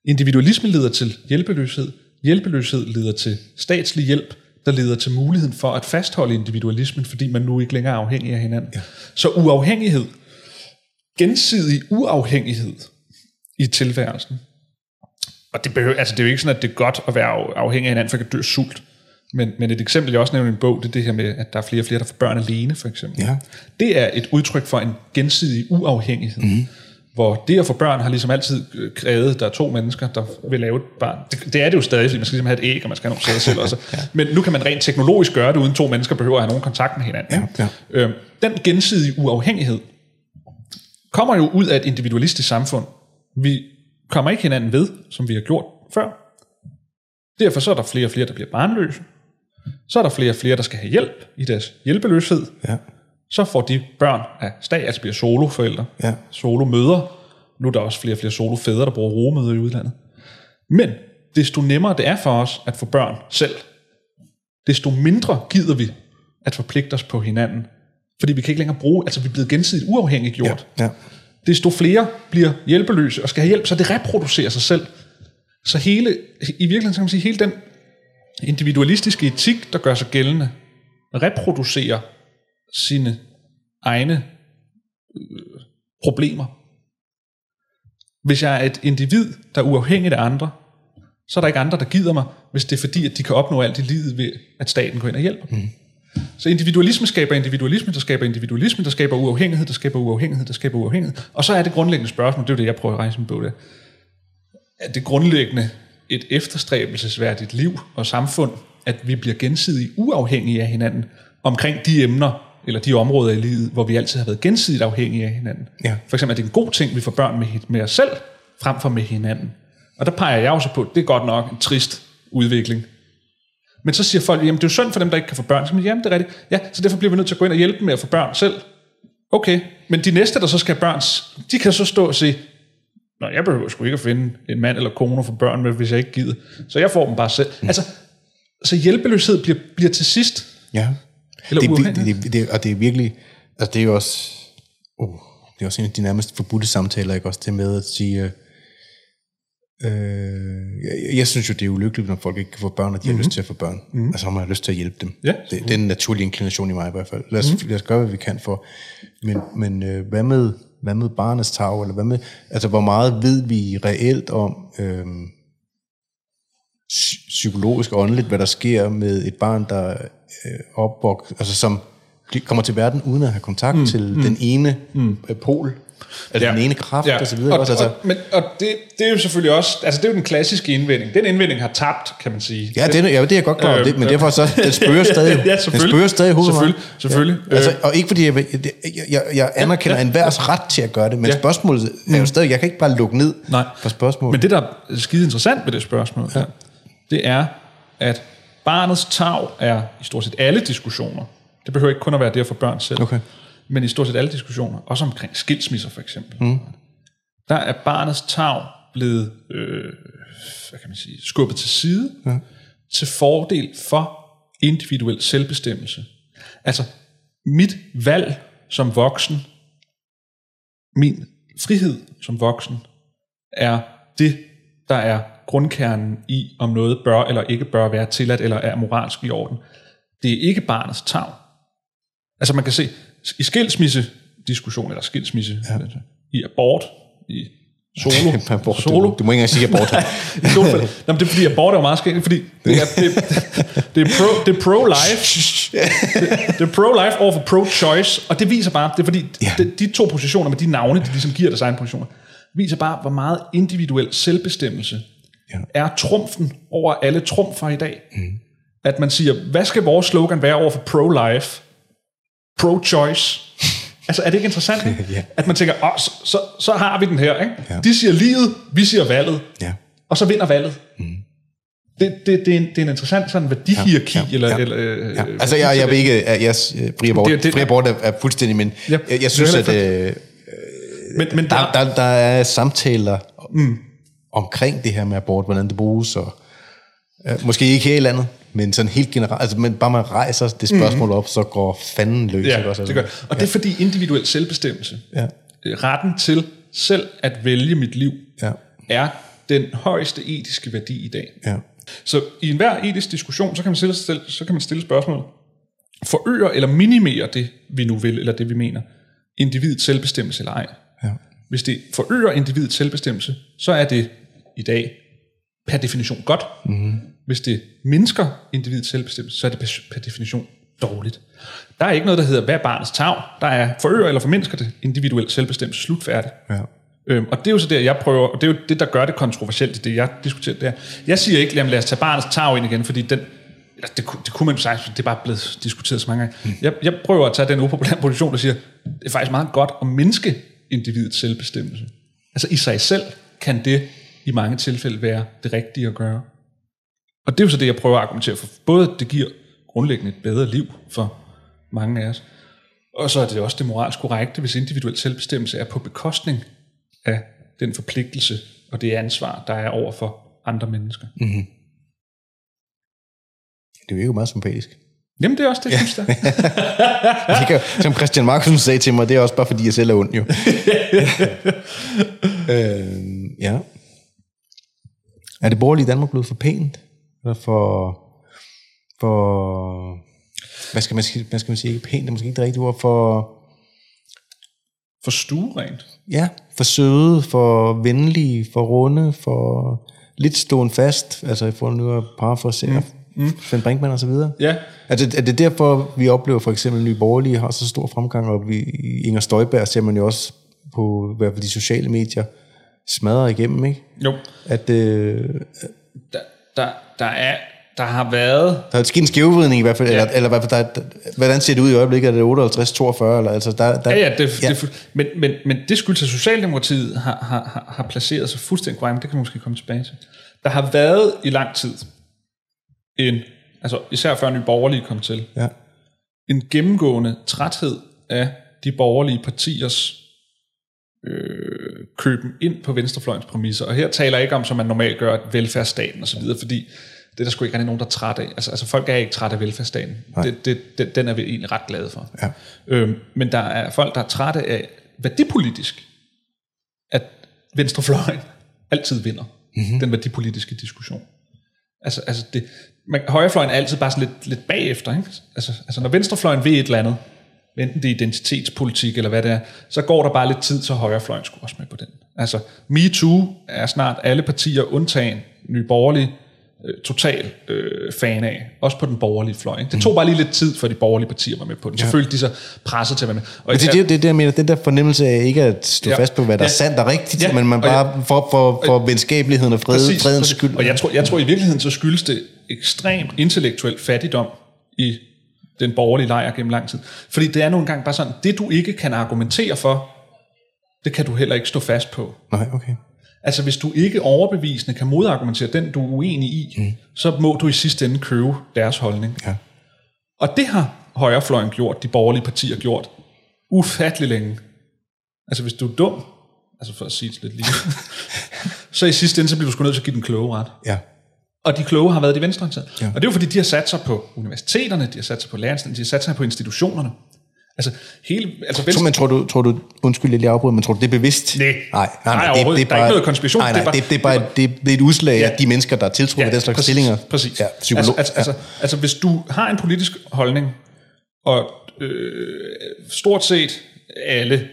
Speaker 2: Individualismen leder til hjælpeløshed, hjælpeløshed leder til statslig hjælp, der leder til muligheden for at fastholde individualismen, fordi man nu ikke længere er afhængig af hinanden. Ja. Så uafhængighed, gensidig uafhængighed i tilværelsen, og det, behøver, altså det er jo ikke sådan, at det er godt at være af- afhængig af hinanden, for at dø sult. Men, men et eksempel, jeg også nævnte i en bog, det er det her med, at der er flere og flere, der får børn alene, for eksempel.
Speaker 1: Ja.
Speaker 2: Det er et udtryk for en gensidig uafhængighed. Mm. Hvor det at få børn har ligesom altid krævet, at der er to mennesker, der vil lave et barn. Det, det er det jo stadig, fordi man skal ligesom have et æg, og man skal have nogle sædceller. også. ja. Men nu kan man rent teknologisk gøre det, uden to mennesker behøver at have nogen kontakt med hinanden.
Speaker 1: Ja, ja.
Speaker 2: Øhm, den gensidige uafhængighed kommer jo ud af et individualistisk samfund. Vi kommer ikke hinanden ved, som vi har gjort før. Derfor så er der flere og flere, der bliver barnløse. Så er der flere og flere, der skal have hjælp i deres hjælpeløshed.
Speaker 1: Ja.
Speaker 2: Så får de børn af stat, altså bliver soloforældre,
Speaker 1: Ja.
Speaker 2: solomødre. Nu er der også flere og flere solofædre, der bruger rugemøder i udlandet. Men desto nemmere det er for os at få børn selv, desto mindre gider vi at forpligte os på hinanden. Fordi vi kan ikke længere bruge, altså vi er blevet gensidigt uafhængigt gjort.
Speaker 1: Ja.
Speaker 2: Desto flere bliver hjælpeløse og skal have hjælp, så det reproducerer sig selv. Så hele, i virkeligheden så kan man sige, hele den individualistiske etik, der gør sig gældende, reproducerer sine egne øh, problemer. Hvis jeg er et individ, der er uafhængigt af andre, så er der ikke andre, der gider mig, hvis det er fordi, at de kan opnå alt i livet ved, at staten går ind og hjælper dem. Mm. Så individualisme skaber individualisme, der skaber individualisme, der skaber uafhængighed, der skaber uafhængighed, der skaber uafhængighed. Og så er det grundlæggende spørgsmål, det er jo det, jeg prøver at rejse med på det. Er det grundlæggende et efterstræbelsesværdigt liv og samfund, at vi bliver gensidigt uafhængige af hinanden omkring de emner, eller de områder i livet, hvor vi altid har været gensidigt afhængige af hinanden.
Speaker 1: Ja.
Speaker 2: For eksempel er det en god ting, vi får børn med, med os selv, frem for med hinanden. Og der peger jeg også på, at det er godt nok en trist udvikling. Men så siger folk, jamen det er jo synd for dem, der ikke kan få børn. Så siger jamen det er rigtigt. Ja, så derfor bliver vi nødt til at gå ind og hjælpe dem med at få børn selv. Okay, men de næste, der så skal have børn, de kan så stå og sige, Nå, jeg behøver sgu ikke at finde en mand eller kone for børn med, hvis jeg ikke gider. Så jeg får dem bare selv. Mm. Altså, så hjælpeløshed bliver, bliver til sidst.
Speaker 1: Ja.
Speaker 2: Eller
Speaker 1: det, det, det, det, og det er virkelig, altså det er jo også, oh, det er også en af de nærmest forbudte samtaler, ikke også, det med at sige, øh, øh, jeg, jeg synes jo, det er ulykkeligt, når folk ikke kan få børn, og de mm-hmm. har lyst til at få børn. Mm-hmm. Altså, man har lyst til at hjælpe dem.
Speaker 2: Ja,
Speaker 1: det, det er en naturlig inklination i mig i hvert fald. Lad os, mm-hmm. lad os gøre, hvad vi kan for. Men, men øh, hvad med hvad med barnets tag, eller hvad med, altså hvor meget ved vi reelt om øh, psykologisk og åndeligt, hvad der sker med et barn, der øh, opvok, altså som kommer til verden uden at have kontakt mm, til mm, den ene mm. pol, altså ja. den ene kraft
Speaker 2: ja.
Speaker 1: og så videre.
Speaker 2: Og,
Speaker 1: også, altså.
Speaker 2: og, men, og det, det er jo selvfølgelig også, altså det er jo den klassiske indvending. Den indvending har tabt, kan man sige.
Speaker 1: Ja, det, ja, det er jeg godt klar over, øh, det, men derfor så, den spørger stadig,
Speaker 2: ja,
Speaker 1: den spørger stadig hovedet
Speaker 2: Selvfølgelig, selvfølgelig.
Speaker 1: Ja. Altså, og ikke fordi jeg, jeg, jeg, jeg anerkender ja, ja, enhvers ret til at gøre det, men ja. spørgsmålet er jo mm. stadig, jeg kan ikke bare lukke ned
Speaker 2: Nej.
Speaker 1: for spørgsmålet.
Speaker 2: Men det, der er skide interessant ved det spørgsmål, ja. det er, at barnets tag er i stort set alle diskussioner. Det behøver ikke kun at være det få børn selv.
Speaker 1: Okay.
Speaker 2: Men i stort set alle diskussioner, også omkring skilsmisser for eksempel, mm. der er barnets tag blevet øh, hvad kan man sige, skubbet til side ja. til fordel for individuel selvbestemmelse. Altså, mit valg som voksen, min frihed som voksen, er det, der er grundkernen i, om noget bør eller ikke bør være tilladt eller er moralsk i orden. Det er ikke barnets tag. Altså man kan se, i skilsmisse-diskussion, eller skilsmisse, ja. i abort, i solo.
Speaker 1: abort, solo. Du, du må ikke engang sige abort.
Speaker 2: I solo. Nå, men det er fordi, abort er jo meget skægt, fordi det er, det, det, er pro, det er pro-life. Det, det er pro-life over for pro-choice, og det viser bare, det er fordi, ja. de, de to positioner med de navne, de ligesom giver deres egen positioner, viser bare, hvor meget individuel selvbestemmelse ja. er trumfen over alle trumfer i dag. Mm. At man siger, hvad skal vores slogan være over for pro-life? Pro-choice. altså er det ikke interessant? ja. At man tænker, oh, så, så, så har vi den her. Ikke? Ja. De siger livet, vi siger valget.
Speaker 1: Ja.
Speaker 2: Og så vinder valget. Mm. Det, det, det, er en, det er en interessant sådan værdihierarki.
Speaker 1: Ja, ja,
Speaker 2: eller,
Speaker 1: ja.
Speaker 2: eller, øh,
Speaker 1: ja. Altså jeg, jeg vil ikke, jeg, jeg, fri abort, det, det, fri abort er, er fuldstændig, men ja, jeg, jeg synes, at øh, men, men der, der, der, der er samtaler mm. omkring det her med abort, hvordan det bruges, og øh, måske ikke helt andet, men sådan helt generelt, altså men bare man rejser det spørgsmål mm. op, så går fanden løs.
Speaker 2: Ja,
Speaker 1: ikke også?
Speaker 2: det gør. Og ja. det er fordi individuel selvbestemmelse,
Speaker 1: ja.
Speaker 2: retten til selv at vælge mit liv,
Speaker 1: ja.
Speaker 2: er den højeste etiske værdi i dag.
Speaker 1: Ja.
Speaker 2: Så i enhver etisk diskussion, så kan man stille, så kan man stille spørgsmålet, forøger eller minimerer det, vi nu vil, eller det vi mener, individets selvbestemmelse eller ej?
Speaker 1: Ja.
Speaker 2: Hvis det forøger individets selvbestemmelse, så er det i dag per definition godt.
Speaker 1: Mm.
Speaker 2: Hvis det mindsker individets selvbestemmelse, så er det per definition dårligt. Der er ikke noget, der hedder, hvad er barnets tag? Der er forøger eller formindsker det individuel selvbestemmelse slutfærdigt.
Speaker 1: Ja.
Speaker 2: Øhm, og det er jo så det, jeg prøver, og det er jo det, der gør det kontroversielt, det jeg diskuterer der. Jeg siger ikke, lad os tage barnets tag ind igen, fordi den, eller det, det kunne man jo sige, det er bare blevet diskuteret så mange gange. Mm. Jeg, jeg prøver at tage den upopulære position, der siger, det er faktisk meget godt at mindske individets selvbestemmelse. Altså i sig selv kan det i mange tilfælde være det rigtige at gøre. Og det er jo så det, jeg prøver at argumentere for. Både det giver grundlæggende et bedre liv for mange af os, og så er det også det moralsk korrekte, hvis individuel selvbestemmelse er på bekostning af den forpligtelse og det ansvar, der er over for andre mennesker.
Speaker 1: Mm-hmm. Det er jo meget sympatisk.
Speaker 2: Jamen, det er også det, jeg synes, det
Speaker 1: det kan, Som Christian Markusen sagde til mig, det er også bare, fordi jeg selv er ond, jo. øh, ja. Er det borgerlige Danmark blevet for pænt? Eller for... For... Hvad skal man, hvad skal man sige? Ikke pænt, det er måske ikke det rigtige ord. For...
Speaker 2: For stuerent.
Speaker 1: Ja, for søde, for venlige, for runde, for lidt stående fast. Altså, jeg får nu at parafrasere mm. mm. Svend Brinkmann og så videre.
Speaker 2: Ja,
Speaker 1: Er det, er det derfor, vi oplever for eksempel, at Nye Borgerlige har så stor fremgang, og vi, i Inger Støjberg ser man jo også på i hvert fald de sociale medier smadrer igennem, ikke?
Speaker 2: jo.
Speaker 1: At øh,
Speaker 2: Der, der, der, er, der har været...
Speaker 1: der er sket en skævvridning i hvert fald,
Speaker 2: Ja.
Speaker 1: eller, eller der, der, hvordan ser det ud i øjeblikket? Er det 58-42? Eller, altså, der, der,
Speaker 2: Ja, ja, det,
Speaker 1: ja.
Speaker 2: Det, men, men, men det skyldes, at Socialdemokratiet har, har, har, har placeret sig fuldstændig korrekt, men det kan vi måske komme tilbage til. Der har været i lang tid en, altså især før Nye Borgerlige kom til,
Speaker 1: ja.
Speaker 2: en gennemgående træthed af de borgerlige partiers øh, køben ind på venstrefløjens præmisser. Og her taler jeg ikke om, som man normalt gør, at velfærdsstaten osv., fordi det er der sgu ikke rigtig nogen, der er træt af. Altså, altså folk er ikke trætte af velfærdsstaten. Det, det, det, den er vi egentlig ret glade for.
Speaker 1: Ja.
Speaker 2: Øhm, men der er folk, der er trætte af værdipolitisk, at venstrefløjen altid vinder mm-hmm. den værdipolitiske diskussion. Altså, altså det, man, højrefløjen er altid bare sådan lidt, lidt bagefter. Ikke? Altså, altså når venstrefløjen ved et eller andet, enten det er identitetspolitik eller hvad det er, så går der bare lidt tid, så højrefløjen skulle også med på den. Altså, MeToo er snart alle partier undtagen Nye Borgerlige øh, total øh, fan af, også på den borgerlige fløj. Ikke? Det tog bare lige lidt tid, for de borgerlige partier var med på den. Selvfølgelig de så presset til at være med. Og
Speaker 1: Men det, det, det, det, jeg mener, den der fornemmelse af ikke at stå
Speaker 2: Ja.
Speaker 1: ja. fast på, hvad der
Speaker 2: Ja.
Speaker 1: er sandt og rigtigt,
Speaker 2: Ja.
Speaker 1: ja. men man
Speaker 2: Og
Speaker 1: bare for, for, for venskabeligheden og fred,
Speaker 2: Præcis,
Speaker 1: fredens skyld.
Speaker 2: Og jeg tror, jeg tror i virkeligheden, så skyldes det ekstremt intellektuel fattigdom i den borgerlige lejr gennem lang tid. Fordi det er nogle gange bare sådan, det du ikke kan argumentere for, det kan du heller ikke stå fast på.
Speaker 1: Nej, okay.
Speaker 2: Altså hvis du ikke overbevisende kan modargumentere den, du er uenig i, mm. så må du i sidste ende købe deres holdning.
Speaker 1: Ja.
Speaker 2: Og det har højrefløjen gjort, de borgerlige partier gjort, ufattelig længe. Altså hvis du er dum, altså for at sige det lidt lige, så i sidste ende, så bliver du sgu nødt til at give den kloge ret.
Speaker 1: Ja.
Speaker 2: Og de kloge har været de venstreorienterede. Ja.
Speaker 1: Ja.
Speaker 2: Og det er jo fordi, de har sat sig på universiteterne, de har sat sig på lærerstanden, de har sat sig på institutionerne. Altså hele... Altså
Speaker 1: Så,
Speaker 2: venstre,
Speaker 1: men tror du, tror du, undskyld, jeg lige afbryder, men tror du, det er bevidst?
Speaker 2: Nej.
Speaker 1: nej,
Speaker 2: Nej, overhovedet. Der er ikke noget konspiration.
Speaker 1: Nej, nej,
Speaker 2: Det er
Speaker 1: det,
Speaker 2: bare-
Speaker 1: det, er bare, det, er, det er et udslag af de mennesker, der er tiltrukket af den slags
Speaker 2: præcis,
Speaker 1: stillinger.
Speaker 2: Præcis.
Speaker 1: Ja, psykolog.
Speaker 2: Altså, altså, altså, altså, hvis du har en politisk holdning, og øh, stort set alle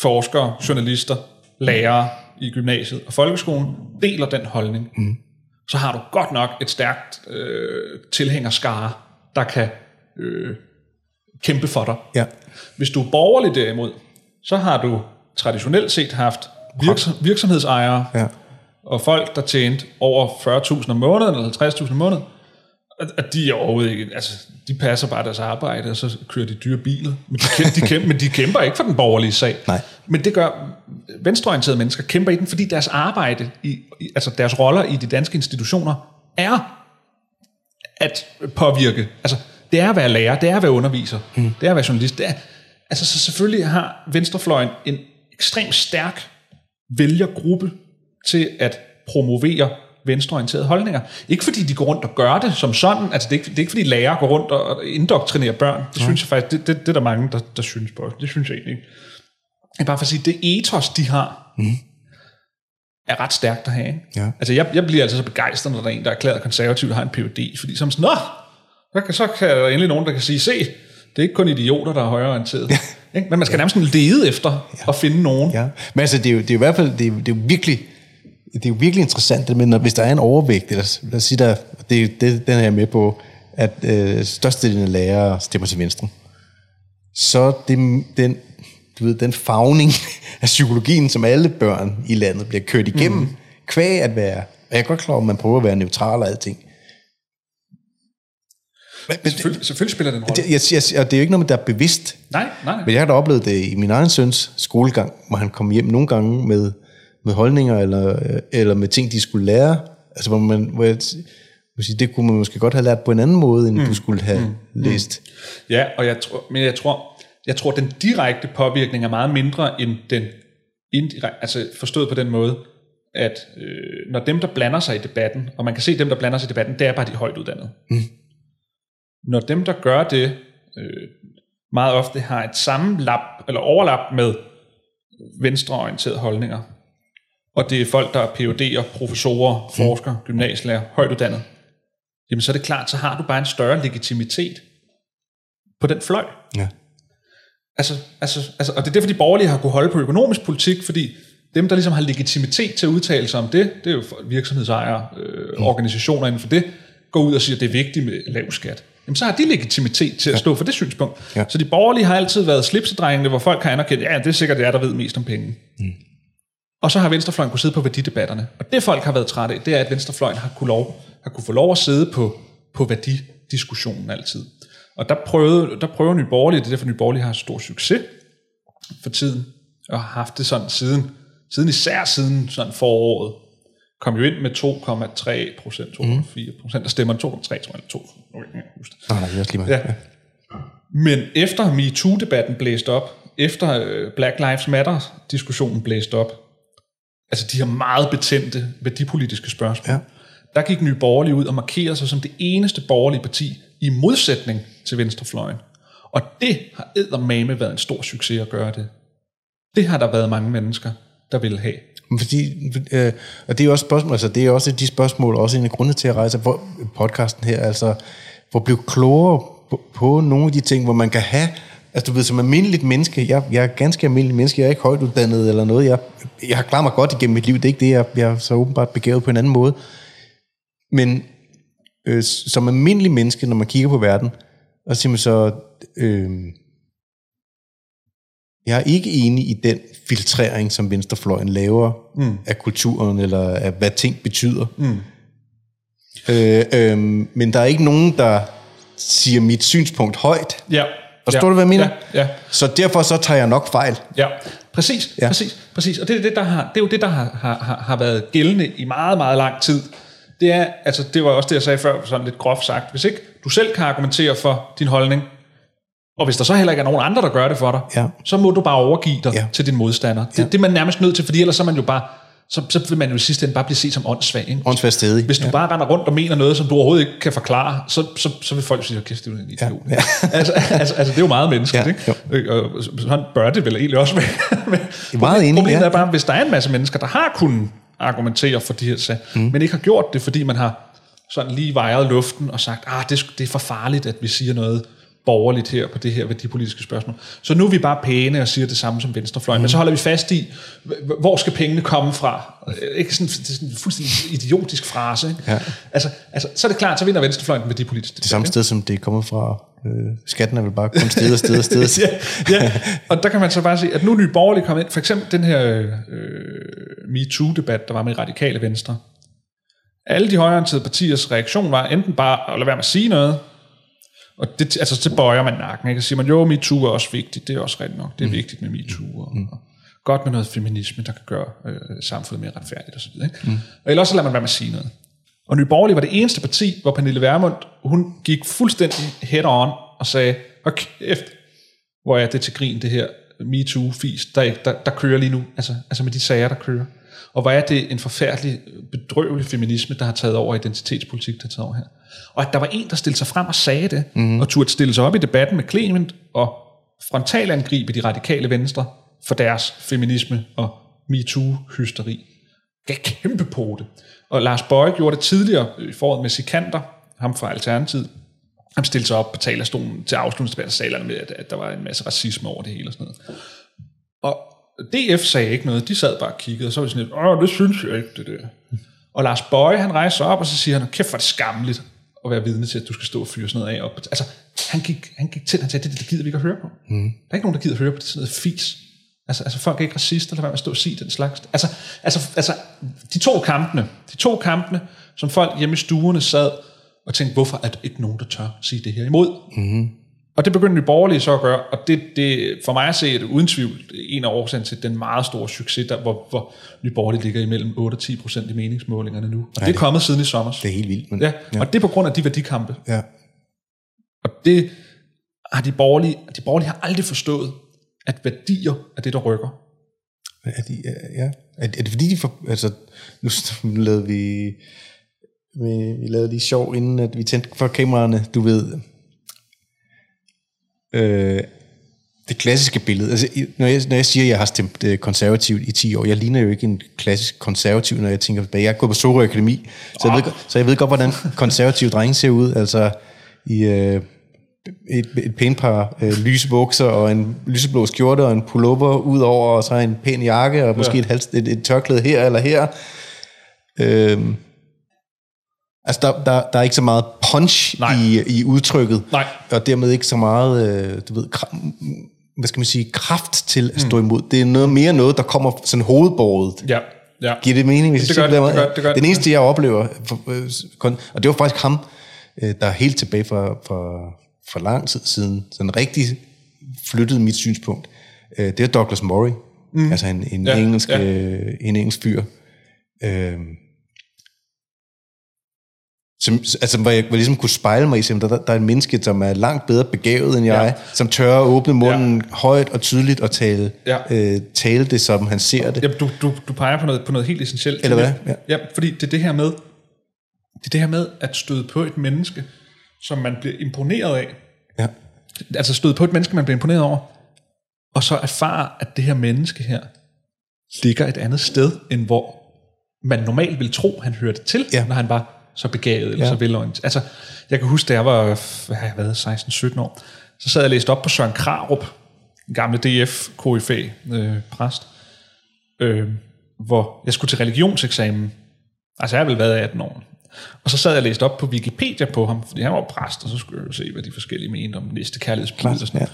Speaker 2: forskere, journalister, lærere i gymnasiet og folkeskolen deler den holdning, mm. Så har du godt nok et stærkt øh, tilhængerskare, der kan øh, kæmpe for dig.
Speaker 1: ja.
Speaker 2: Hvis du er borgerlig derimod, så har du traditionelt set haft virks- virksomhedsejere
Speaker 1: Ja.
Speaker 2: og folk, der tjente over 40.000 om måneden, eller 50.000 om måneden, og og de er overhovedet ikke, altså, de passer bare deres arbejde, og så kører de dyre biler. Men de, kæmper, de, kæmper, men de kæmper ikke for den borgerlige sag.
Speaker 1: Nej.
Speaker 2: Men det gør venstreorienterede mennesker, kæmper i den, fordi deres arbejde, i, i, altså deres roller i de danske institutioner, er at påvirke. Altså, det er at være lærer, det er at være underviser, mm. det er at være journalist. Det er, altså, så selvfølgelig har venstrefløjen en ekstremt stærk vælgergruppe til at promovere venstreorienterede holdninger. Ikke fordi de går rundt og gør det som sådan, altså det er ikke, det er ikke fordi lærere går rundt og indoktrinerer børn. Det synes jeg faktisk, det, det, det er der mange, der, der synes på. Det synes jeg egentlig ikke. Er bare for at sige, det ethos, de har, mm. er ret stærkt at have. Ikke?
Speaker 1: Ja.
Speaker 2: Altså jeg, jeg bliver altså så begejstret, når der er en, der er erklæret konservativ, der har en PhD, fordi som sådan, Nå, så kan, så kan der endelig nogen, der kan sige, se, det er ikke kun idioter, der er højreorienteret. Ikke? Men man skal nærmest sådan lede efter at finde nogen.
Speaker 1: Ja. Men altså, det er jo, det er jo i hvert fald, det er, det er virkelig, det er jo virkelig interessant, det med, når, hvis der er en overvægt, eller lad os sige, der, det, det, den er jeg med på, at øh, størstedelen af lærere stemmer til venstre. Så det, den, du ved, den fagning af psykologien, som alle børn i landet bliver kørt igennem, mm. kvæg at være, og jeg er godt klar over, at man prøver at være neutral og alting. Men, men,
Speaker 2: Selvfølgelig, selvfølgelig spiller det en rolle.
Speaker 1: det, jeg, jeg, og det er jo ikke noget, der er bevidst.
Speaker 2: Nej, nej, nej.
Speaker 1: Men jeg har da oplevet det i min egen søns skolegang, hvor han kom hjem nogle gange med, med holdninger, eller, eller med ting, de skulle lære. Altså, hvor man, hvor jeg, sige, det kunne man måske godt have lært på en anden måde, end mm. du skulle have mm. læst.
Speaker 2: Ja, og jeg tror, men jeg tror, jeg tror, den direkte påvirkning er meget mindre end den indirekte, altså forstået på den måde, at øh, når dem, der blander sig i debatten, og man kan se dem, der blander sig i debatten, det er bare de højt uddannede. Mm. Når dem, der gør det, øh, meget ofte har et sammenlap, eller overlap med venstreorienterede holdninger, og det er folk, der er PhD'er, professorer, forskere, gymnasielærer, højt uddannet, jamen så er det klart, så har du bare en større legitimitet på den fløj.
Speaker 1: Ja.
Speaker 2: Altså, altså, altså, og det er derfor, de borgerlige har kunne holde på økonomisk politik, fordi dem, der ligesom har legitimitet til at udtale sig om det, det er jo virksomhedsejere, øh, mm. organisationer inden for det, går ud og siger, at det er vigtigt med lav skat. Jamen, så har de legitimitet til at stå for det synspunkt.
Speaker 1: Ja.
Speaker 2: Så de borgerlige har altid været slipsedrengene, hvor folk har anerkendt, ja, det er sikkert jer, der ved mest om penge. Mm. Og så har venstrefløjen kunne sidde på værdidebatterne. Og det folk har været trætte af, det er, at venstrefløjen har kunne, lov, har kunne få lov at sidde på, på værdidiskussionen altid. Og der prøvede, der prøver Nye Borgerlige, det er derfor Nye Borgerlige har stor succes for tiden, og har haft det sådan siden, siden især siden sådan foråret, kom jo ind med 2,3 procent, 2,4 procent, der stemmer 2,3, tror jeg, eller 2, nu kan jeg ikke huske det.
Speaker 1: Nej, nej, også lige meget.
Speaker 2: Ja. Men efter MeToo-debatten blæste op, efter øh, Black Lives Matter-diskussionen blæste op, altså de her meget betændte værdipolitiske spørgsmål,
Speaker 1: Ja.
Speaker 2: der gik Nye Borgerlige ud og markerede sig som det eneste borgerlige parti i modsætning til venstrefløjen. Og det har eddermame været en stor succes at gøre det. Det har der været mange mennesker, der vil have.
Speaker 1: Fordi, øh, og det er jo også spørgsmål, altså det er også de spørgsmål, også en af grundene til at rejse hvor, podcasten her, altså at blive klogere på, på nogle af de ting, hvor man kan have, altså du ved, som almindeligt menneske, jeg, jeg er ganske almindelig menneske, jeg er ikke højt uddannet eller noget, jeg, jeg har klaret mig godt igennem mit liv, det er ikke det, jeg, jeg er så åbenbart begavet på en anden måde, men øh, som almindelig menneske, når man kigger på verden, og siger man så, øh, jeg er ikke enig i den filtrering, som venstrefløjen laver mm. af kulturen, eller af hvad ting betyder. Mm. Øh, øh, men der er ikke nogen, der siger mit synspunkt højt.
Speaker 2: Ja.
Speaker 1: Forstår du, hvad jeg mener?
Speaker 2: Ja, ja.
Speaker 1: Så derfor så tager jeg nok fejl.
Speaker 2: Ja, præcis, ja.
Speaker 1: Ja.
Speaker 2: præcis, præcis. Og det er, det, der har, det er jo det, der har, har, har- har været gældende i meget, meget lang tid. Det er, altså det var også det, jeg sagde før, sådan lidt groft sagt. Hvis ikke du selv kan argumentere for din holdning, og hvis der så heller ikke er nogen andre, der gør det for dig,
Speaker 1: Ja.
Speaker 2: så må du bare overgive dig
Speaker 1: Ja.
Speaker 2: til din modstander. Det,
Speaker 1: Ja.
Speaker 2: det er man nærmest nødt til, fordi ellers så er man jo bare, så, så vil man jo i sidste ende bare blive set som åndssvag. Ikke?
Speaker 1: Åndsvær stedig.
Speaker 2: Hvis du ja. bare render rundt og mener noget, som du overhovedet ikke kan forklare, så, så, så vil folk sige, at kæft, det er en idiot.
Speaker 1: Ja, ja.
Speaker 2: altså, altså, altså, det er jo meget menneskeligt,
Speaker 1: Ja,
Speaker 2: ikke? Og og sådan bør det vel egentlig også være. Men
Speaker 1: meget enig,
Speaker 2: Problemet
Speaker 1: ja.
Speaker 2: er bare, hvis der er en masse mennesker, der har kunnet argumentere for de her sager, mm. men ikke har gjort det, fordi man har sådan lige vejet luften og sagt, ah, det, er det er for farligt, at vi siger noget borgerligt her på det her værdipolitiske spørgsmål. Så nu er vi bare pæne og siger det samme som venstrefløjen, mm. men så holder vi fast i, hvor skal pengene komme fra? Ikke sådan, det er sådan en fuldstændig idiotisk frase. Ikke?
Speaker 1: Ja.
Speaker 2: Altså, altså, så er det klart, så vinder venstrefløjen den værdipolitiske
Speaker 1: Det samme sted, som det er kommet fra. Øh, skatten er vel bare kun sted og sted og sted.
Speaker 2: ja, ja, og der kan man så bare sige, at nu er Nye Borgerlige kommet ind, for eksempel den her øh, MeToo-debat, der var med radikale venstre. Alle de højreorienterede partiers reaktion var enten bare at lade være med at sige noget, og det, altså, så bøjer man nakken, ikke? og siger man, jo, MeToo er også vigtigt, det er også rigtigt nok, det er mm. vigtigt med MeToo, og, mm. og godt med noget feminisme, der kan gøre øh, samfundet mere retfærdigt osv. Mm. Og ellers så lader man være med at sige noget. Og Nye Borgerlige var det eneste parti, hvor Pernille Vermund, hun gik fuldstændig head on og sagde, og kæft, hvor er det til grin, det her MeToo-fis, der, der, der kører lige nu, altså, altså med de sager, der kører. Og hvor er det en forfærdelig, bedrøvelig feminisme, der har taget over identitetspolitik, der har taget over her. Og at der var en, der stillede sig frem og sagde det, mm. og turde stille sig op i debatten med Clement og frontalangribe de radikale venstre for deres feminisme og MeToo-hysteri. Gav kæmpe på det. Og Lars Bøje gjorde det tidligere i foråret med Sikander, ham fra Alternativet, han stillede sig op på talerstolen til afslutningsdebatten med, at, at der var en masse racisme over det hele og sådan noget. Og DF sagde ikke noget, de sad bare og kiggede, og så var de sådan lidt, åh, det synes jeg ikke, det der. Og Lars Bøje, han rejste sig op, og så siger han, kæft, hvor er det skamligt at være vidne til, at du skal stå og fyre sådan noget af op. Altså, han gik, han gik til, han sagde, det, det gider vi ikke at høre på. Mm. Der er ikke nogen, der gider at høre på det, sådan noget fis. Altså, altså folk er ikke racister, lad være med at stå og sige den slags. Altså, altså, altså, de to kampene, de to kampene, som folk hjemme i stuerne sad og tænkte, hvorfor er der ikke nogen, der tør sige det her imod? Mm. Og det begyndte de borgerlige så at gøre, og det, det for mig at se, er uden tvivl en af årsagen til den meget store succes, der, hvor, hvor Nye Borgerlige ligger imellem 8 og 10 procent i meningsmålingerne nu. Og ja, det er kommet siden i sommer.
Speaker 1: Det er helt vildt. Men,
Speaker 2: Ja, ja, og det er på grund af de værdikampe.
Speaker 1: ja.
Speaker 2: Og det har de borgerlige, de borgerlige har aldrig forstået, at værdier er det, der rykker.
Speaker 1: Er, de, ja. er, er det fordi, de får, altså, nu nu lavede vi, vi, vi lavede lige sjov, inden at vi tændte for kameraerne, du ved, øh, det klassiske billede. Altså, når, jeg, når jeg siger, at jeg har stemt øh, konservativt i 10 år, jeg ligner jo ikke en klassisk konservativ, når jeg tænker tilbage. Jeg gået på Sorø Akademi, så jeg, ved, godt- så jeg ved godt, hvordan konservative drenge ser ud. Altså i øh, et, et pænt par øh, lyse bukser og en lyseblå skjorte og en pullover ud over, og så en pæn jakke og måske
Speaker 2: Ja.
Speaker 1: et, et, et tørklæde her eller her. Øhm, altså, der, der, der er ikke så meget punch
Speaker 2: Nej.
Speaker 1: i, i udtrykket,
Speaker 2: Nej.
Speaker 1: og dermed ikke så meget, øh, du ved, hvad skal man sige, kraft til at stå imod. Det er noget mere noget, der kommer sådan hovedbordet.
Speaker 2: Ja, ja.
Speaker 1: Giver det mening, hvis
Speaker 2: Det gør det, det gør- det gør
Speaker 1: Den eneste, jeg oplever, øh, og det var faktisk ham, øh, der helt tilbage for, for, for lang tid siden, sådan rigtig flyttede mit synspunkt. Øh, Det er Douglas Murray, mm. altså en, en,
Speaker 2: Ja,
Speaker 1: engelsk,
Speaker 2: ja.
Speaker 1: en engelsk fyr. Øh, som, altså, hvor jeg hvor jeg ligesom kunne spejle mig i, at der, der er en menneske, som er langt bedre begavet end jeg,
Speaker 2: Ja.
Speaker 1: som tør at åbne munden ja. højt og tydeligt og tale,
Speaker 2: Ja.
Speaker 1: øh, tale det, som han ser det.
Speaker 2: Jamen, du, du, du peger på noget, på noget helt essentielt.
Speaker 1: Eller hvad?
Speaker 2: Ja. ja, fordi det er det her med, det er det her med at støde på et menneske, som man bliver imponeret af.
Speaker 1: Ja.
Speaker 2: Altså støde på et menneske, man bliver imponeret over, og så erfare, at det her menneske her ligger et andet sted, end hvor man normalt ville tro, han hørte til,
Speaker 1: Ja.
Speaker 2: når han var så begavet eller
Speaker 1: Ja.
Speaker 2: så velorienteret. Altså, jeg kan huske, da jeg var hvad har jeg været, 16-17 år, så sad jeg og læste op på Søren Krarup, den gamle df KFA øh, præst, øh, hvor jeg skulle til religionseksamen. Altså, jeg har vel været 18 år. Og så sad jeg og læste op på Wikipedia på ham, fordi han var præst, og så skulle jeg se, hvad de forskellige mente om næste kærlighedsbud og sådan noget.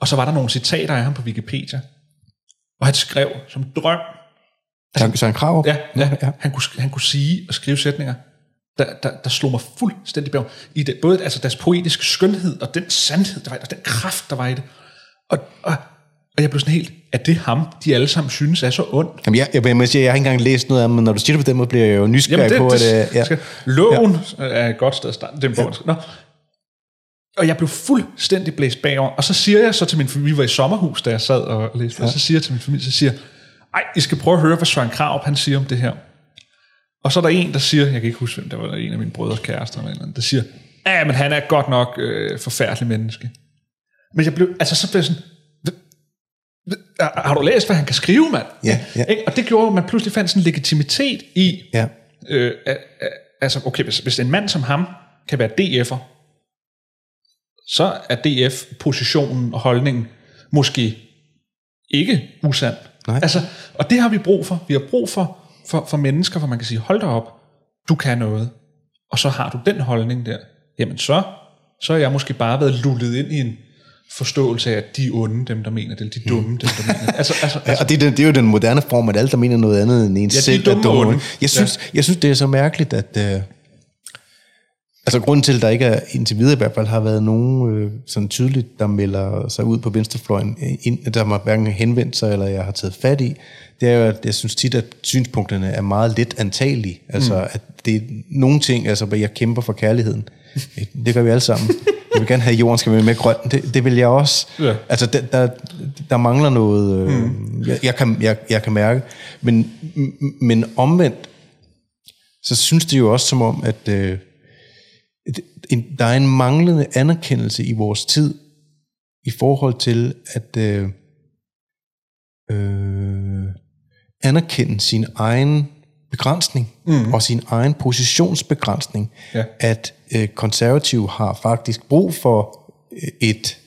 Speaker 2: Og så var der nogle citater af ham på Wikipedia, og han skrev som drøm,
Speaker 1: Søren, Søren Krav?
Speaker 2: Ja, ja.
Speaker 1: ja.
Speaker 2: Han, kunne, han kunne sige og skrive sætninger, der, der, der slog mig fuldstændig bag. I det, både altså deres poetiske skønhed, og den sandhed, der var i det, og den kraft, der var i det. Og, og, og jeg blev sådan helt, er det ham, de alle sammen synes er så ond?
Speaker 1: Jamen, jeg, jeg, jeg, sige, jeg har ikke engang læst noget af men når du siger det på den måde, bliver jeg jo nysgerrig på, at... øh, ja.
Speaker 2: skal, loven ja. er et godt sted at starte. Den ja. Nå. Og jeg blev fuldstændig blæst bagover. Og så siger jeg så til min familie, vi var i sommerhus, da jeg sad og læste, ja. og så siger jeg til min familie, så siger jeg, ej, I skal prøve at høre, hvad Søren Krav, han siger om det her. Og så er der en, der siger, jeg kan ikke huske, hvem det var, en af mine brødres kærester, eller, andet, der siger, ja, men han er godt nok øh, forfærdelig menneske. Men jeg blev, altså så blev jeg sådan, "Hva- hva- har du læst, hvad han kan skrive, mand?
Speaker 1: Ja, ja.
Speaker 2: Ikke? Og det gjorde, at man pludselig fandt sådan en legitimitet i,
Speaker 1: ja.
Speaker 2: øh, altså okay, hvis, hvis en mand som ham kan være DF'er, så er DF-positionen og holdningen måske ikke usand.
Speaker 1: Nej.
Speaker 2: Altså, og det har vi brug for. Vi har brug for, for, for mennesker, hvor man kan sige, hold da op, du kan noget. Og så har du den holdning der. Jamen så, så har jeg måske bare været lullet ind i en forståelse af, at de er onde, dem der mener det, eller de er dumme, dem der mener det. Altså, altså,
Speaker 1: Ja, og det, er den- det er jo den moderne form, at alle, der mener noget andet end en
Speaker 2: de er
Speaker 1: selv,
Speaker 2: dumme og onde.
Speaker 1: Jeg synes, jeg synes, det er så mærkeligt, at... Øh, altså, grunden til, at der ikke er, indtil videre i hvert fald, har været nogen øh, sådan tydeligt, der melder sig ud på venstrefløjen, øh, ind, der har hverken henvendt sig, eller jeg har taget fat i, det er jo, at jeg synes tit, at synspunkterne er meget let antagelige. Altså, mm. at det er nogle ting, altså, jeg kæmper for kærligheden. Det gør vi alle sammen. Jeg vil gerne have, at jorden skal være med grøn. Det, det vil jeg også.
Speaker 2: Ja.
Speaker 1: Altså, der, der, der mangler noget, øh, mm. jeg, jeg, kan, jeg, jeg kan mærke. Men, men omvendt, så synes det jo også som om, at øh, en, der er en manglende anerkendelse i vores tid, i forhold til at øh, øh, anerkende sin egen begrænsning, mm. og sin egen positionsbegrænsning,
Speaker 2: Ja.
Speaker 1: at øh, konservative har faktisk brug for øh, et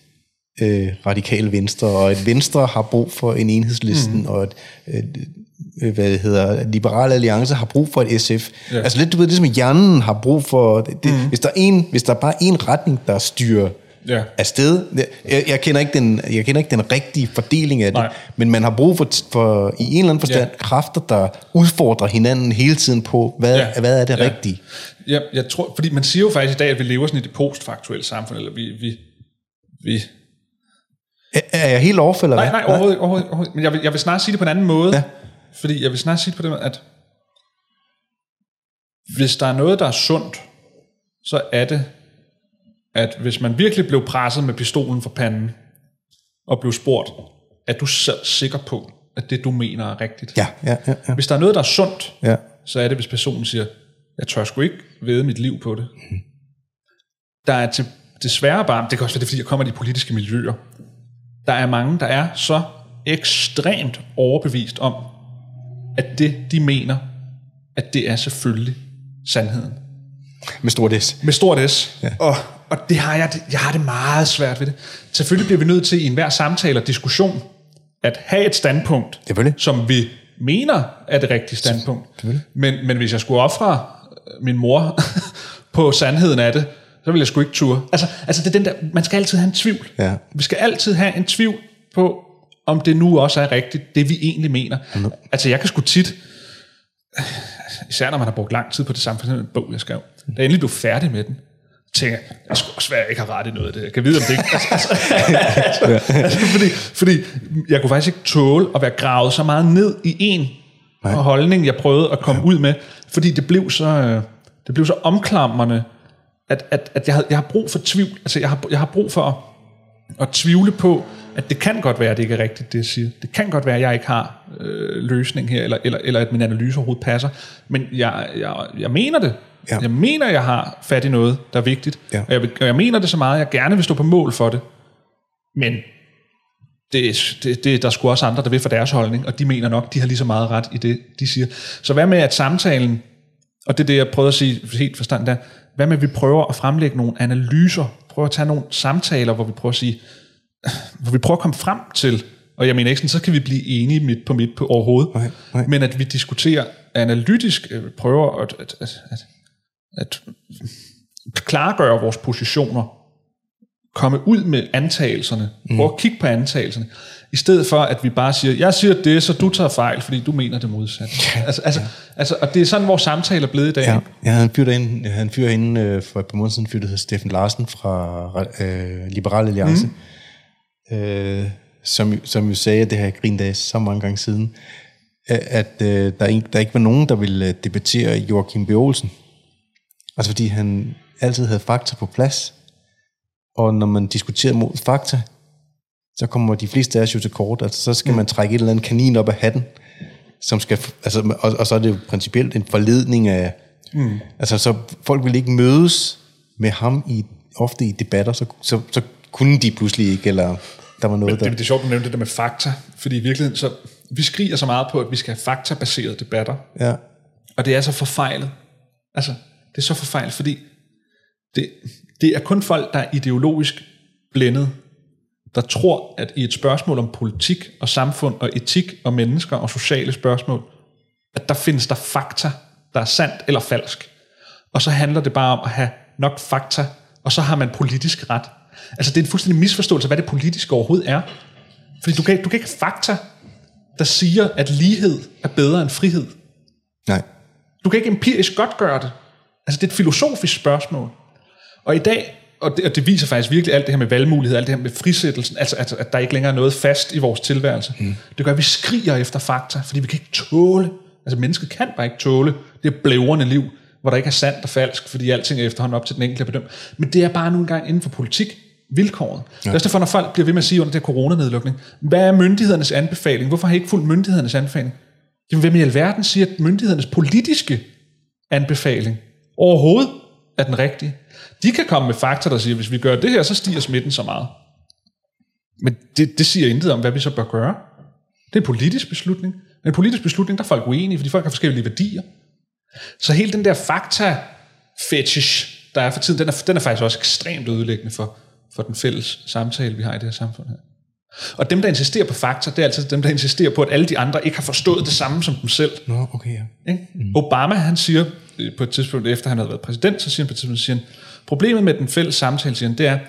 Speaker 1: øh, radikal venstre, og et venstre har brug for en enhedslisten, mm. og et øh, hvad det hedder, liberal alliance har brug for et SF.
Speaker 2: Ja.
Speaker 1: Altså lidt, du ved, det som hjernen har brug for, det, mm. hvis, der er en, hvis der er bare en retning, der styrer
Speaker 2: Ja.
Speaker 1: afsted, jeg, jeg, kender ikke den, jeg kender ikke den rigtige fordeling af det,
Speaker 2: Nej.
Speaker 1: men man har brug for, for i en eller anden forstand,
Speaker 2: Ja.
Speaker 1: kræfter, der udfordrer hinanden hele tiden på, hvad,
Speaker 2: Ja.
Speaker 1: hvad er det
Speaker 2: Ja.
Speaker 1: rigtige?
Speaker 2: Ja, jeg tror, fordi man siger jo faktisk i dag, at vi lever sådan i det postfaktuelle samfund, eller vi, vi, vi
Speaker 1: Er, er jeg helt eller
Speaker 2: Nej, nej, overhovedet, overhovedet, overhovedet. Men jeg vil, jeg vil snart sige det på en anden måde.
Speaker 1: Ja.
Speaker 2: Fordi jeg vil snart sige det på måde, at hvis der er noget, der er sundt, så er det, at hvis man virkelig blev presset med pistolen for panden, og blev spurgt, er du selv sikker på, at det du mener er rigtigt?
Speaker 1: Ja, ja, ja, ja.
Speaker 2: Hvis der er noget, der er sundt,
Speaker 1: ja.
Speaker 2: så er det, hvis personen siger, jeg tør sgu ikke vede mit liv på det. Der er til, desværre bare, det kan også være, det er, fordi jeg kommer i de politiske miljøer, der er mange, der er så ekstremt overbevist om, at det, de mener, at det er selvfølgelig sandheden.
Speaker 1: Med stort S.
Speaker 2: Med stort S. Ja. Og, og det har jeg, jeg har det meget svært ved det. Selvfølgelig bliver vi nødt til i enhver samtale og diskussion at have et standpunkt, som vi mener er det rigtige standpunkt. Men, men hvis jeg skulle ofre min mor på sandheden af det, så ville jeg sgu ikke ture. Altså, altså det er den der, man skal altid have en tvivl.
Speaker 1: Ja.
Speaker 2: Vi skal altid have en tvivl på, om det nu også er rigtigt, det vi egentlig mener. Mm. Altså jeg kan sgu tit, især når man har brugt lang tid på det samme, for eksempel en bog, jeg skrev, da jeg endelig blev færdig med den, tænker jeg, jeg skulle også være, jeg ikke har ret i noget af det. Jeg kan vide, om det ikke... Altså, altså, altså, fordi, fordi jeg kunne faktisk ikke tåle at være gravet så meget ned i en Nej. holdning, jeg prøvede at komme ja. ud med, fordi det blev så, øh, det blev så omklamrende, at, at, at jeg, havde, jeg har brug for tvivl. Altså, jeg har, jeg har brug for at tvivle på, at det kan godt være, at det ikke er rigtigt, det jeg siger. Det kan godt være, at jeg ikke har øh, løsning her, eller, eller, eller at min analyse overhovedet passer. Men jeg, jeg, jeg mener det. Ja. Jeg mener, jeg har fat i noget, der er vigtigt. Ja. Og, jeg, og jeg mener det så meget, at jeg gerne vil stå på mål for det. Men det, det, det, der er sgu også andre, der vil for deres holdning, og de mener nok, de har lige så meget ret i det, de siger. Så hvad med, at samtalen, og det er det, jeg prøver at sige helt forstand der, hvad med, at vi prøver at fremlægge nogle analyser, prøver at tage nogle samtaler, hvor vi prøver at sige, hvor vi prøver at komme frem til, og jeg mener ikke sådan, så kan vi blive enige midt på midt på overhovedet,
Speaker 1: Nej, nej.
Speaker 2: men at vi diskuterer analytisk, øh, prøver at, at, at, at, at klargøre vores positioner, komme ud med antagelserne, mm. prøve at kigge på antagelserne, i stedet for at vi bare siger, jeg siger det, så du tager fejl, fordi du mener det modsatte.
Speaker 1: Ja,
Speaker 2: altså, altså,
Speaker 1: ja.
Speaker 2: altså, og det er sådan, vores samtale er blevet i dag.
Speaker 1: Ja, jeg havde en fyr derinde, en fyr inde øh, for et par måneder siden, en fyr, der hedder Steffen Larsen fra øh, Liberal Alliance, mm. øh, som, som jo sagde, at det har jeg grint af så mange gange siden, at, at øh, der, ikke, der ikke var nogen, der ville øh, debattere Joachim B. Olsen. Altså fordi han altid havde fakta på plads. Og når man diskuterer mod fakta, så kommer de fleste af os jo til kort. Altså, så skal man trække et eller andet kanin op af hatten, som skal, altså, og, og så er det jo principielt en forledning af... Mm. Altså, så folk vil ikke mødes med ham i, ofte i debatter, så, så, så kunne de pludselig ikke, eller der var noget
Speaker 2: Men
Speaker 1: der...
Speaker 2: det, det er sjovt, at nævne det der med fakta, fordi i virkeligheden, så vi skriger så meget på, at vi skal have faktabaserede debatter,
Speaker 1: Ja,
Speaker 2: og det er så forfejlet. Altså, det er så forfejlet, fordi det, det er kun folk, der er ideologisk blændet, der tror, at i et spørgsmål om politik og samfund og etik og mennesker og sociale spørgsmål, at der findes der fakta, der er sandt eller falsk. Og så handler det bare om at have nok fakta, og så har man politisk ret. Altså det er en fuldstændig misforståelse af, hvad det politiske overhovedet er. Fordi du kan, du kan ikke fakta, der siger, at lighed er bedre end frihed.
Speaker 1: nej.
Speaker 2: Du kan ikke empirisk godt gøre det. Altså, det er et filosofisk spørgsmål. Og i dag, og det, og det viser faktisk virkelig alt det her med valgmulighed, alt det her med frisættelsen, altså at, at der ikke længere er noget fast i vores tilværelse. Mm. Det gør, at vi skriger efter fakta, fordi vi kan ikke tåle, altså mennesket kan bare ikke tåle det blævrende liv, hvor der ikke er sandt og falsk, fordi alting er efterhånden op til den enkelte bedøm. Men det er bare nogle gange inden for politik vilkåret. Ja. Det er også derfor, når folk bliver ved med at sige under det coronanedlukning, hvad er myndighedernes anbefaling? Hvorfor har I ikke fulgt myndighedernes anbefaling? Jamen, hvem i alverden siger, at myndighedernes politiske anbefaling overhovedet er den rigtige? De kan komme med fakta, der siger, at hvis vi gør det her, så stiger smitten så meget. Men det, det siger intet om, hvad vi så bør gøre. Det er en politisk beslutning. Men en politisk beslutning, der er folk uenige, fordi folk har forskellige værdier. Så hele den der fakta fetish, der er for tiden, den er, den er faktisk også ekstremt ødelæggende for, for den fælles samtale, vi har i det her samfund her. Og dem, der insisterer på fakta, det er altid dem, der insisterer på, at alle de andre ikke har forstået det samme som dem selv.
Speaker 1: Nå, okay, ja.
Speaker 2: Ikke? Mm. Obama, han siger på et tidspunkt, efter han havde været præsident, så siger han på et tidspunkt, siger han, problemet med den fælles samtale, siger han, det er,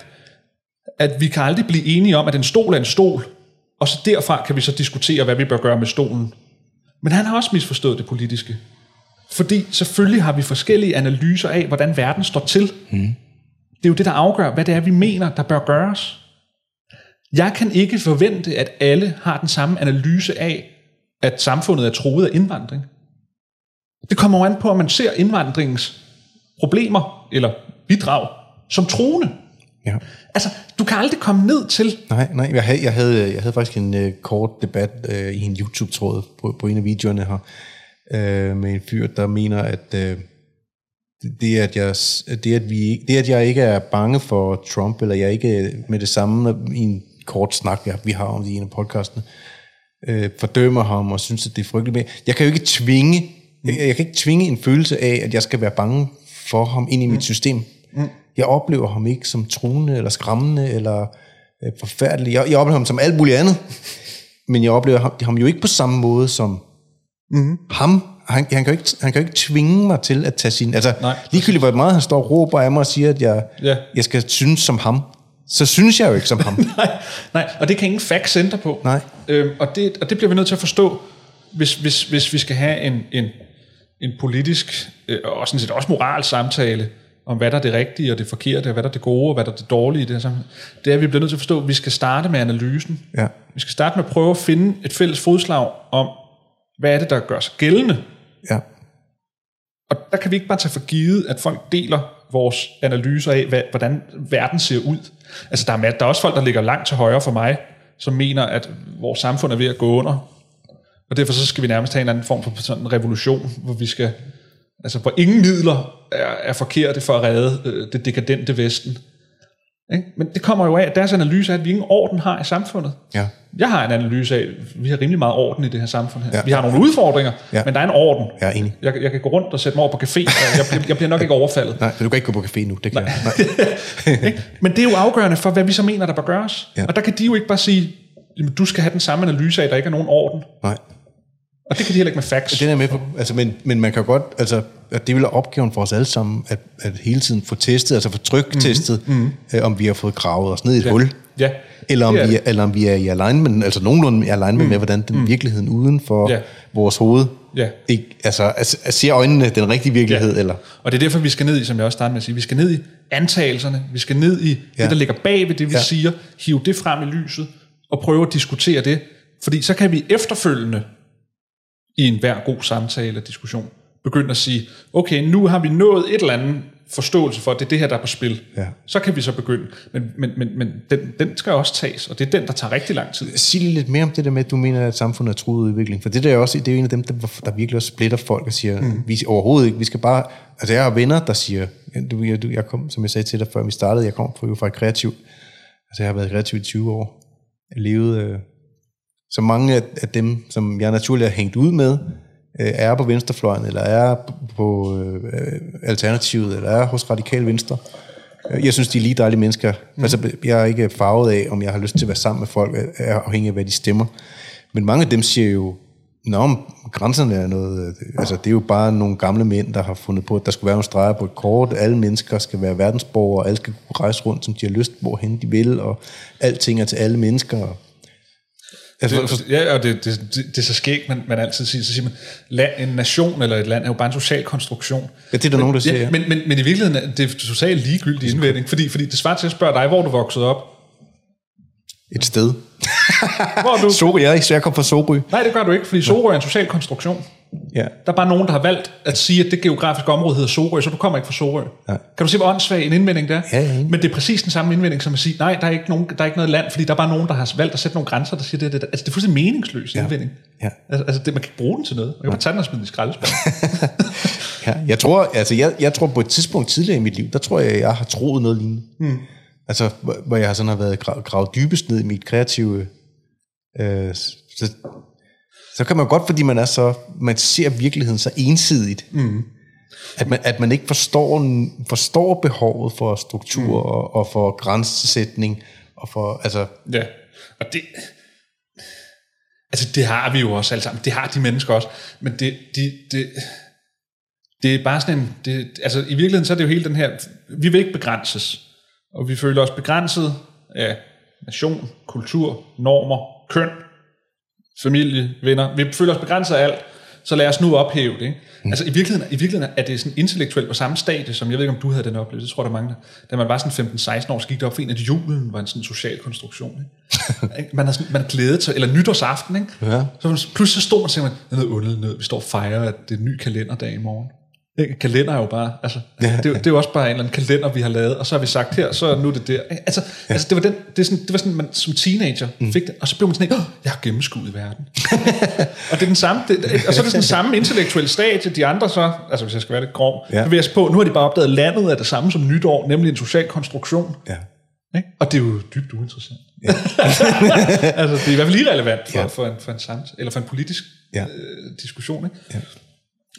Speaker 2: at vi kan aldrig blive enige om, at en stol er en stol, og så derfra kan vi så diskutere, hvad vi bør gøre med stolen. Men han har også misforstået det politiske. Fordi selvfølgelig har vi forskellige analyser af, hvordan verden står til. Mm. Det er jo det, der afgør, hvad det er, vi mener, der bør gøres. Jeg kan ikke forvente, at alle har den samme analyse af, at samfundet er troet af indvandring. Det kommer jo an på, at man ser indvandringens problemer eller bidrag som troende.
Speaker 1: ja.
Speaker 2: Altså, du kan aldrig komme ned til,
Speaker 1: Nej, nej, jeg havde, jeg havde, jeg havde faktisk en uh, kort debat uh, i en YouTube-tråd på, på en af videoerne her, uh, med en fyr, der mener, at uh, det, at jeg, det, at vi, det, at jeg ikke er bange for Trump, eller jeg ikke med det samme i en kort snak, ja, vi har om det i en af podcastene, øh, fordømmer ham og synes, at det er frygteligt. Jeg kan jo ikke tvinge, jeg, jeg kan ikke tvinge en følelse af, at jeg skal være bange for ham ind i mit system. Mm. Jeg oplever ham ikke som truende, eller skræmmende, eller øh, forfærdelig. Jeg, jeg oplever ham som alt muligt andet. Men jeg oplever ham, ham jo ikke på samme måde som mm. ham. Han, han, kan jo ikke, han kan jo ikke tvinge mig til at tage sin... Altså,
Speaker 2: Nej.
Speaker 1: ligegyldigt hvor meget han står og råber af mig og siger, at jeg,
Speaker 2: Ja.
Speaker 1: jeg skal synes som ham, så synes jeg jo ikke som ham.
Speaker 2: nej, nej, og det kan ingen facts ændre på.
Speaker 1: Nej.
Speaker 2: Øhm, og, det, og det bliver vi nødt til at forstå, hvis, hvis, hvis vi skal have en, en, en politisk, øh, og sådan set også moral samtale, om hvad der er det rigtige og det forkerte, og hvad der er det gode og hvad der er det dårlige i det her samfund. Det er, at vi bliver nødt til at forstå, at vi skal starte med analysen.
Speaker 1: Ja.
Speaker 2: Vi skal starte med at prøve at finde et fælles fodslag om, hvad er det, der gør sig gældende.
Speaker 1: Ja.
Speaker 2: Og der kan vi ikke bare tage for givet, at folk deler vores analyser af, hvad, hvordan verden ser ud. Altså, der er, der er også folk, der ligger langt til højre for mig, som mener, at vores samfund er ved at gå under. Og derfor så skal vi nærmest have en anden form for sådan en revolution, hvor vi skal, altså hvor ingen midler er, er forkerte for at redde øh, det dekadente Vesten. Ikke? Men det kommer jo af, at deres analyse er, at vi ingen orden har i samfundet.
Speaker 1: Ja.
Speaker 2: Jeg har en analyse af, at vi har rimelig meget orden i det her samfund her.
Speaker 1: Ja.
Speaker 2: Vi har nogle udfordringer,
Speaker 1: Ja.
Speaker 2: men der er en orden.
Speaker 1: Jeg er enig.
Speaker 2: Jeg, jeg kan gå rundt og sætte mig over på café, og jeg, jeg, bliver nok ikke overfaldet.
Speaker 1: Nej, du kan ikke gå på café nu. Det kan jeg. Nej.
Speaker 2: Men det er jo afgørende for, hvad vi så mener, der bør gøres.
Speaker 1: Ja.
Speaker 2: Og der kan de jo ikke bare sige, jamen, du skal have den samme analyse af, at der ikke er nogen orden.
Speaker 1: Nej.
Speaker 2: Og det kan de heller ikke med facts.
Speaker 1: Den er med på. Altså, men, men man kan godt, altså, at det vil være opgaven for os alle sammen, at, at hele tiden få testet, altså få tryktestet, mm-hmm. øh, om vi har fået gravet os ned i et ja. hul.
Speaker 2: Ja.
Speaker 1: Eller om,
Speaker 2: Det er
Speaker 1: vi er,
Speaker 2: det.
Speaker 1: eller om vi er i alignment, altså nogenlunde i alignment mm. med, hvordan den mm. virkeligheden uden for
Speaker 2: Ja.
Speaker 1: vores hoved,
Speaker 2: Ja.
Speaker 1: ikke, altså, altså ser øjnene den rigtige virkelighed,
Speaker 2: Ja.
Speaker 1: eller
Speaker 2: Og det er derfor, vi skal ned i, som jeg også startede med at sige, vi skal ned i antagelserne, vi skal ned i ja.
Speaker 1: Ja.
Speaker 2: det, der ligger bag ved det, vi ja.
Speaker 1: Ja.
Speaker 2: siger, hive det frem i lyset, og prøve at diskutere det. Fordi så kan vi efterfølgende, i en hver god samtale og diskussion, begynde at sige, okay, nu har vi nået et eller andet forståelse for, at det er det her, der er på spil.
Speaker 1: Ja.
Speaker 2: Så kan vi så begynde. Men, men, men, men den, den skal også tages, og det er den, der tager rigtig lang tid.
Speaker 1: Sig lige lidt mere om det der med, at du mener, at samfundet er truet udvikling. For det der er også, det er en af dem, der, der virkelig også splitter folk og siger, mm. vi overhovedet ikke, vi skal bare... Altså jeg har venner, der siger, du, jeg, du, jeg kom, som jeg sagde til dig, før vi startede, jeg kom fra, jo fra et kreativ. Altså jeg har været kreativ i 20 år. Jeg levede... Så mange af, dem, som jeg naturligt har hængt ud med, øh, er på venstrefløjen, eller er på øh, Alternativet, eller er hos Radikal Venstre. Øh, Jeg synes, de er lige dejlige mennesker. Mm. Altså, jeg er ikke farvet af, om jeg har lyst til at være sammen med folk, er afhængig af, hvad de stemmer. Men mange af dem siger jo, Nå, grænserne er noget... øh, Altså, det er jo bare nogle gamle mænd, der har fundet på, at der skulle være nogle streger på et kort. Alle mennesker skal være verdensborgere, og alle skal kunne rejse rundt, som de har lyst, hvorhen de vil, og alting er til alle mennesker. Altså, for,
Speaker 2: Det, ja, og det, det, det, det er så skægt, man, man altid siger. Så siger man, land, en nation eller et land er jo bare en social konstruktion.
Speaker 1: Ja, det er der nogen, der siger,
Speaker 2: Ja, men, men, men i virkeligheden er det totalt ligegyldig indvending, fordi, fordi det svarer til at spørge dig, hvor du voksede op.
Speaker 1: et sted.
Speaker 2: Hvor du?
Speaker 1: Sorry, jeg, så jeg kom fra Sorø.
Speaker 2: Nej, det gør du ikke, fordi Sorø er en social konstruktion.
Speaker 1: Ja.
Speaker 2: Der er bare nogen, der har valgt at sige, at det geografiske område hedder Sorø, så du kommer ikke fra Sorø.
Speaker 1: Ja.
Speaker 2: Kan du se, hvor åndssvag en indvending det er?
Speaker 1: Ja, enig.
Speaker 2: Men det er præcis den samme indvending, som at sige, nej, der er ikke, nogen, der er ikke noget land, fordi der er bare nogen, der har valgt at sætte nogle grænser, der siger det. det, det. Altså, det er fuldstændig meningsløs
Speaker 1: Ja.
Speaker 2: indvending.
Speaker 1: Ja.
Speaker 2: Altså, altså det, man kan ikke bruge den til noget. Man kan bare tage den og smide den i skraldespanden.
Speaker 1: Ja, jeg tror, altså jeg, jeg tror på et tidspunkt tidligere i mit liv, der tror jeg, jeg har troet noget lignende. Mm. Altså, hvor- jeg har sådan har været gra- gravet dybest ned i mit kreative... Øh, så, så kan man godt, fordi man er så, man ser virkeligheden så ensidigt, mm. at, man, at man ikke forstår, forstår behovet for struktur mm. og, og for grænsesætning, og for, altså,
Speaker 2: Ja, og det... Altså, det har vi jo også alle sammen. Det har de mennesker også. Men det, de, det, det er bare sådan en... Det, altså, i virkeligheden så er det jo hele den her... Vi vil ikke begrænses. Og vi føler os begrænset af nation, kultur, normer, køn, familie, venner. Vi føler os begrænset af alt. Så lad os nu ophæve det. Ikke? Mm. Altså i virkeligheden, i virkeligheden er det sådan intellektuelt på samme stadie, som jeg ved ikke, om du havde den oplevelse. Det tror der er mange, der- Da man var sådan 15-16 år, så gik der op for en, at julen var en sådan social konstruktion. Ikke? Man har sådan, man glædet sig, eller nytårsaften, ikke?
Speaker 1: Ja.
Speaker 2: Så pludselig så stod man og tænkte, man, det noget underligt noget. Vi står og fejrer, at det er en ny kalenderdag i morgen. Ikke? Kalender er jo bare, altså, ja, det, er det er jo også bare en eller anden kalender, vi har lavet, og så har vi sagt her, så nu er det der. Altså, ja. altså det var den, det, er sådan, det var sådan, man som teenager mm. fik det, og så blev man sådan, oh, jeg har gennemskuet verden. og det er den samme, det, og så er det den samme intellektuelle stadie, de andre så, altså hvis jeg skal være lidt grov,
Speaker 1: Ja.
Speaker 2: bevæger sig på, nu har de bare opdaget, at landet er det samme som nytår, nemlig en social konstruktion.
Speaker 1: ja.
Speaker 2: Ikke? Og det er jo dybt uinteressant. Ja. altså, det er i hvert fald irrelevant for, ja. for, en, for en samt, eller for en politisk ja. øh, diskussion. Ikke? Ja.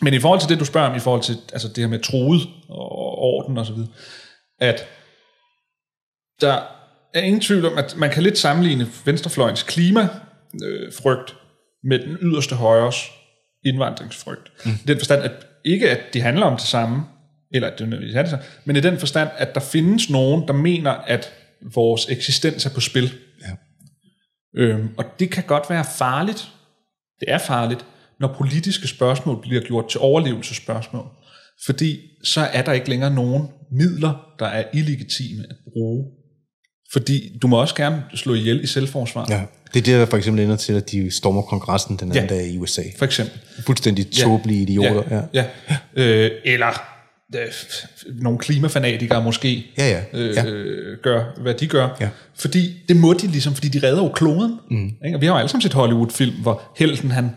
Speaker 2: Men i forhold til det, du spørger om, i forhold til altså det her med troet og orden osv., at der er ingen tvivl om, at man kan lidt sammenligne venstrefløjens klimafrygt øh, med den yderste højres indvandringsfrygt. Mm. I den forstand, at ikke at de handler om det samme, eller at det nødvendigvis er det samme, men i den forstand, at der findes nogen, der mener, at vores eksistens er på spil. Ja. Øhm, og det kan godt være farligt. Det er farligt, når politiske spørgsmål bliver gjort til overlevelsesspørgsmål. Fordi så er der ikke længere nogen midler, der er illegitime at bruge. Fordi du må også gerne slå ihjel i selvforsvar.
Speaker 1: Ja, det er det, der for eksempel ender til, at de stormer kongressen den anden ja, dag i USA.
Speaker 2: for eksempel.
Speaker 1: Fuldstændig tåbelige ja, idioter.
Speaker 2: Ja, ja. ja. Øh, eller øh, nogle klimafanatikere måske
Speaker 1: ja, ja, ja.
Speaker 2: Øh, gør, hvad de gør. Ja. Fordi det må de ligesom, fordi de redder jo kloden. Mm. Ikke? Og vi har jo alle sammen set Hollywood-film, hvor helten han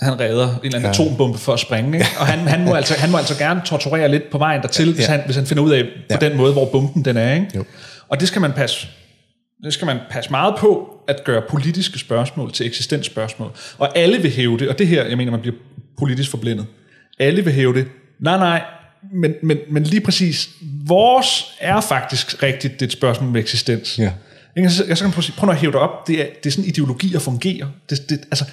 Speaker 2: han redder en eller anden ja. atombombe for at springe. Ikke? Og han, han, må altså, han må altså gerne torturere lidt på vejen dertil, ja. hvis, han, hvis han finder ud af på ja. den måde, hvor bomben den er. Ikke? Jo. Og det skal man passe det skal man passe meget på, at gøre politiske spørgsmål til eksistensspørgsmål. Og alle vil hæve det, og det her, jeg mener, man bliver politisk forblindet. Alle vil hæve det. Nej, nej, men, men, men lige præcis, vores er faktisk rigtigt det er et spørgsmål med eksistens. Ja. Jeg, jeg, jeg kan prøve, prøve at hæve det op. Det er, det er sådan, ideologier fungerer. Det, det, altså,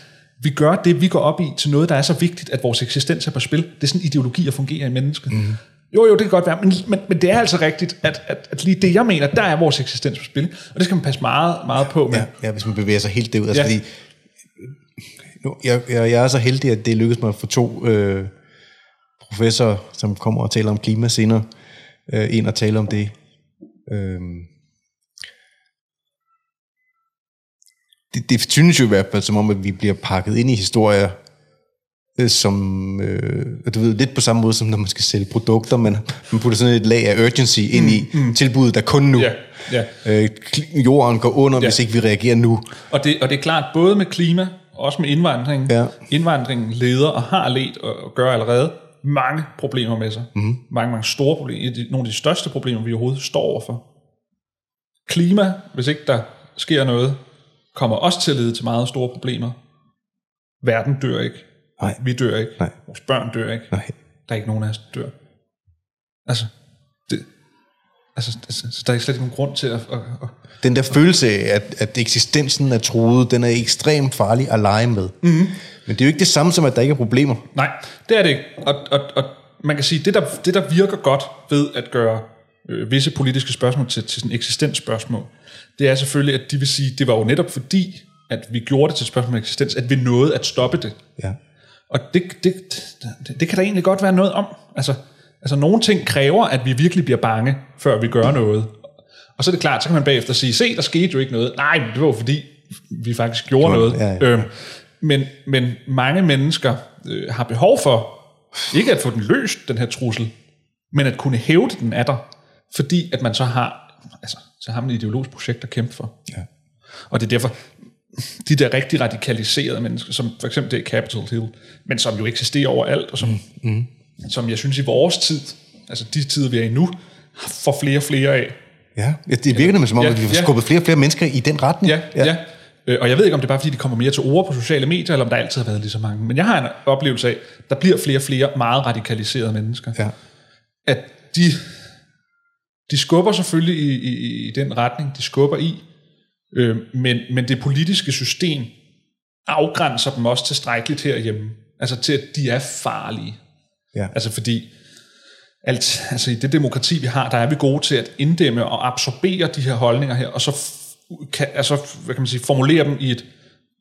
Speaker 2: vi gør det, vi går op i, til noget, der er så vigtigt, at vores eksistens er på spil. Det er sådan, ideologier fungerer i mennesket. Mm. Jo, jo, det kan godt være, men, men, men det er altså rigtigt, at, at, at lige det, jeg mener, der er vores eksistens på spil, og det skal man passe meget, meget på med.
Speaker 1: Ja, ja hvis man bevæger sig helt derud, altså ja. fordi nu, jeg, jeg, jeg er så heldig, at det lykkedes mig at få to øh, professorer, som kommer og taler om klima senere, øh, ind og tale om det. Øh, det, det synes jo i hvert fald som om, at vi bliver pakket ind i historier, øh, som, øh, du ved, lidt på samme måde som når man skal sælge produkter, men man putter sådan et lag af urgency ind mm, i mm. tilbuddet, der kun nu. Ja, ja. Øh, jorden går under, ja. hvis ikke vi reagerer nu.
Speaker 2: Og det, og det er klart, både med klima, også med indvandring. Ja. Indvandringen leder og har let og, og gør allerede mange problemer med sig. Mm. Mange, mange store problemer. Nogle af de største problemer, vi overhovedet står overfor. Klima, hvis ikke der sker noget, kommer også til at lede til meget store problemer. Verden dør ikke.
Speaker 1: Nej.
Speaker 2: Vi dør ikke.
Speaker 1: Nej.
Speaker 2: Vores børn dør ikke.
Speaker 1: Nej.
Speaker 2: Der er ikke nogen af os, der dør. Altså, det, altså, så der er slet ikke nogen grund til at... at, at
Speaker 1: den der følelse af, at, at eksistensen er truet, den er ekstremt farlig at lege med. Mm-hmm. Men det er jo ikke det samme som, at der ikke er problemer.
Speaker 2: Nej, det er det ikke. Og, og, og man kan sige, det der, det der virker godt ved at gøre øh, visse politiske spørgsmål til, til sådan eksistensspørgsmål, det er selvfølgelig, at de vil sige, det var jo netop fordi, at vi gjorde det til et spørgsmål om eksistens, at vi nåede at stoppe det.
Speaker 1: Ja.
Speaker 2: Og det, det, det, det kan der egentlig godt være noget om. Altså, altså nogle ting kræver, at vi virkelig bliver bange, før vi gør noget. Og så er det klart, så kan man bagefter sige, se, der skete jo ikke noget. Nej, det var fordi, vi faktisk gjorde noget. Ja, ja. Øhm, men, men mange mennesker øh, har behov for, ikke at få den løst, den her trussel, men at kunne hæve den af der, fordi at man så har, altså, så har man et ideologisk projekt at kæmpe for.
Speaker 1: Ja.
Speaker 2: Og det er derfor, de der rigtig radikaliserede mennesker, som for eksempel det er Capitol Hill, men som jo eksisterer overalt, og som, mm. som jeg synes i vores tid, altså de tider, vi er i nu, får flere og flere af.
Speaker 1: Ja, det virker nemlig som om, ja, at vi har ja. skubbet flere og flere mennesker i den retning.
Speaker 2: Ja, ja. ja. Øh, og jeg ved ikke, om det er bare fordi, de kommer mere til ord på sociale medier, eller om der altid har været lige så mange. Men jeg har en oplevelse af, at der bliver flere og flere meget radikaliserede mennesker.
Speaker 1: Ja.
Speaker 2: At de, de skubber selvfølgelig i, i, i den retning, de skubber i, Øh, men, men det politiske system afgrænser dem også tilstrækkeligt herhjemme. Altså til, at de er farlige.
Speaker 1: Ja.
Speaker 2: Altså fordi, alt, altså i det demokrati, vi har, der er vi gode til at inddæmme og absorbere de her holdninger her, og så kan, altså, hvad kan man sige, formulere dem i et,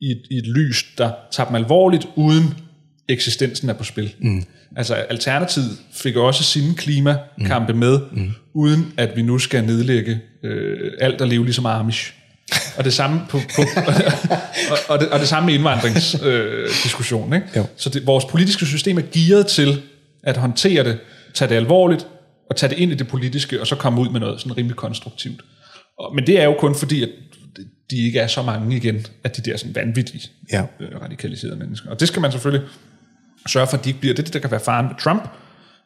Speaker 2: i, et, i et lys, der tager dem alvorligt, uden eksistensen er på spil. Mm. Altså Alternativet fik også sine klimakampe mm. med, mm. uden at vi nu skal nedlægge øh, alt og leve ligesom Amish. Og det samme på, på og, og, det, og det samme med indvandringsdiskussionen. Øh, ikke? Så det, vores politiske system er gearet til at håndtere det, tage det alvorligt, og tage det ind i det politiske, og så komme ud med noget sådan rimelig konstruktivt. Og, men det er jo kun fordi, at de ikke er så mange igen, at de der sådan vanvittigt
Speaker 1: ja.
Speaker 2: øh, radikaliserede mennesker. Og det skal man selvfølgelig sørge for, at de ikke bliver. Det, der kan være faren ved Trump,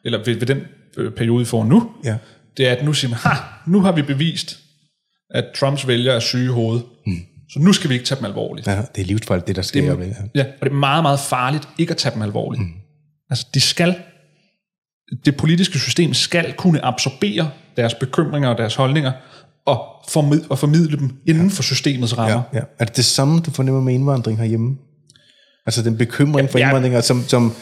Speaker 2: eller ved, ved den øh, periode, vi får nu,
Speaker 1: ja.
Speaker 2: det er, at nu siger man, ha, nu har vi bevist, at Trumps vælgere er syge i hovedet. Mm. Så nu skal vi ikke tage dem alvorligt.
Speaker 1: Ja, det er livsfarligt, det der sker. Det,
Speaker 2: ja, og det er meget, meget farligt ikke at tage dem alvorligt. Mm. Altså, de skal, det politiske system skal kunne absorbere deres bekymringer og deres holdninger, og, formid, og formidle dem inden for systemets rammer.
Speaker 1: Ja, ja. Er det det samme, du fornemmer med indvandring herhjemme? Altså den bekymring for ja, indvandringer, som, som,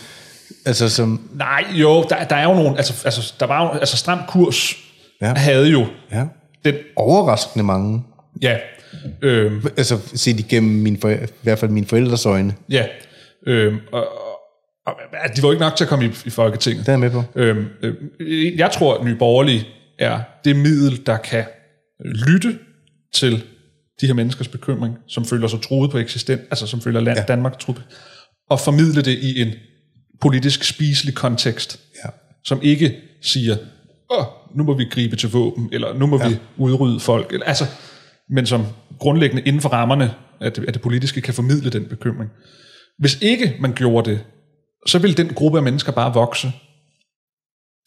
Speaker 1: altså som...
Speaker 2: Nej, jo, der, der er jo nogle, altså, altså der var jo, altså stram kurs ja. havde jo
Speaker 1: ja. den... Overraskende mange.
Speaker 2: Ja.
Speaker 1: Øhm, altså set igennem min for, i hvert fald mine forældres øjne.
Speaker 2: Ja. Øhm, og, og, de var ikke nok til at komme i, i Folketinget.
Speaker 1: Det er jeg med på.
Speaker 2: Øh, jeg tror, at Nye Borgerlige er det middel, der kan lytte til de her menneskers bekymring, som føler sig troet på eksistent, altså som føler land, ja. Danmark troet og formidle det i en politisk spiselig kontekst,
Speaker 1: ja.
Speaker 2: som ikke siger, åh, nu må vi gribe til våben, eller nu må ja. vi udrydde folk, eller, altså, men som grundlæggende inden for rammerne af det, af det politiske kan formidle den bekymring. Hvis ikke man gjorde det, så vil den gruppe af mennesker bare vokse,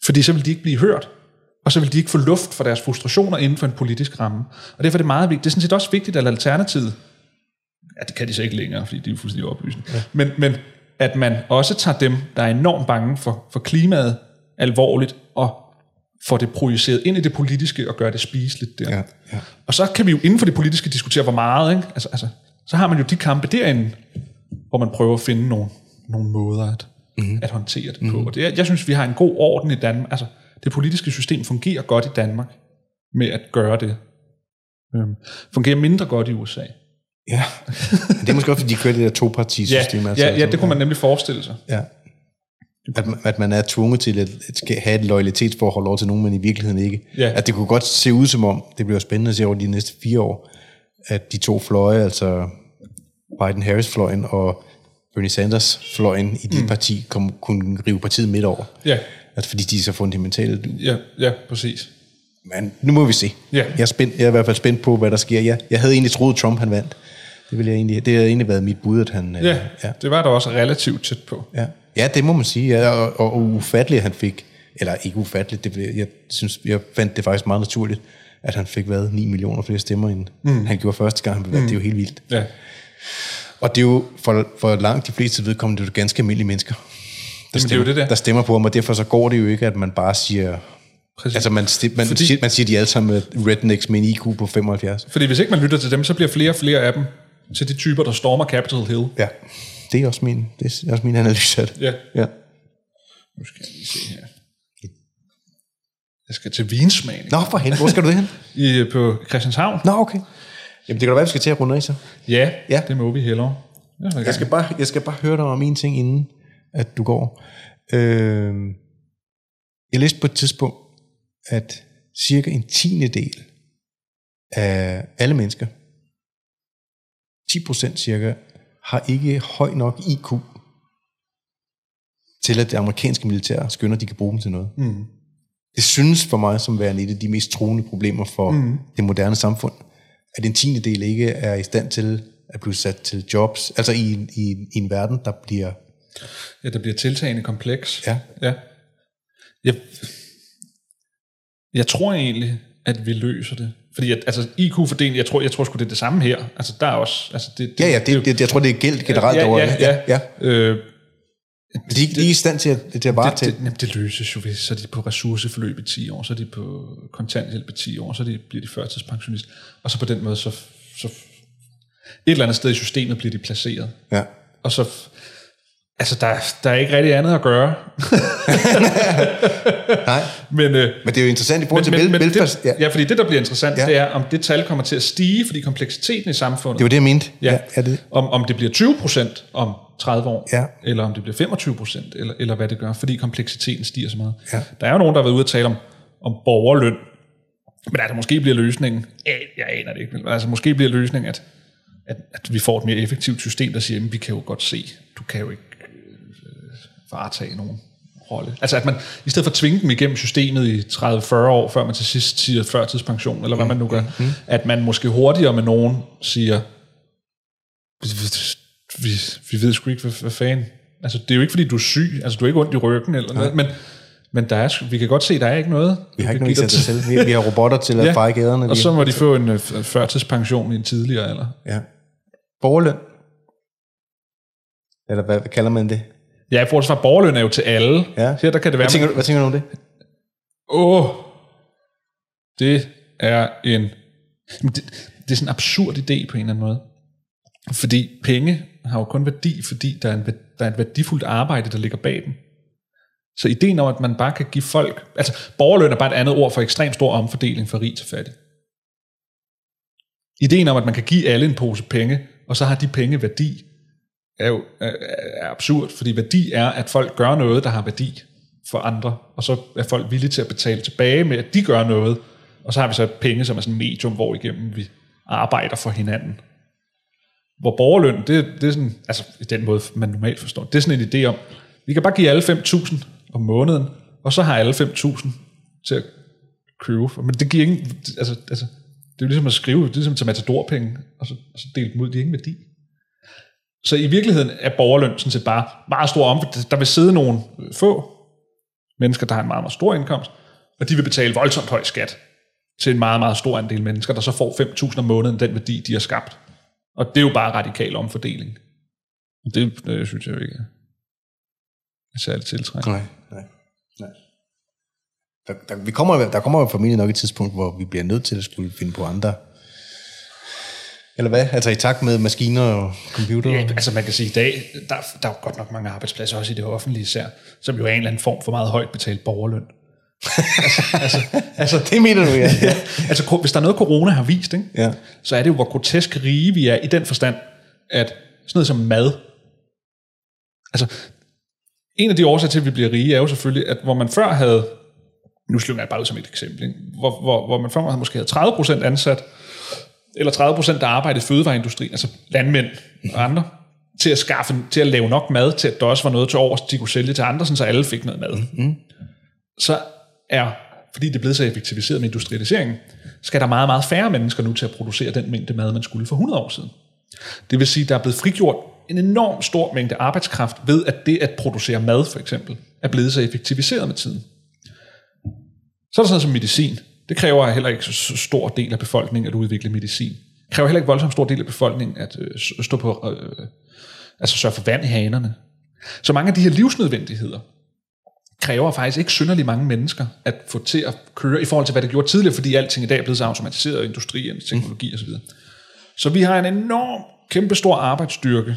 Speaker 2: fordi så vil de ikke blive hørt og så vil de ikke få luft for deres frustrationer inden for en politisk ramme. Og derfor er det meget vigtigt. Det er sådan set også vigtigt, at Alternativet, ja, det kan de så ikke længere, fordi de er fuldstændig oplysende, ja. men, men at man også tager dem, der er enormt bange for, for klimaet, alvorligt, og får det projiceret ind i det politiske og gør det spiseligt der.
Speaker 1: Ja, ja.
Speaker 2: Og så kan vi jo inden for det politiske diskutere, hvor meget, ikke? Altså, altså, så har man jo de kampe derinde, hvor man prøver at finde nogle, nogle måder at, mm. at håndtere det på. Mm. Og det, jeg synes, vi har en god orden i Danmark. Altså, det politiske system fungerer godt i Danmark med at gøre det. Øhm, fungerer mindre godt i USA.
Speaker 1: Ja, det er måske også, fordi de kører det der topartisystem.
Speaker 2: ja, altså, ja, ja, det kunne man nemlig forestille sig.
Speaker 1: Ja. At, at man er tvunget til at, at have et loyalitetsforhold over til nogen, men i virkeligheden ikke.
Speaker 2: Ja.
Speaker 1: At det kunne godt se ud som om, det bliver spændende at se over de næste fire år, at de to fløje, altså Biden-Harris-fløjen og Bernie Sanders-fløjen i dit mm. parti, kom, kunne rive partiet midt over.
Speaker 2: Ja.
Speaker 1: Altså fordi de er så fundamentale.
Speaker 2: Ja, ja, præcis.
Speaker 1: Men nu må vi se.
Speaker 2: Ja.
Speaker 1: Jeg, er spændt, jeg er i hvert fald spændt på, hvad der sker. Jeg, jeg havde egentlig troet, Trump han vandt. Det, ville jeg egentlig, det havde egentlig været mit bud, at han...
Speaker 2: Ja, ja. det var der også relativt tæt på.
Speaker 1: Ja, ja det må man sige. Ja, og, og, og ufatteligt, han fik... Eller ikke ufatteligt, det, jeg, synes, jeg fandt det faktisk meget naturligt, at han fik været 9 millioner flere stemmer, end mm. han gjorde første gang, han blev valgt. Mm. Det er jo helt vildt.
Speaker 2: Ja.
Speaker 1: Og det er jo for, for langt de fleste vedkommende, det er jo ganske almindelige mennesker der,
Speaker 2: Jamen,
Speaker 1: stemmer,
Speaker 2: det er jo det der.
Speaker 1: der stemmer på ham, og derfor så går det jo ikke, at man bare siger... Præcis. Altså man, man, Fordi, siger, man siger, de alle sammen rednecks med en IQ på 75.
Speaker 2: Fordi hvis ikke man lytter til dem, så bliver flere og flere af dem til de typer, der stormer Capitol Hill.
Speaker 1: Ja, det er også min, det er også min analyse af det.
Speaker 2: Ja.
Speaker 1: ja.
Speaker 2: Nu skal jeg lige se her. Jeg skal til vinsmagning.
Speaker 1: Nå, for hen. Hvor skal du hen?
Speaker 2: I, på Christianshavn.
Speaker 1: Nå, okay. Jamen, det kan da være, vi skal til at runde af så.
Speaker 2: Ja, ja. det må vi hellere.
Speaker 1: Jeg, jeg, skal bare, jeg skal bare høre dig om en ting inden at du går. Øh, jeg læste på et tidspunkt, at cirka en tiende del af alle mennesker, 10% cirka, har ikke høj nok IQ til, at det amerikanske militær skynder, at de kan bruge dem til noget.
Speaker 2: Mm.
Speaker 1: Det synes for mig som værende et af de mest truende problemer for mm. det moderne samfund, at en tiende del ikke er i stand til at blive sat til jobs, altså i, i, i en verden, der bliver
Speaker 2: Ja, der bliver tiltagende kompleks.
Speaker 1: Ja.
Speaker 2: ja. Jeg, jeg tror egentlig, at vi løser det. Fordi at, altså, IQ-fordeling, jeg tror, jeg tror sgu, det er det samme her. Altså, der er også... Altså, det, det,
Speaker 1: ja, ja, det, det, jeg tror, det er gældt generelt
Speaker 2: ja,
Speaker 1: over
Speaker 2: ja, ja, ja.
Speaker 1: ja. Øh, de, er i stand til at, til at bare
Speaker 2: det, det, det løses jo, hvis så er de på ressourceforløb i 10 år, så er de på kontanthjælp i 10 år, så de, bliver de førtidspensionist, og så på den måde, så, så et eller andet sted i systemet bliver de placeret.
Speaker 1: Ja.
Speaker 2: Og så Altså, der, der er ikke rigtig andet at gøre.
Speaker 1: Nej,
Speaker 2: men, øh,
Speaker 1: men det er jo interessant i forhold
Speaker 2: men,
Speaker 1: til
Speaker 2: men,
Speaker 1: velfærds...
Speaker 2: Ja. ja, fordi det, der bliver interessant, ja. det er, om det tal kommer til at stige, fordi kompleksiteten i samfundet...
Speaker 1: Det var det, jeg mente.
Speaker 2: Ja,
Speaker 1: ja, ja det.
Speaker 2: Om, om det bliver 20 procent om 30 år,
Speaker 1: ja.
Speaker 2: eller om det bliver 25 procent, eller, eller hvad det gør, fordi kompleksiteten stiger så meget.
Speaker 1: Ja.
Speaker 2: Der er jo nogen, der har været ude og tale om, om borgerløn, men altså, måske bliver løsningen... Jeg aner det ikke, men altså, måske bliver løsningen, at, at, at vi får et mere effektivt system, der siger, at vi kan jo godt se, du kan jo ikke varetage nogen rolle. Altså at man, i stedet for at tvinge dem igennem systemet i 30-40 år, før man til sidst siger førtidspension, eller hvad man nu gør, mm. at man måske hurtigere med nogen siger, vi, vi ved sgu ikke, hvad, hvad fanden. Altså det er jo ikke, fordi du er syg, altså du er ikke ondt i ryggen, eller noget, men, Men der er, vi kan godt se, der er ikke noget.
Speaker 1: Vi har ikke noget
Speaker 2: dig
Speaker 1: selv. Vi, vi har robotter til at
Speaker 2: Ja,
Speaker 1: feje gaderne.
Speaker 2: Og så må de få en f- førtidspension i en tidligere alder.
Speaker 1: Ja. Borgerløn. Eller hvad, hvad kalder man det?
Speaker 2: Ja, i forhold til, at borgerløn er jo til alle.
Speaker 1: Ja.
Speaker 2: Her der kan det være...
Speaker 1: Hvad tænker, du, hvad tænker du om det?
Speaker 2: Åh, det er en... Det, det er sådan en absurd idé på en eller anden måde. Fordi penge har jo kun værdi, fordi der er, en, der er et værdifuldt arbejde, der ligger bag dem. Så ideen om, at man bare kan give folk... Altså, borgerløn er bare et andet ord for ekstremt stor omfordeling fra rig til fattig. Ideen om, at man kan give alle en pose penge, og så har de penge værdi, er jo er, absurd, fordi værdi er, at folk gør noget, der har værdi for andre, og så er folk villige til at betale tilbage med, at de gør noget, og så har vi så penge, som er sådan en medium, hvor igennem vi arbejder for hinanden. Hvor borgerløn, det, det er sådan, altså i den måde, man normalt forstår, det er sådan en idé om, vi kan bare give alle 5.000 om måneden, og så har alle 5.000 til at købe. Men det giver ingen, altså, altså det er jo ligesom at skrive, det er ligesom at tage matadorpenge, og så, og så dele dem ud, de er ingen værdi. Så i virkeligheden er borgerløn sådan set bare meget stor om, der vil sidde nogle få mennesker, der har en meget, meget stor indkomst, og de vil betale voldsomt høj skat til en meget, meget stor andel mennesker, der så får 5.000 om måneden den værdi, de har skabt. Og det er jo bare radikal omfordeling. Og det, det synes jeg jo ikke er særligt tiltrækkende.
Speaker 1: Nej, nej, nej. Der, der, vi kommer, der kommer jo formentlig nok et tidspunkt, hvor vi bliver nødt til at skulle finde på andre. Eller hvad? Altså i takt med maskiner og computer?
Speaker 2: Ja, altså man kan sige, i dag, der, der er jo godt nok mange arbejdspladser, også i det offentlige især, som jo er en eller anden form for meget højt betalt borgerløn. altså, altså, altså,
Speaker 1: Det mener du, ja. ja.
Speaker 2: altså, hvis der er noget, corona har vist, ikke?
Speaker 1: Ja.
Speaker 2: så er det jo, hvor grotesk rige vi er i den forstand, at sådan noget som mad, altså en af de årsager til, at vi bliver rige, er jo selvfølgelig, at hvor man før havde, nu slynger jeg bare ud som et eksempel, ikke? Hvor, hvor, hvor man før havde måske havde 30% ansat, eller 30% der arbejdede i fødevareindustrien, altså landmænd og andre, til at skaffe, til at lave nok mad, til at der også var noget til overs, de kunne sælge til andre, sådan så alle fik noget mad. Mm. Så er, fordi det er blevet så effektiviseret med industrialiseringen, skal der meget, meget færre mennesker nu til at producere den mængde mad, man skulle for 100 år siden. Det vil sige, der er blevet frigjort en enorm stor mængde arbejdskraft ved, at det at producere mad, for eksempel, er blevet så effektiviseret med tiden. Så er der sådan noget som medicin. Det kræver heller ikke så stor del af befolkningen at udvikle medicin. Det kræver heller ikke voldsomt stor del af befolkningen at øh, stå på, øh, altså sørge for vand i hanerne. Så mange af de her livsnødvendigheder kræver faktisk ikke synderligt mange mennesker at få til at køre i forhold til, hvad det gjorde tidligere, fordi alting i dag er blevet så automatiseret, industrien, teknologi osv. Så vi har en enorm, kæmpestor arbejdsstyrke,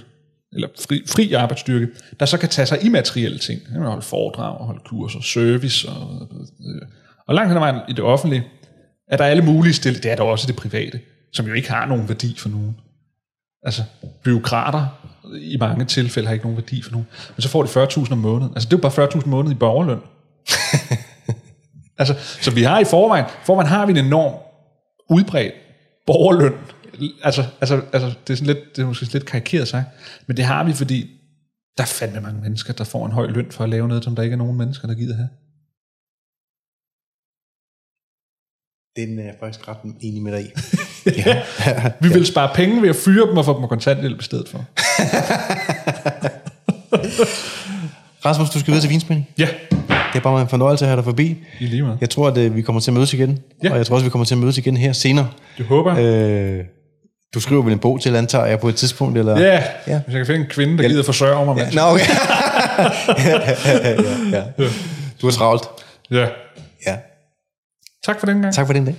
Speaker 2: eller fri, fri arbejdsstyrke, der så kan tage sig i materielle ting. Det kan holde foredrag, og holde kurser, service, og, øh, og langt hen ad vejen i det offentlige, er der alle mulige stille, det er der også det private, som jo ikke har nogen værdi for nogen. Altså, byråkrater i mange tilfælde har ikke nogen værdi for nogen. Men så får de 40.000 om måneden. Altså, det er jo bare 40.000 om måneden i borgerløn. altså, så vi har i forvejen, forvejen har vi en enorm udbredt borgerløn. Altså, altså, altså det, er sådan lidt, det er måske lidt karikeret sagt, men det har vi, fordi der er fandme mange mennesker, der får en høj løn for at lave noget, som der ikke er nogen mennesker, der gider have.
Speaker 1: Den er jeg faktisk ret enig med dig i.
Speaker 2: ja. Vi vil spare penge ved at fyre dem og få dem på kontanthjælp i stedet for.
Speaker 1: Rasmus, du skal videre til vinspænding.
Speaker 2: Ja,
Speaker 1: Det er bare en fornøjelse at have dig forbi.
Speaker 2: i lige måde.
Speaker 1: Jeg tror, at øh, vi kommer til at mødes igen.
Speaker 2: Ja.
Speaker 1: Og jeg tror også, vi kommer til at mødes igen her senere.
Speaker 2: Det håber jeg.
Speaker 1: Øh, du skriver vel en bog til, antager jeg, på et tidspunkt? Eller?
Speaker 2: Ja,
Speaker 1: Ja.
Speaker 2: hvis jeg kan finde en kvinde, der gider forsørge mig.
Speaker 1: Ja,
Speaker 2: Ja.
Speaker 1: Nå, okay. ja, ja, ja. Du er travlt.
Speaker 2: ja.
Speaker 1: Ja.
Speaker 2: Tak for den gang.
Speaker 1: Tak for den dag.